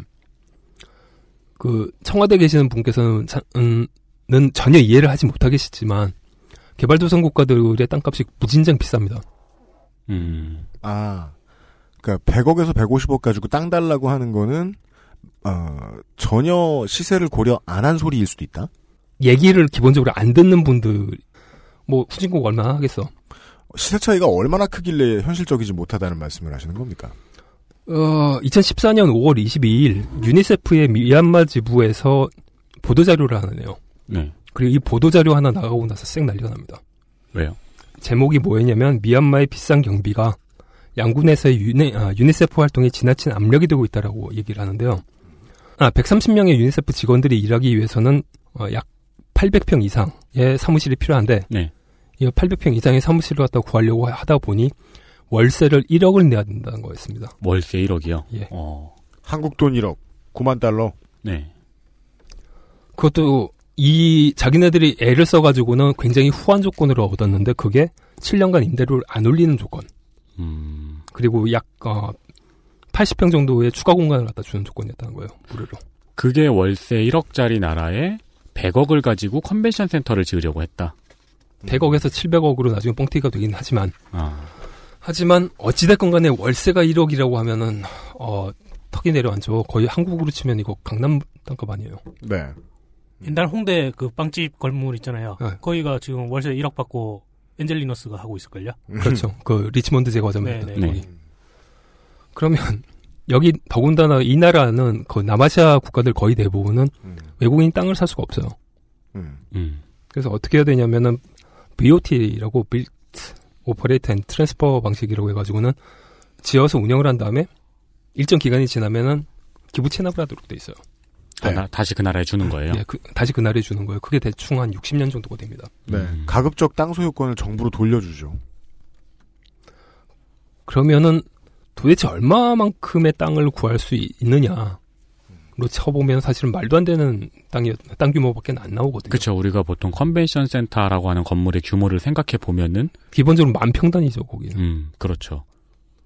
그 청와대 계시는 분께서는 자- 음, 는 전혀 이해를 하지 못하겠지만 개발도상 국가들의 땅값이 무진장 비쌉니다. 음. 아, 그러니까 100억에서 150억 가지고 땅 달라고 하는 거는 어, 전혀 시세를 고려 안 한 소리일 수도 있다. 얘기를 기본적으로 안 듣는 분들 뭐 후진국 얼마나 하겠어. 시세 차이가 얼마나 크길래 현실적이지 못하다는 말씀을 하시는 겁니까? 어, 2014년 5월 22일 유니세프의 미얀마 지부에서 보도자료를 하나 내요. 네. 그리고 이 보도자료 하나 나가고 나서 쌩 난리가 납니다. 왜요? 제목이 뭐였냐면 미얀마의 비싼 경비가 양곤에서의 유니, 아, 유니세프 활동에 지나친 압력이 되고 있다라고 얘기를 하는데요. 아, 130명의 유니세프 직원들이 일하기 위해서는 어, 약 800평 이상의 사무실이 필요한데 네. 이 800평 이상의 사무실을 갖다 구하려고 하다 보니 월세를 1억을 내야 된다는 거였습니다. 월세 1억이요? 예. 어. 한국 돈 1억, 9만 달러. 네. 그것도 이 자기네들이 애를 써가지고는 굉장히 후한 조건으로 얻었는데 그게 7년간 임대료를 안 올리는 조건. 음. 그리고 약 어, 80평 정도의 추가 공간을 갖다 주는 조건이었다는 거예요. 무료로. 그게 월세 1억짜리 나라에 100억을 가지고 컨벤션 센터를 지으려고 했다. 100억에서 700억으로 나중에 뻥튀기가 되긴 하지만 아. 하지만 어찌됐건 간에 월세가 1억이라고 하면은 어 턱이 내려앉죠. 거의 한국으로 치면 이거 강남 땅값 아니에요. 네. 옛날 홍대 그 빵집 건물 있잖아요. 네. 거기가 지금 월세 1억 받고 엔젤리너스가 하고 있을걸요? 그렇죠. 그 리치몬드 제과점입니다. 네, 네. 거기. 그러면 여기 더군다나 이 나라는 그 남아시아 국가들 거의 대부분은 외국인 땅을 살 수가 없어요. 음. 그래서 어떻게 해야 되냐면은 BOT라고 Built Operate and Transfer 방식이라고 해가지고는 지어서 운영을 한 다음에 일정 기간이 지나면은 기부 체납을 하도록 돼 있어요. 아, 나- 다시 그 나라에 주는 거예요. 예, 그- 다시 그 나라에 주는 거예요. 그게 대충 한 60년 정도가 됩니다. 네. 가급적 땅 소유권을 정부로 돌려주죠. 그러면은 도대체 얼마만큼의 땅을 구할 수 있- 있느냐 로 쳐보면 사실은 말도 안 되는 땅이 땅 규모밖에 안 나오거든요. 그렇죠. 우리가 보통 컨벤션 센터라고 하는 건물의 규모를 생각해 보면은 기본적으로 만 평단이죠 거기는. 음, 그렇죠.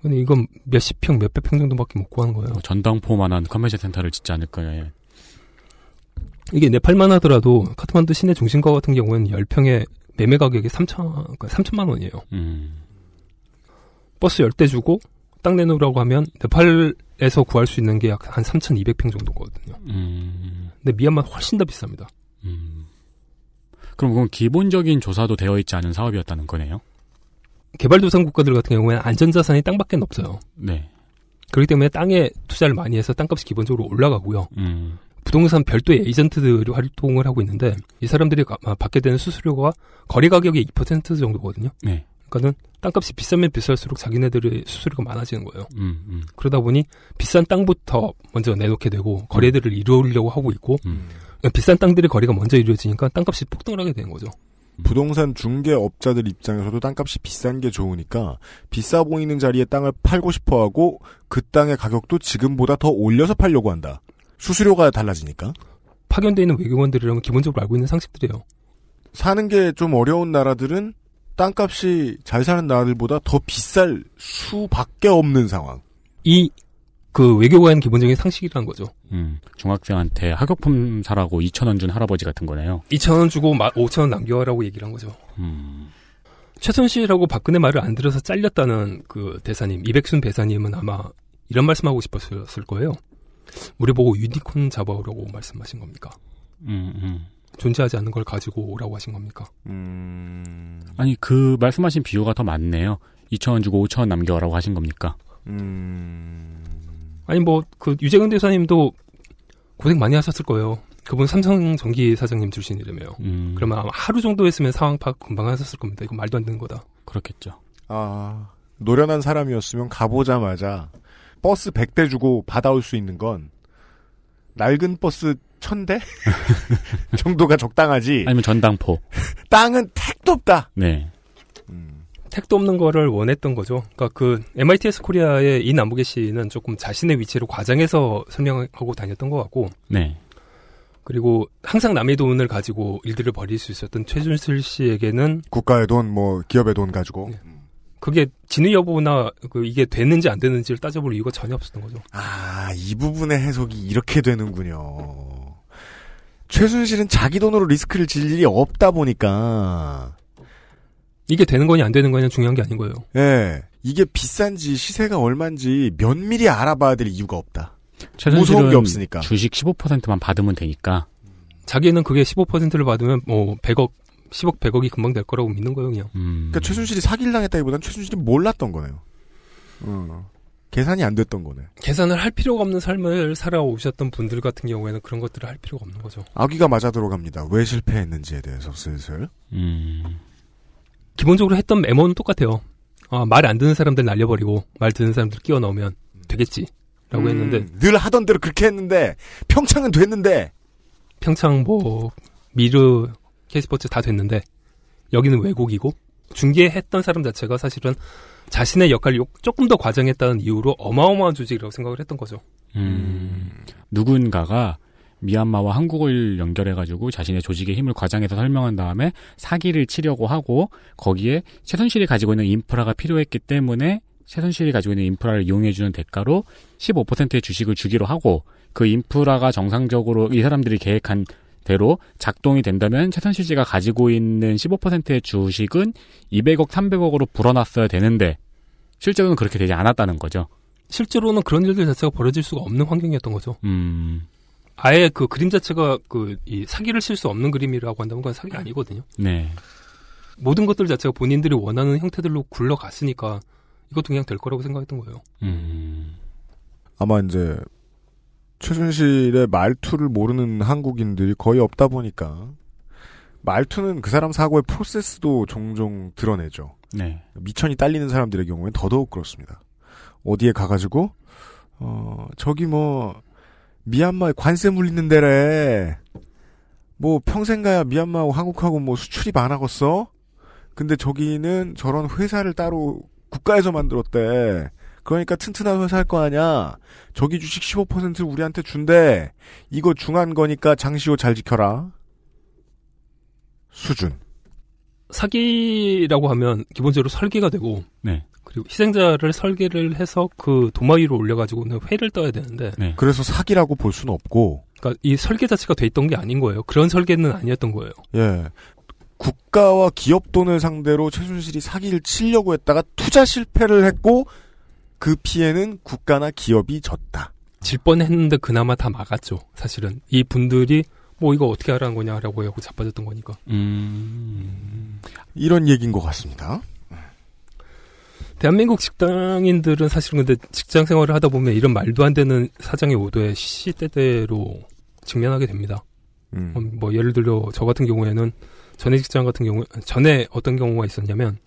근데 이건 몇십 평, 몇백 평 정도밖에 못 구하는 거예요. 뭐 전당포만한 컨벤션 센터를 짓지 않을까요? 예. 이게 네팔만 하더라도 카트만두 시내 중심가 같은 경우에는 10평에 매매 가격이 3천, 그러니까 3천만 원이에요. 음. 버스 10대 주고 땅 내놓으라고 하면 네팔에서 구할 수 있는 게 약 한 3,200평 정도거든요. 음. 근데 미얀마는 훨씬 더 비쌉니다. 그럼 그건 기본적인 조사도 되어 있지 않은 사업이었다는 거네요. 개발도상 국가들 같은 경우에는 안전자산이 땅밖에 없어요. 네. 그렇기 때문에 땅에 투자를 많이 해서 땅값이 기본적으로 올라가고요. 음. 부동산 별도의 에이전트들이 활동을 하고 있는데 이 사람들이 가- 아, 받게 되는 수수료가 거래 가격의 2% 정도거든요. 네. 그러니까는 땅값이 비싸면 비쌀수록 자기네들의 수수료가 많아지는 거예요. 음, 음. 그러다 보니 비싼 땅부터 먼저 내놓게 되고 거래들을 이루려고 하고 있고 음. 비싼 땅들의 거래가 먼저 이루어지니까 땅값이 폭등을 하게 되는 거죠. 부동산 중개업자들 입장에서도 땅값이 비싼 게 좋으니까 비싸 보이는 자리에 땅을 팔고 싶어 하고 그 땅의 가격도 지금보다 더 올려서 팔려고 한다. 수수료가 달라지니까. 파견돼 있는 외교관들이라면 기본적으로 알고 있는 상식들이에요. 사는 게 좀 어려운 나라들은 땅값이 잘 사는 나라들보다 더 비쌀 수밖에 없는 상황. 이 그 외교관 기본적인 상식이라는 거죠. 음. 중학생한테 학용품 사라고 2,000원 준 할아버지 같은 거네요. 2,000원 주고 5,000원 남겨라고 얘기를 한 거죠. 음. 최순실하고 박근혜 말을 안 들어서 잘렸다는 그 대사님, 이백순 대사님은 아마 이런 말씀하고 싶었을 거예요. 우리 보고 유니콘 잡아오라고 말씀하신 겁니까? 음, 음. 존재하지 않는 걸 가지고 오라고 하신 겁니까? 음. 아니, 그 말씀하신 비유가 더 많네요. 2,000원 주고 5,000원 남겨라고 하신 겁니까? 음. 아니 뭐 그 유재근 대사님도 고생 많이 하셨을 거예요. 그분 삼성전기 사장님 출신이라며요. 음. 그러면 아마 하루 정도 했으면 상황 파악 금방 하셨을 겁니다. 이거 말도 안 되는 거다. 그렇겠죠. 아, 노련한 사람이었으면 가보자마자 버스 100대 주고 받아올 수 있는 건 낡은 버스 1000대? 정도가 적당하지. 아니면 전당포. 땅은 택도 없다. 네. 택도 없는 거를 원했던 거죠. 그러니까 그 MITS 코리아의 이 인 아무개 씨는 조금 자신의 위치를 과장해서 설명하고 다녔던 것 같고, 네. 그리고 항상 남의 돈을 가지고 일들을 벌일 수 있었던 최준실 씨에게는 국가의 돈, 뭐 기업의 돈 가지고. 그게 진위 여부나 그 이게 됐는지 안 됐는지를 따져볼 이유가 전혀 없었던 거죠. 아, 이 부분의 해석이 이렇게 되는군요. 최순실은 자기 돈으로 리스크를 질 일이 없다 보니까. 이게 되는 거냐 안 되는 거냐 중요한 게 아닌 거예요. 예. 이게 비싼지 시세가 얼마인지 면밀히 알아봐야 될 이유가 없다. 무서운 최순실은 게 없으니까. 주식 15%만 받으면 되니까. 자기는 그게 15%를 받으면 뭐 100억, 10억, 100억이 금방 될 거라고 믿는 거예요, 그냥. 음. 그러니까 최순실이 사기를 당했다기보다는 최순실이 몰랐던 거네요. 어. 계산이 안 됐던 거네. 계산을 할 필요가 없는 삶을 살아오셨던 분들 같은 경우에는 그런 것들을 할 필요가 없는 거죠. 아귀가 맞아 들어갑니다. 왜 실패했는지에 대해서 슬슬. 음. 기본적으로 했던 메모는 똑같아요. 아, 말 안 듣는 사람들 날려버리고 말 듣는 사람들 끼워 넣으면 되겠지. 라고 음, 했는데 늘 하던 대로 그렇게 했는데 평창은 됐는데 평창 뭐 미르 K스포츠 다 됐는데 여기는 왜곡이고 중계했던 사람 자체가 사실은 자신의 역할을 요- 조금 더 과장했다는 이유로 어마어마한 조직이라고 생각을 했던 거죠. 음. 누군가가 미얀마와 한국을 연결해가지고 자신의 조직의 힘을 과장해서 설명한 다음에 사기를 치려고 하고 거기에 최순실이 가지고 있는 인프라가 필요했기 때문에 최순실이 가지고 있는 인프라를 이용해주는 대가로 15%의 주식을 주기로 하고 그 인프라가 정상적으로 이 사람들이 계획한 대로 작동이 된다면 최순실 씨가 가지고 있는 15%의 주식은 200억, 300억으로 불어났어야 되는데 실제로는 그렇게 되지 않았다는 거죠. 실제로는 그런 일들 자체가 벌어질 수가 없는 환경이었던 거죠. 음, 아예 그 그림 자체가 그 이 사기를 칠 수 없는 그림이라고 한다면 그건 사기 아니거든요. 네. 모든 것들 자체가 본인들이 원하는 형태들로 굴러갔으니까 이것도 그냥 될 거라고 생각했던 거예요. 음. 아마 이제 최순실의 말투를 모르는 한국인들이 거의 없다 보니까 말투는 그 사람 사고의 프로세스도 종종 드러내죠. 네. 미천이 딸리는 사람들의 경우엔 더더욱 그렇습니다. 어디에 가가지고 어 저기 뭐 미얀마에 관세 물리는 데래. 뭐 평생 가야 미얀마하고 한국하고 뭐 수출이 많아겠어. 근데 저기는 저런 회사를 따로 국가에서 만들었대. 그러니까 튼튼한 회사 할거 아냐. 저기 주식 15% 우리한테 준대. 이거 중한 거니까 장시호 잘 지켜라. 수준. 사기라고 하면 기본적으로 설계가 되고 네. 그리고 희생자를 설계를 해서 그 도마 위로 올려가지고는 회를 떠야 되는데 네. 그래서 사기라고 볼 수는 없고. 그러니까 이 설계 자체가 돼 있던 게 아닌 거예요. 그런 설계는 아니었던 거예요. 예. 국가와 기업 돈을 상대로 최순실이 사기를 치려고 했다가 투자 실패를 했고 그 피해는 국가나 기업이 졌다. 질 뻔했는데 그나마 다 막았죠. 사실은 이 분들이 뭐 이거 어떻게 하라는 거냐라고 하고 자빠졌던 거니까. 음. 이런 얘기인 것 같습니다. 대한민국 직장인들은 사실은 근데 직장 생활을 하다 보면 이런 말도 안 되는 사장의 오도에 시시때때로 직면하게 됩니다. 음. 어, 뭐 예를 들어 저 같은 경우에는 전에 직장 같은 경우 전에 어떤 경우가 있었냐면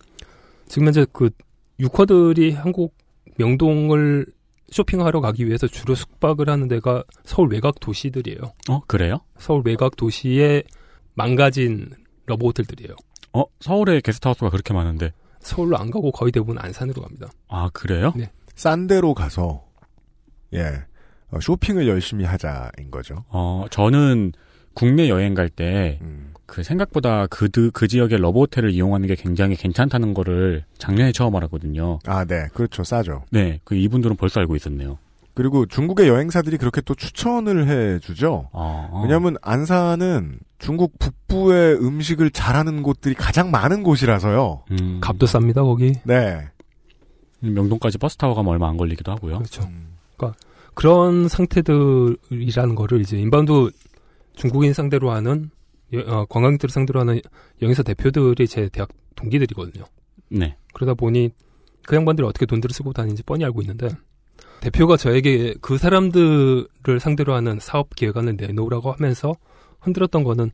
지금 현재 그 유커들이 한국 명동을 쇼핑하러 가기 위해서 주로 숙박을 하는 데가 서울 외곽 도시들이에요. 어, 그래요? 서울 외곽 도시의 망가진 러브 호텔들이에요. 어, 서울에 게스트하우스가 그렇게 많은데. 서울로 안 가고 거의 대부분 안산으로 갑니다. 아, 그래요? 네. 싼 데로 가서 예 어, 쇼핑을 열심히 하자인 거죠. 어, 저는 국내 여행 갈 때, 음. 그 생각보다 그, 드- 그 지역의 러브호텔을 이용하는 게 굉장히 괜찮다는 거를 작년에 처음 알았거든요. 아, 네, 그렇죠, 싸죠. 네, 그 이분들은 벌써 알고 있었네요. 그리고 중국의 여행사들이 그렇게 또 추천을 해주죠. 어. 왜냐하면 안산은 중국 북부의 음식을 잘하는 곳들이 가장 많은 곳이라서요. 음, 값도 쌉니다 거기. 네. 명동까지 버스 타고 가면 얼마 안 걸리기도 하고요. 그렇죠. 그러니까 그런 상태들이라는 거를 이제 inbound 중국인 상대로 하는 여- 어, 관광객들을 상대로 하는 여행사 대표들이 제 대학 동기들이거든요. 네. 그러다 보니 그 양반들이 어떻게 돈들을 쓰고 다니는지 뻔히 알고 있는데 대표가 저에게 그 사람들을 상대로 하는 사업 계획안을 내놓으라고 하면서 흔들었던 거는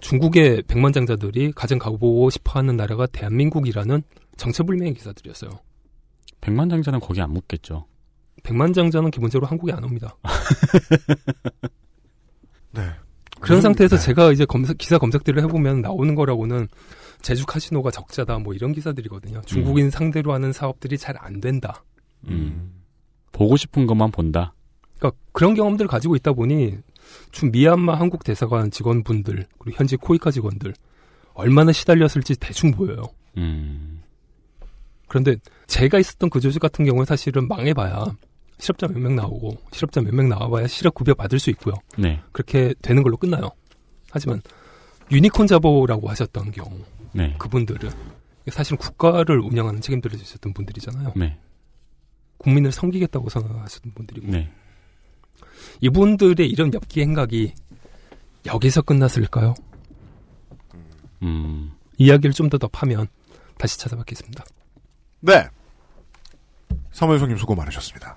중국의 백만장자들이 가장 가보고 싶어하는 나라가 대한민국이라는 정체불명의 기사들이었어요. 백만장자는 거기 안 묻겠죠. 백만장자는 기본적으로 한국에 안 옵니다. 네. 그런 음, 상태에서 네. 제가 이제 검색, 기사 검색들을 해보면 나오는 거라고는 제주 카지노가 적자다 뭐 이런 기사들이거든요. 중국인 상대로 하는 사업들이 잘 안 된다. 음. 보고 싶은 것만 본다. 그러니까 그런 경험들을 가지고 있다 보니 준 미얀마 한국 대사관 직원분들 그리고 현지 코이카 직원들 얼마나 시달렸을지 대충 보여요. 음. 그런데 제가 있었던 그 조직 같은 경우는 사실은 망해봐야 실업자 몇 명 나오고 실업자 몇 명 나와봐야 실업 급여 받을 수 있고요. 네. 그렇게 되는 걸로 끝나요. 하지만 유니콘 자보라고 하셨던 경우 네. 그분들은 사실은 국가를 운영하는 책임들을 지셨던 분들이잖아요. 네. 국민을 섬기겠다고 생각하셨던 분들이고 네. 이분들의 이런 엽기 행각이 여기서 끝났을까요? 음. 이야기를 좀 더 더 파면 다시 찾아뵙겠습니다. 네. 사무엘송님 수고 많으셨습니다.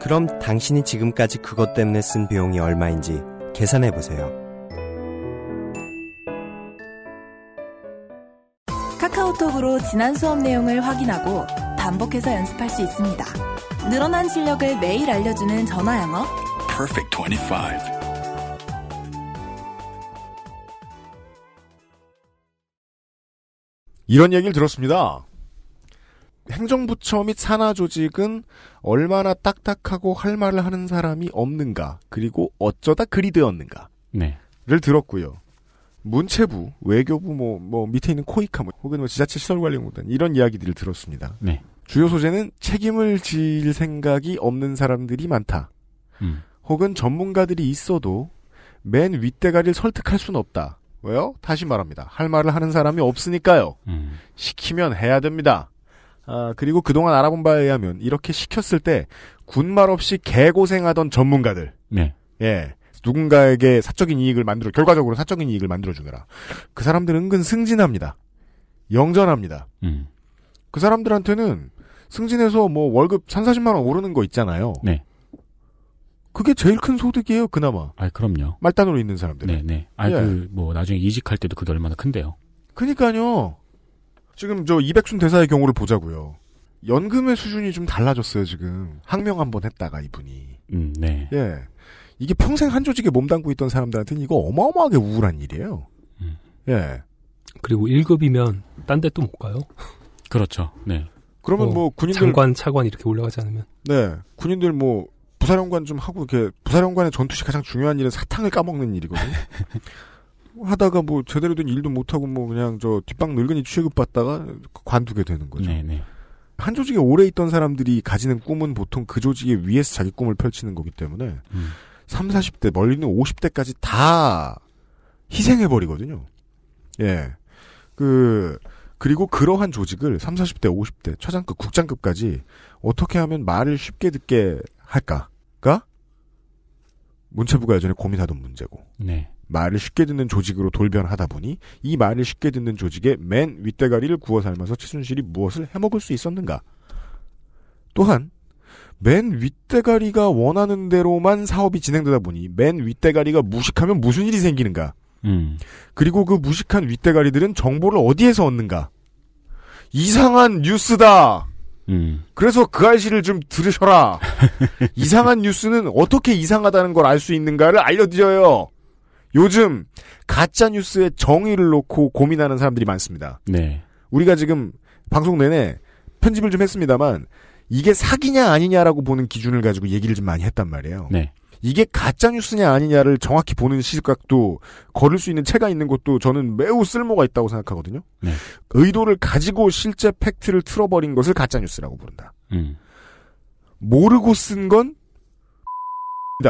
그럼 당신이 지금까지 그것 때문에 쓴 비용이 얼마인지 계산해 보세요. 카카오톡으로 지난 수업 내용을 확인하고 반복해서 연습할 수 있습니다. 늘어난 실력을 매일 알려주는 전화 영어. Perfect 25. 이런 얘기를 들었습니다. 행정부처 및 산하 조직은 얼마나 딱딱하고 할 말을 하는 사람이 없는가, 그리고 어쩌다 그리 되었는가. 네. 를 들었고요. 문체부, 외교부, 뭐, 뭐, 밑에 있는 코이카, 뭐, 혹은 뭐 지자체 시설관리공단, 이런 이야기들을 들었습니다. 네. 주요 소재는 책임을 질 생각이 없는 사람들이 많다. 음. 혹은 전문가들이 있어도 맨 윗대가리를 설득할 수는 없다. 왜요? 다시 말합니다. 할 말을 하는 사람이 없으니까요. 음. 시키면 해야 됩니다. 아, 그리고 그동안 알아본 바에 의하면 이렇게 시켰을 때 군말 없이 개고생하던 전문가들. 네. 예. 누군가에게 사적인 이익을 만들어, 결과적으로 사적인 이익을 만들어주느라. 그 사람들은 은근 승진합니다. 영전합니다. 음. 그 사람들한테는 승진해서 뭐 월급 3, 40만원 오르는 거 있잖아요. 네. 그게 제일 큰 소득이에요, 그나마. 아, 그럼요. 말단으로 있는 사람들. 네, 네. 아, 예. 그, 뭐, 나중에 이직할 때도 그게 얼마나 큰데요. 그니까요. 지금 저 이백순 대사의 경우를 보자고요. 연금의 수준이 좀 달라졌어요, 지금. 항명 한번 했다가 이분이. 음, 네. 예. 이게 평생 한 조직에 몸담고 있던 사람들한테는 이거 어마어마하게 우울한 일이에요. 음. 예. 그리고 1급이면 딴 데 또 못 가요. 그렇죠. 네. 그러면 뭐 군인들 장관, 차관 이렇게 올라가지 않으면 네. 군인들 뭐 부사령관 좀 하고 이렇게 부사령관의 전투시 가장 중요한 일은 사탕을 까먹는 일이거든요. 하다가 뭐 제대로 된 일도 못 하고 뭐 그냥 저 뒷방 늙은이 취급 받다가 관두게 되는 거죠. 네, 네. 한 조직에 오래 있던 사람들이 가지는 꿈은 보통 그 조직의 위에서 자기 꿈을 펼치는 거기 때문에 음. 3, 40대 멀리는 50대까지 다 희생해 버리거든요. 예. 그 그리고 그러한 조직을 3, 40대, 50대, 차장급, 국장급까지 어떻게 하면 말을 쉽게 듣게 할까가 문체부가 예전에 고민하던 문제고 네. 말을 쉽게 듣는 조직으로 돌변하다 보니 이 말을 쉽게 듣는 조직의 맨 윗대가리를 구워 삶아서 최순실이 무엇을 해먹을 수 있었는가? 또한 맨 윗대가리가 원하는 대로만 사업이 진행되다 보니 맨 윗대가리가 무식하면 무슨 일이 생기는가? 음. 그리고 그 무식한 윗대가리들은 정보를 어디에서 얻는가? 이상한 뉴스다. 음. 그래서 그 알씨를 좀 들으셔라. 이상한 뉴스는 어떻게 이상하다는 걸 알 수 있는가를 알려드려요. 요즘 가짜 뉴스의 정의를 놓고 고민하는 사람들이 많습니다. 네. 우리가 지금 방송 내내 편집을 좀 했습니다만 이게 사기냐 아니냐라고 보는 기준을 가지고 얘기를 좀 많이 했단 말이에요. 네. 이게 가짜 뉴스냐 아니냐를 정확히 보는 시각도 걸을 수 있는 채가 있는 것도 저는 매우 쓸모가 있다고 생각하거든요. 네. 의도를 가지고 실제 팩트를 틀어버린 것을 가짜 뉴스라고 부른다. 음. 모르고 쓴건 다,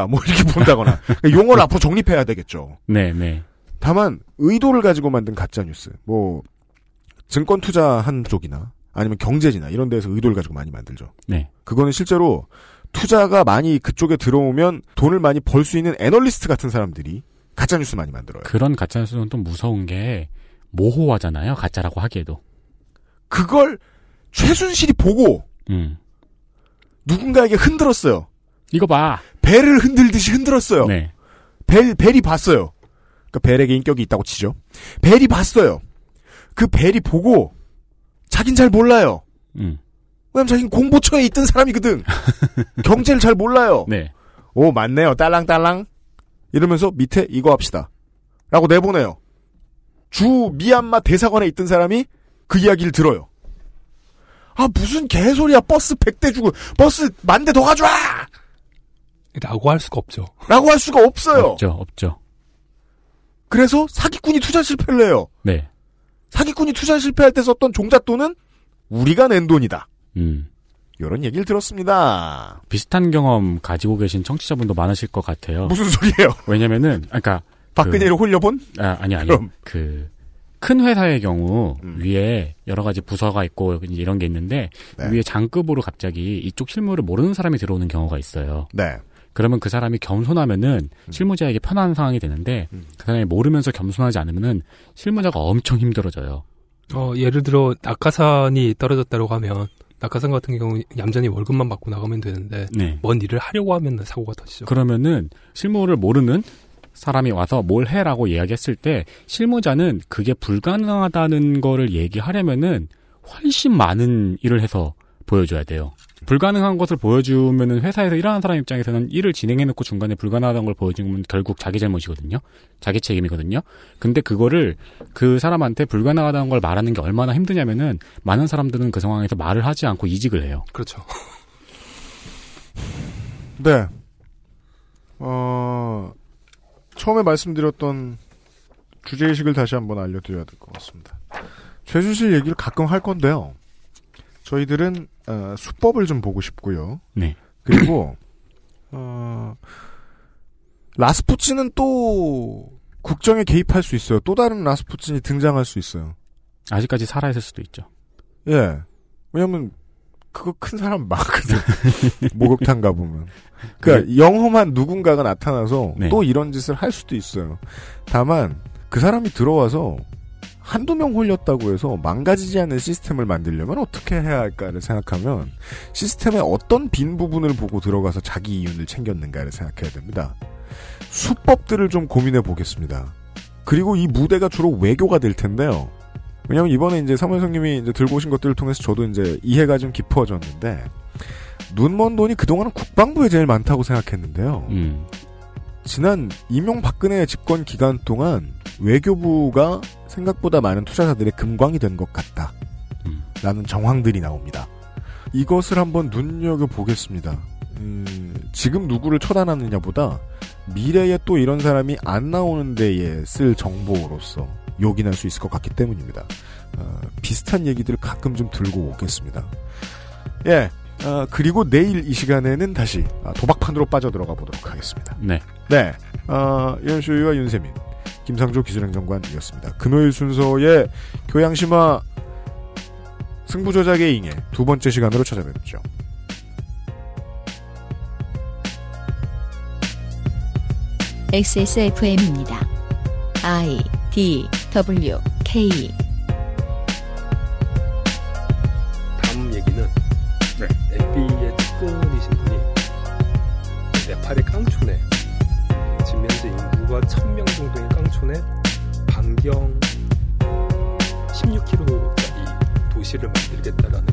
뭐 이렇게 본다거나 용어를 앞으로 정립해야 되겠죠. 네, 네. 다만 의도를 가지고 만든 가짜 뉴스, 뭐 증권 투자한 쪽이나 아니면 경제지나 이런 데서 의도를 가지고 많이 만들죠. 네. 그거는 실제로 투자가 많이 그쪽에 들어오면 돈을 많이 벌 수 있는 애널리스트 같은 사람들이 가짜 뉴스 많이 만들어요. 그런 가짜 뉴스는 또 무서운 게 모호하잖아요. 가짜라고 하기에도. 그걸 최순실이 보고 음. 누군가에게 흔들었어요. 이거 봐. 벨을 흔들듯이 흔들었어요. 네. 벨 벨이 봤어요. 그러니까 벨에게 인격이 있다고 치죠. 벨이 봤어요. 그 벨이 보고 자긴 잘 몰라요. 음. 왜냐면 자긴 공보처에 있던 사람이거든. 경제를 잘 몰라요. 네. 오 맞네요. 딸랑딸랑 이러면서 밑에 이거 합시다. 라고 내보내요. 주 미얀마 대사관에 있던 사람이 그 이야기를 들어요. 아 무슨 개소리야 버스 100대 주고 버스 만 대 더 가져와! 라고 할 수가 없죠. 라고 할 수가 없어요. 없죠, 없죠. 그래서 사기꾼이 투자 실패를 해요. 네. 사기꾼이 투자 실패할 때 썼던 종잣돈은 우리가 낸 돈이다. 음. 이런 얘기를 들었습니다. 비슷한 경험 가지고 계신 청취자분도 많으실 것 같아요. 무슨 소리예요? 왜냐면은, 아까. 박근혜를 홀려본? 아, 아니, 아니. 그럼. 음. 그, 큰 회사의 경우, 위에 여러 가지 부서가 있고, 이런 게 있는데, 네. 위에 장급으로 갑자기 이쪽 실무를 모르는 사람이 들어오는 경우가 있어요. 네. 그러면 그 사람이 겸손하면은 음. 실무자에게 편한 상황이 되는데, 그 사람이 모르면서 겸손하지 않으면은 실무자가 엄청 힘들어져요. 어, 예를 들어 낙하산이 떨어졌다고 하면 낙하산 같은 경우 얌전히 월급만 받고 나가면 되는데 네. 뭔 일을 하려고 하면 사고가 터지죠. 그러면은 실무를 모르는 사람이 와서 뭘 해라고 이야기했을 때 실무자는 그게 불가능하다는 거를 얘기하려면은 훨씬 많은 일을 해서 보여줘야 돼요. 불가능한 것을 보여주면은 회사에서 일하는 사람 입장에서는 일을 진행해놓고 중간에 불가능하다는 걸 보여주면 결국 자기 잘못이거든요. 자기 책임이거든요. 근데 그거를 그 사람한테 불가능하다는 걸 말하는 게 얼마나 힘드냐면은 많은 사람들은 그 상황에서 말을 하지 않고 이직을 해요. 그렇죠. 네. 어, 처음에 말씀드렸던 주제의식을 다시 한번 알려드려야 될 것 같습니다. 최순실 얘기를 가끔 할 건데요. 저희들은 어, 수법을 좀 보고 싶고요. 네. 그리고 어, 라스푸틴은 또 국정에 개입할 수 있어요. 또 다른 라스푸틴이 등장할 수 있어요. 아직까지 살아 있을 수도 있죠. 예. 왜냐면 그거 큰 사람 많거든. 목욕탕 가보면. 그러니까 영험한 누군가가 나타나서 네. 또 이런 짓을 할 수도 있어요. 다만 그 사람이 들어와서 한두 명 홀렸다고 해서 망가지지 않는 시스템을 만들려면 어떻게 해야 할까를 생각하면 시스템의 어떤 빈 부분을 보고 들어가서 자기 이윤을 챙겼는가를 생각해야 됩니다. 수법들을 좀 고민해 보겠습니다. 그리고 이 무대가 주로 외교가 될 텐데요. 왜냐면 이번에 이제 사무엘성님이 이제 들고 오신 것들을 통해서 저도 이제 이해가 좀 깊어졌는데 눈먼 돈이 그동안은 국방부에 제일 많다고 생각했는데요. 음. 지난 이명박근혜 집권 기간 동안 외교부가 생각보다 많은 투자자들의 금광이 된 것 같다. 라는 정황들이 나옵니다. 이것을 한번 눈여겨보겠습니다. 음, 지금 누구를 처단하느냐보다 미래에 또 이런 사람이 안 나오는 데에 쓸 정보로서 요긴할 수 있을 것 같기 때문입니다. 어, 비슷한 얘기들을 가끔 좀 들고 오겠습니다. 예. 어, 그리고 내일 이 시간에는 다시 아, 도박판으로 빠져들어가 보도록 하겠습니다. 네. 네. 어, 연수유와 윤세민, 김상조 기술행정관이었습니다. 금요일 순서의 교양심화 승부조작의 잉의 두 번째 시간으로 찾아뵙죠. XSFM입니다. I D W K 다음 얘기는 인구가 1000명 정도인 깡촌에 반경 16km짜리 도시를 만들겠다라는